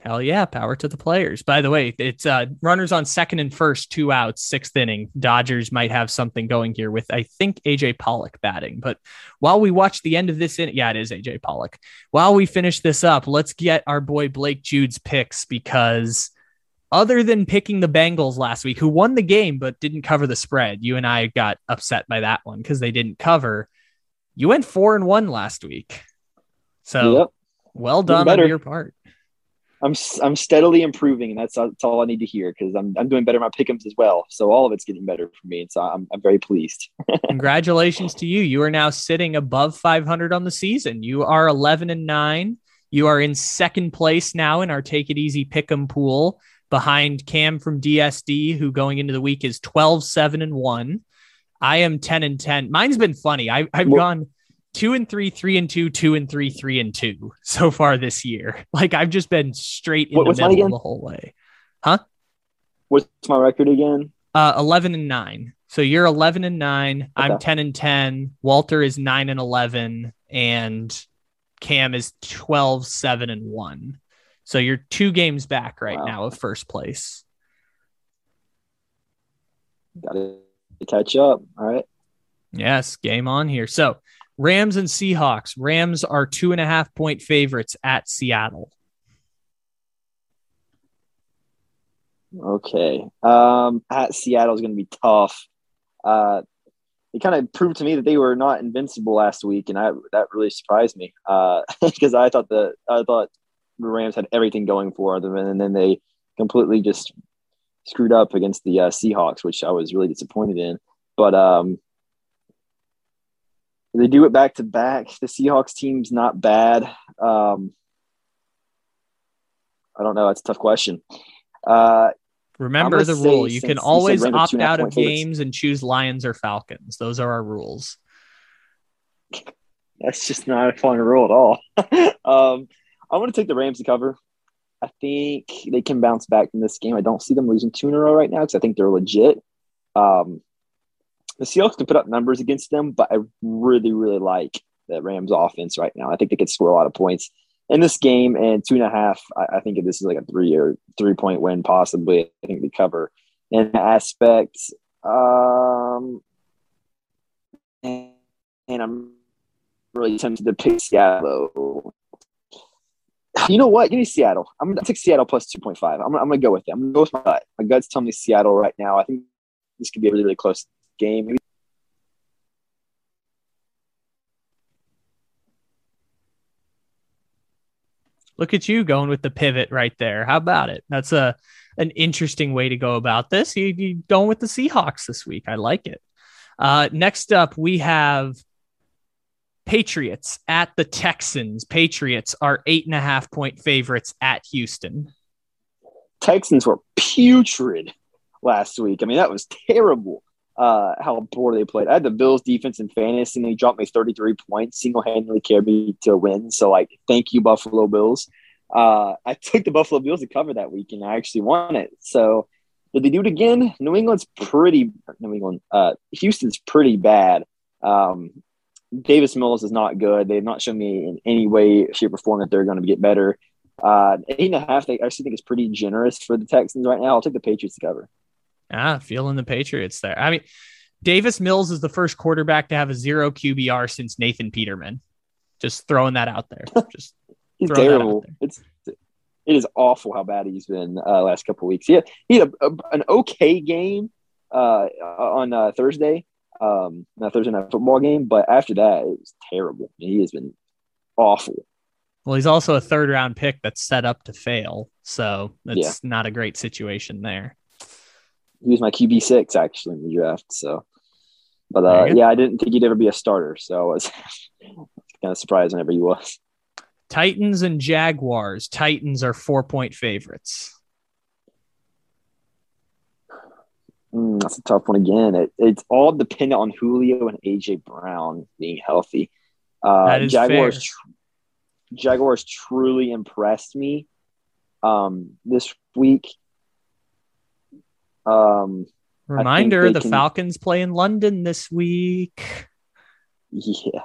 Hell yeah, power to the players. By the way, it's uh, runners on second and first, two outs, sixth inning. Dodgers might have something going here with I think AJ Pollock batting. But while we watch the end of this, in- yeah, it is AJ Pollock. While we finish this up, let's get our boy Blake Jude's picks because other than picking the Bengals last week, who won the game but didn't cover the spread, you and I got upset by that one because they didn't cover. You went four and one last week, so yep. well done on your part. I'm I'm steadily improving, and that's, that's all I need to hear because I'm I'm doing better in my pickums as well. So all of it's getting better for me, and so I'm I'm very pleased. Congratulations to you! You are now sitting above 500 on the season. You are 11 and nine. You are in second place now in our Take It Easy Pick'em pool behind Cam from DSD, who going into the week is 12, 7, and 1. I am 10 and 10. Mine's been funny. I, I've well, gone two and three, three and two, two and three, three and two so far this year. Like I've just been straight in what, the middle the whole way. Huh? What's my record again? Uh, 11 and 9. So you're 11 and 9. Okay. I'm 10 and 10. Walter is 9 and 11. And Cam is 12, 7 and 1. So you're two games back right wow. now of first place. Got to catch up. All right. Yes, game on here. So Rams and Seahawks. Rams are two and a half point favorites at Seattle. Okay. Um, at Seattle is going to be tough. Uh, it kind of proved to me that they were not invincible last week, and I that really surprised me because uh, I thought the I thought the Rams had everything going for them, and then they completely just screwed up against the uh, Seahawks, which I was really disappointed in. But um, they do it back to back. The Seahawks team's not bad. Um, I don't know. That's a tough question. Uh, Remember the rule. You can always opt out of games and choose Lions or Falcons. Those are our rules. That's just not a fun rule at all. um, I want to take the Rams to cover. I think they can bounce back from this game. I don't see them losing two in a row right now because I think they're legit. Um, the Seahawks can put up numbers against them, but I really, really like the Rams offense right now. I think they could score a lot of points in this game and two and a half. I, I think this is like a three or three point win, possibly. I think they cover in aspect. Um, and, and I'm really tempted to pick Seattle you know what? Give me Seattle. I'm gonna take Seattle plus two point five. I'm, I'm gonna go with it. I'm gonna go with my gut. My gut's telling me Seattle right now. I think this could be a really really close game. Maybe. Look at you going with the pivot right there. How about it? That's a an interesting way to go about this. You, you going with the Seahawks this week. I like it. Uh, next up, we have Patriots at the Texans. Patriots are eight and a half point favorites at Houston. Texans were putrid last week. I mean, that was terrible. Uh, how poor they played. I had the Bills defense in fantasy, and they dropped me 33 points, single handedly carried me to win. So, like, thank you, Buffalo Bills. Uh, I took the Buffalo Bills to cover that week, and I actually won it. So, did they do it again? New England's pretty. New England. Uh, Houston's pretty bad. Um, Davis Mills is not good. They've not shown me in any way, shape, or form that they're going to get better. Uh, eight and a half, they actually think is pretty generous for the Texans right now. I'll take the Patriots to cover. Ah, feeling the Patriots there. I mean, Davis Mills is the first quarterback to have a zero QBR since Nathan Peterman. Just throwing that out there. Just he's terrible. It's it is awful how bad he's been uh, last couple weeks. He had, he had a, a, an okay game uh, on uh, Thursday, um, that Thursday night football game. But after that, it was terrible. He has been awful. Well, he's also a third round pick that's set up to fail. So it's yeah. not a great situation there. He was my QB six actually in the draft. So, but uh, yeah, I didn't think he'd ever be a starter. So I was kind of surprised whenever he was. Titans and Jaguars. Titans are four point favorites. Mm, that's a tough one again. It, it's all dependent on Julio and AJ Brown being healthy. Uh, Jaguars, tr- Jaguars truly impressed me um, this week. Um, Reminder: the can... Falcons play in London this week. Yeah,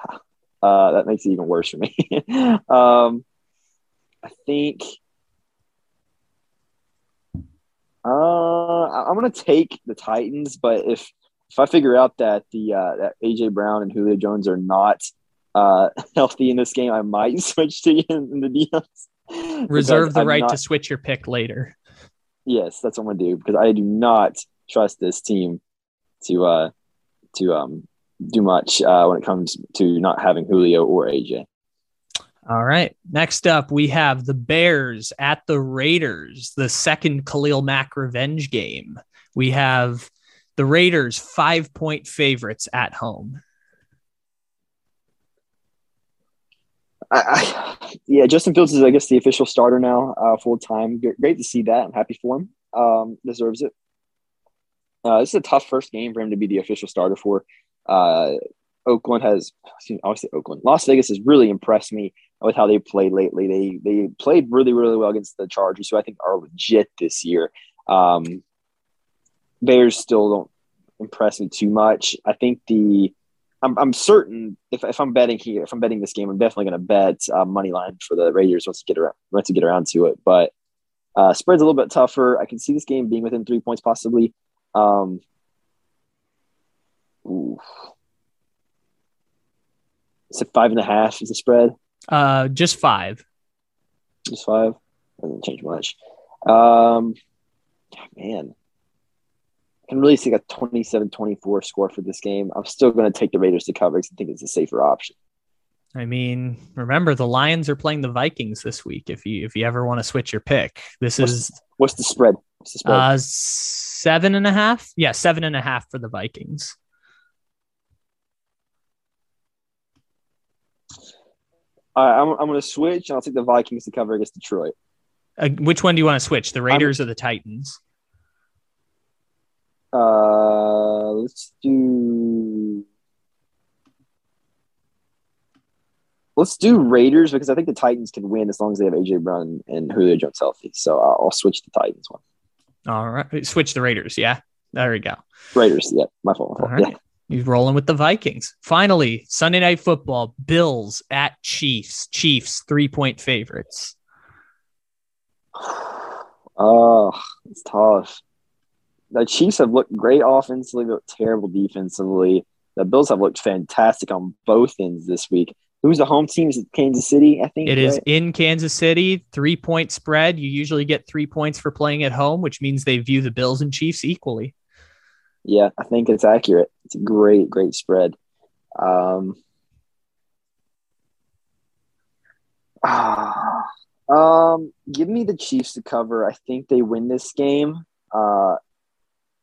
uh, that makes it even worse for me. um, I think uh, I'm gonna take the Titans, but if if I figure out that the uh, that AJ Brown and Julio Jones are not uh, healthy in this game, I might switch to in, in the DMs. Reserve the I'm right not, to switch your pick later. Yes, that's what I'm gonna do because I do not trust this team to uh to um do much uh, when it comes to not having Julio or AJ. All right. Next up, we have the Bears at the Raiders, the second Khalil Mack revenge game. We have the Raiders five point favorites at home. I, I, yeah, Justin Fields is, I guess, the official starter now, uh, full time. Great to see that. I'm happy for him. Um, deserves it. Uh, this is a tough first game for him to be the official starter for. Uh, Oakland has, excuse me, say Oakland. Las Vegas has really impressed me with how they played lately. They they played really really well against the Chargers, who I think are legit this year. Um, Bears still don't impress me too much. I think the I'm, I'm certain if, if I'm betting here, if I'm betting this game, I'm definitely going to bet uh, money line for the Raiders once to get around once to get around to it. But uh, spread's a little bit tougher. I can see this game being within three points possibly. Um, oof. Is it five and a half is the spread? Uh, just five. Just five. Doesn't change much. Um, man, I can really see a 27-24 score for this game. I'm still going to take the Raiders to cover because I think it's a safer option. I mean, remember the Lions are playing the Vikings this week. If you if you ever want to switch your pick, this what's, is what's the spread? What's the spread? Uh, seven and a half. Yeah, seven and a half for the Vikings. Right, I'm, I'm going to switch and I'll take the Vikings to cover against Detroit. Uh, which one do you want to switch? The Raiders I'm, or the Titans? Uh, let's do. Let's do Raiders because I think the Titans can win as long as they have AJ Brown and Julio Jones healthy. So I'll, I'll switch the Titans one. All right, switch the Raiders. Yeah, there we go. Raiders. Yeah, my fault. My fault. Yeah. He's rolling with the Vikings. Finally, Sunday night football, Bills at Chiefs. Chiefs, three point favorites. Oh, it's tough. The Chiefs have looked great offensively, but terrible defensively. The Bills have looked fantastic on both ends this week. Who's the home team? Is it Kansas City? I think it right? is in Kansas City. Three point spread. You usually get three points for playing at home, which means they view the Bills and Chiefs equally. Yeah, I think it's accurate. It's a great, great spread. Um, ah, um, give me the Chiefs to cover. I think they win this game. Uh,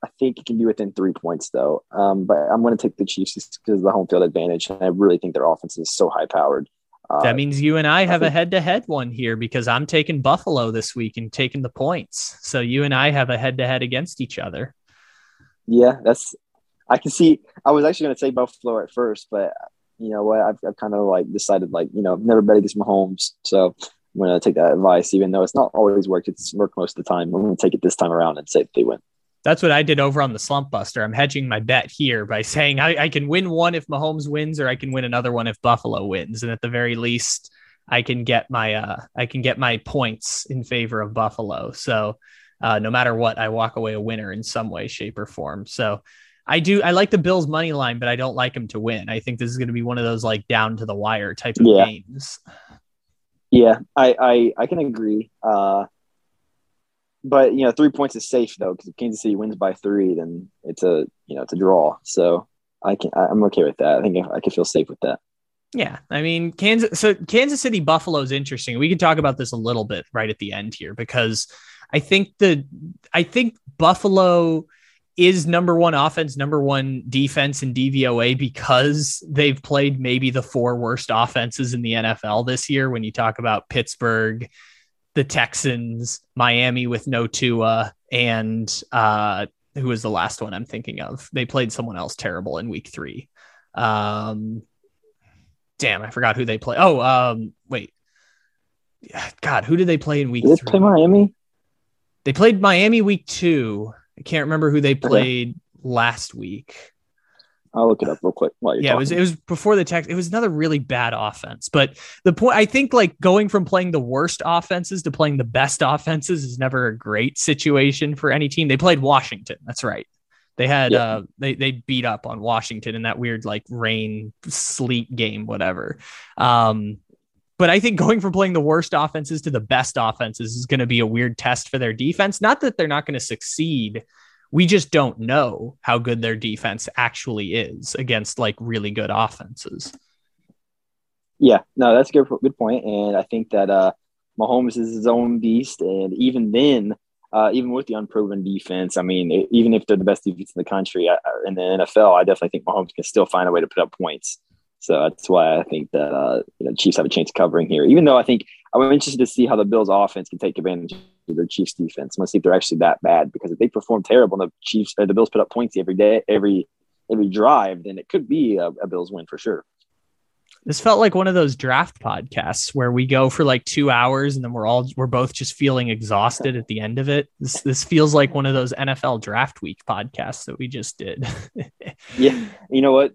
I think it can be within three points though. Um, but I'm going to take the Chiefs because of the home field advantage, and I really think their offense is so high powered. Uh, that means you and I have I think, a head to head one here because I'm taking Buffalo this week and taking the points. So you and I have a head to head against each other. Yeah, that's. I can see. I was actually going to say Buffalo at first, but you know what? I've, I've kind of like decided, like you know, I've never bet against Mahomes, so I'm going to take that advice, even though it's not always worked. It's worked most of the time. I'm going to take it this time around and say they win. That's what I did over on the Slump Buster. I'm hedging my bet here by saying I, I can win one if Mahomes wins, or I can win another one if Buffalo wins, and at the very least, I can get my uh, I can get my points in favor of Buffalo. So uh, no matter what, I walk away a winner in some way, shape, or form. So I do. I like the Bills money line, but I don't like them to win. I think this is going to be one of those like down to the wire type of yeah. games. Yeah, I, I I can agree. Uh, but you know, three points is safe though, because if Kansas City wins by three, then it's a you know it's a draw. So I can I'm okay with that. I think I can feel safe with that. Yeah, I mean Kansas. So Kansas City Buffalo is interesting. We can talk about this a little bit right at the end here because I think the I think Buffalo is number one offense, number one defense in DVOA because they've played maybe the four worst offenses in the NFL this year. When you talk about Pittsburgh, the Texans, Miami with no Tua, and uh, who was the last one I'm thinking of? They played someone else terrible in week three. Um, damn, I forgot who they play. Oh, um, wait. God, who did they play in week did three? play Miami? They played Miami week two. I can't remember who they played okay. last week. I'll look it up real quick. While you're yeah, it was it was before the text. It was another really bad offense. But the point I think like going from playing the worst offenses to playing the best offenses is never a great situation for any team. They played Washington. That's right. They had uh they they beat up on Washington in that weird like rain sleet game, whatever. Um but I think going from playing the worst offenses to the best offenses is going to be a weird test for their defense. Not that they're not going to succeed. We just don't know how good their defense actually is against like really good offenses. Yeah, no, that's a good good point. and I think that uh, Mahomes is his own beast, and even then, uh, even with the unproven defense, I mean, even if they're the best defense in the country uh, in the NFL, I definitely think Mahomes can still find a way to put up points. So that's why I think that uh, you know, Chiefs have a chance of covering here. Even though I think I'm interested to see how the Bills' offense can take advantage of their Chiefs' defense. I'm gonna see if they're actually that bad because if they perform terrible and the Chiefs or the Bills put up points every day, every every drive, then it could be a, a Bills win for sure. This felt like one of those draft podcasts where we go for like two hours and then we're all we're both just feeling exhausted at the end of it. This this feels like one of those NFL draft week podcasts that we just did. Yeah, you know what?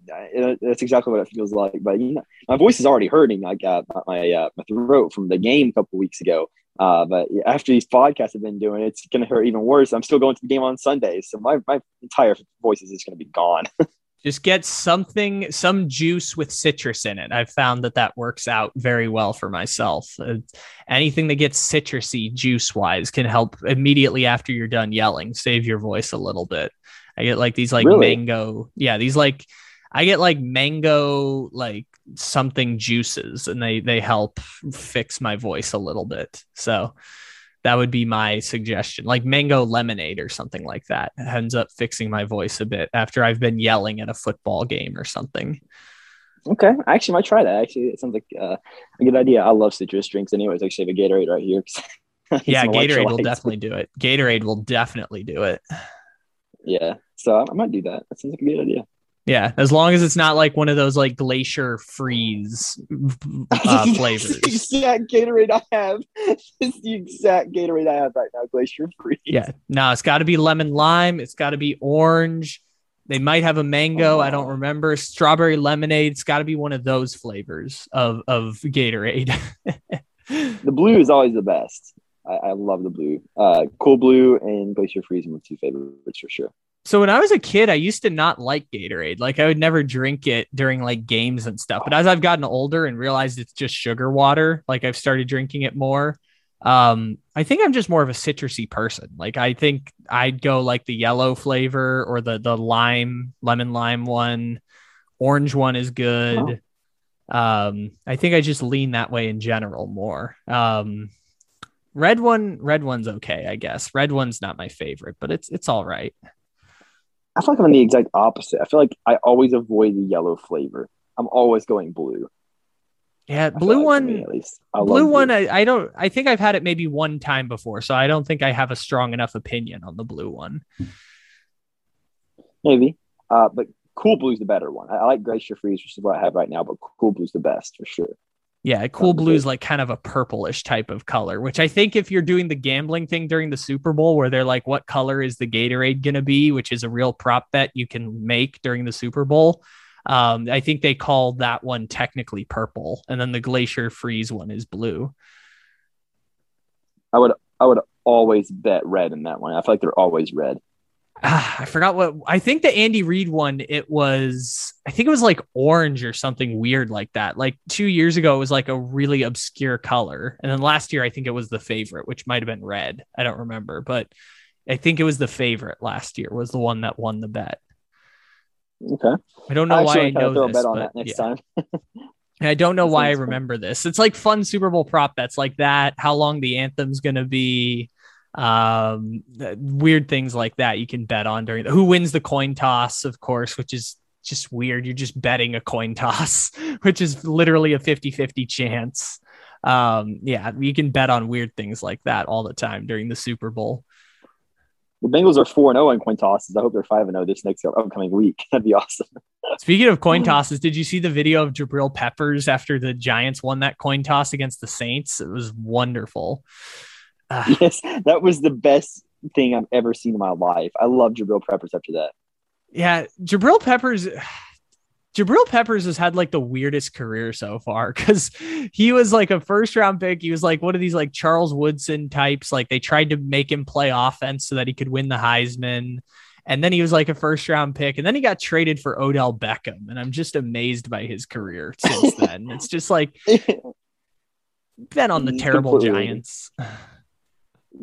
That's exactly what it feels like. But you know, my voice is already hurting. I got my uh, my throat from the game a couple weeks ago. Uh, but after these podcasts have been doing, it's going to hurt even worse. I'm still going to the game on Sunday, so my my entire voice is just going to be gone. just get something some juice with citrus in it. I've found that that works out very well for myself. Uh, anything that gets citrusy juice wise can help immediately after you're done yelling save your voice a little bit. I get like these like Really? mango yeah these like i get like mango like something juices and they they help fix my voice a little bit. So that would be my suggestion like mango lemonade or something like that ends up fixing my voice a bit after i've been yelling at a football game or something okay, I actually might try that. Actually, it sounds like uh, a good idea. I love citrus drinks, anyways. I actually have a Gatorade right here yeah gatorade will definitely do it gatorade will definitely do it Yeah, so I might do that. That sounds like a good idea. Yeah as long as it's not like one of those like glacier freeze uh, flavors the exact Gatorade I have. This is the exact Gatorade I have right now. Glacier freeze. yeah no it's got to be lemon lime it's got to be orange they might have a mango i don't Oh. remember strawberry lemonade it's got to be one of those flavors of of gatorade The blue is always the best. I, I love the blue. Uh, cool blue and Glacier Freeze are my two favorites for sure. So when I was a kid, I used to not like Gatorade. Like I would never drink it during like games and stuff. But as I've gotten older and realized it's just sugar water, like I've started drinking it more. Um, I think I'm just more of a citrusy person. Like I think I'd go like the yellow flavor or the the lime, lemon lime one. Orange one is good. Um, I think I just lean that way in general more. Um, red one, red one's okay, I guess. Red one's not my favorite, but it's it's all right. I feel like I'm the exact opposite. I feel like I always avoid the yellow flavor. I'm always going blue. Yeah, blue like one, at least. I blue one. I, I don't. I think I've had it maybe one time before, so I don't think I have a strong enough opinion on the blue one. Maybe. Uh, but Cool Blue's the better one. I, I like Glacier Freeze, which is what I have right now, but Cool Blue's the best for sure. Yeah, cool blue is like kind of a purplish type of color, which I think if you're doing the gambling thing during the Super Bowl, where they're like, "What color is the Gatorade gonna be?" which is a real prop bet you can make during the Super Bowl. Um, I think they call that one technically purple, and then the Glacier Freeze one is blue. I would I would always bet red in that one. I feel like they're always red. Ah, I forgot what I think the Andy Reid one. It was I think it was like orange or something weird like that. Like two years ago, it was like a really obscure color, and then last year I think it was the favorite, which might have been red. I don't remember, but I think it was the favorite last year. Was the one that won the bet. Okay. I don't know I why I know throw a this, bet on but that next yeah. time. I don't know That why I remember this. It's like fun Super Bowl prop bets like that. How long the anthem's gonna be. Um, weird things like that you can bet on during the, who wins the coin toss, of course, which is just weird. You're just betting a coin toss, which is literally a 50 50 chance. Um, yeah, you can bet on weird things like that all the time during the Super Bowl. The Bengals are four and zero in coin tosses. I hope they're five and zero this next upcoming week. That'd be awesome. Speaking of coin tosses, did you see the video of Jabril Peppers after the Giants won that coin toss against the Saints? It was wonderful. Ah, yes, that was the best thing I've ever seen in my life. I love Jabril Peppers after that. Yeah, Jabril Peppers. Jabril Peppers has had like the weirdest career so far because he was like a first round pick. He was like one of these like Charles Woodson types. Like they tried to make him play offense so that he could win the Heisman. And then he was like a first round pick. And then he got traded for Odell Beckham. And I'm just amazed by his career since then. it's just like been on the terrible Giants.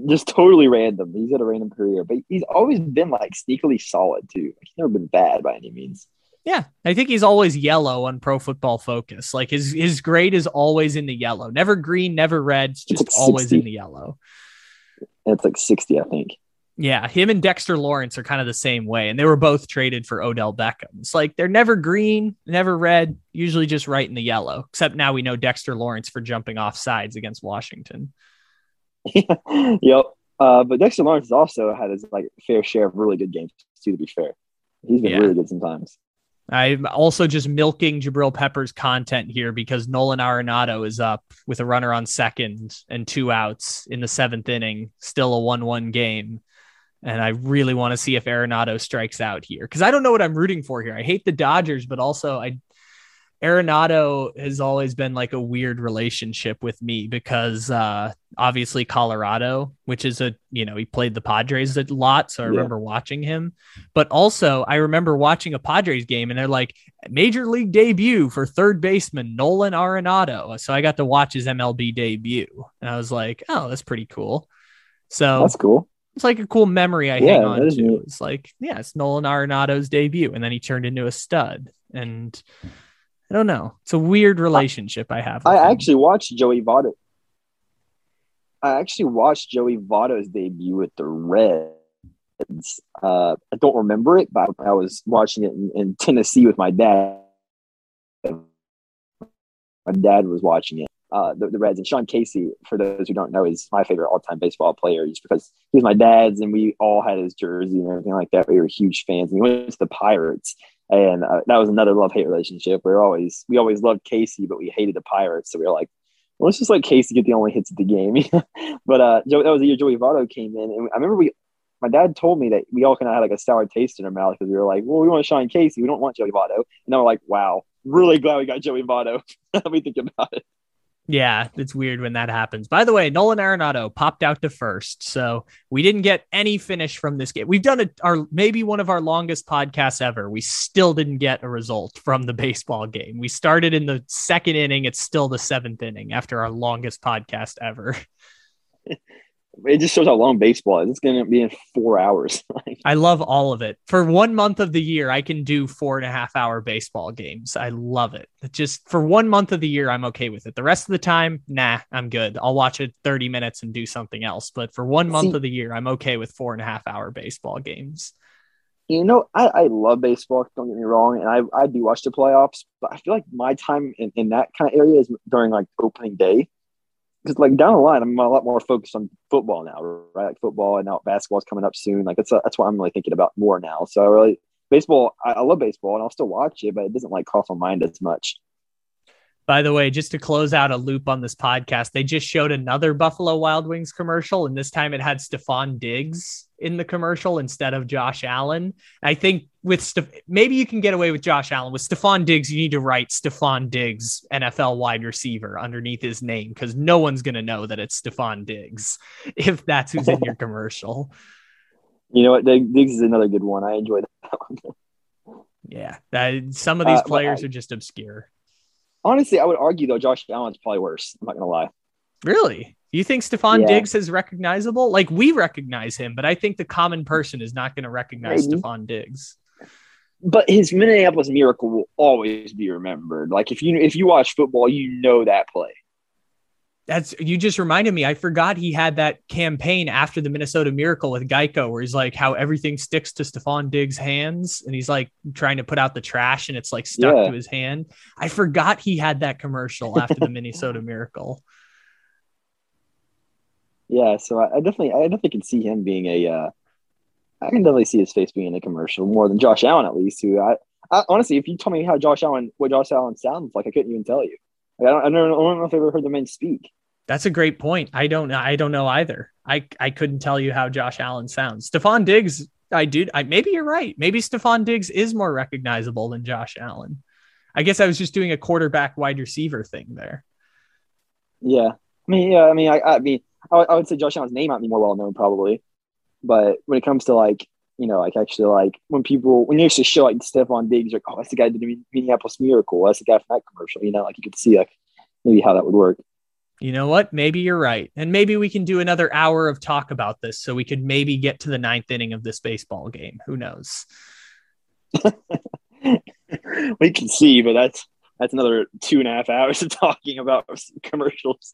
Just totally random. He's had a random career, but he's always been like sneakily solid too. He's never been bad by any means. Yeah, I think he's always yellow on Pro Football Focus. Like his his grade is always in the yellow, never green, never red. It's just it's like always in the yellow. It's like sixty, I think. Yeah, him and Dexter Lawrence are kind of the same way, and they were both traded for Odell Beckham. It's like they're never green, never red, usually just right in the yellow. Except now we know Dexter Lawrence for jumping off sides against Washington. yep. Uh, but Dexter Lawrence has also had his like fair share of really good games too. To be fair, he's been yeah. really good sometimes. I'm also just milking Jabril Peppers content here because Nolan Arenado is up with a runner on second and two outs in the seventh inning, still a 1 1 game. And I really want to see if Arenado strikes out here because I don't know what I'm rooting for here. I hate the Dodgers, but also I Arenado has always been like a weird relationship with me because uh, obviously Colorado, which is a you know he played the Padres a lot, so I yeah. remember watching him. But also I remember watching a Padres game and they're like major league debut for third baseman Nolan Arenado. So I got to watch his MLB debut, and I was like, oh, that's pretty cool. So that's cool it's like a cool memory I yeah, hang on to. Neat. It's like, yeah, it's Nolan Arenado's debut, and then he turned into a stud. And I don't know, it's a weird relationship I, I have. I him. actually watched Joey Votto. I actually watched Joey Votto's debut with the Reds. Uh, I don't remember it, but I was watching it in, in Tennessee with my dad. My dad was watching it uh, the, the, Reds. And Sean Casey, for those who don't know, is my favorite all time baseball player just because he was my dad's and we all had his jersey and everything like that. We were huge fans. And he went to the Pirates. And uh, that was another love hate relationship. We were always, we always loved Casey, but we hated the Pirates. So we were like, well, let's just let Casey get the only hits of the game. but uh, that was the year Joey Votto came in. And I remember we, my dad told me that we all kind of had like a sour taste in our mouth because we were like, well, we want to Sean Casey. We don't want Joey Votto. And then we're like, wow, really glad we got Joey Votto. Let me think about it. Yeah, it's weird when that happens. By the way, Nolan Arenado popped out to first, so we didn't get any finish from this game. We've done it our maybe one of our longest podcasts ever. We still didn't get a result from the baseball game. We started in the second inning. It's still the seventh inning after our longest podcast ever. it just shows how long baseball is. It's going to be in four hours. I love all of it. For one month of the year, I can do four and a half hour baseball games. I love it. Just for one month of the year, I'm okay with it. The rest of the time, nah, I'm good. I'll watch it 30 minutes and do something else. But for one month See, of the year, I'm okay with four and a half hour baseball games. You know, I, I love baseball. Don't get me wrong, and I, I do watch the playoffs. But I feel like my time in, in that kind of area is during like opening day because like down the line, I'm a lot more focused on football now, right? Like football and now basketball's coming up soon. Like that's a, that's what I'm really thinking about more now. So I really baseball, I, I love baseball and I'll still watch it, but it doesn't like cross my mind as much. By the way, just to close out a loop on this podcast, they just showed another Buffalo Wild Wings commercial, and this time it had Stefon Diggs in the commercial instead of Josh Allen. I think with Steph- maybe you can get away with Josh Allen. With Stefon Diggs, you need to write Stefon Diggs, NFL wide receiver, underneath his name because no one's going to know that it's Stefon Diggs if that's who's in your commercial. You know what? Diggs is another good one. I enjoy that one. yeah, that, some of these uh, players I, are just obscure. Honestly, I would argue though Josh Allen's probably worse. I'm not gonna lie. Really? You think Stefon yeah. Diggs is recognizable? Like we recognize him, but I think the common person is not going to recognize Maybe. Stefon Diggs. But his Minneapolis Miracle will always be remembered. Like if you if you watch football, you know that play. That's you just reminded me. I forgot he had that campaign after the Minnesota Miracle with Geico, where he's like how everything sticks to Stefon Diggs' hands, and he's like trying to put out the trash, and it's like stuck yeah. to his hand. I forgot he had that commercial after the Minnesota Miracle. Yeah, so I, I, definitely, I definitely can see him being a. Uh, I can definitely see his face being in a commercial more than Josh Allen, at least. Who I, I honestly, if you told me how Josh Allen, what Josh Allen sounds like, I couldn't even tell you. I don't, I don't, I don't know if I've ever heard the man speak. That's a great point. I don't know. I don't know either. I, I couldn't tell you how Josh Allen sounds. Stefon Diggs, I do. I maybe you're right. Maybe Stefon Diggs is more recognizable than Josh Allen. I guess I was just doing a quarterback wide receiver thing there. Yeah, I mean, yeah, I mean, I, I mean, I, I would say Josh Allen's name might be more well known probably, but when it comes to like you know, like actually like when people when you actually show like Stefon Diggs, like oh that's the guy that did the Minneapolis Miracle, that's the guy from that commercial, you know, like you could see like maybe how that would work. You know what? Maybe you're right. And maybe we can do another hour of talk about this so we could maybe get to the ninth inning of this baseball game. Who knows? we can see, but that's that's another two and a half hours of talking about commercials.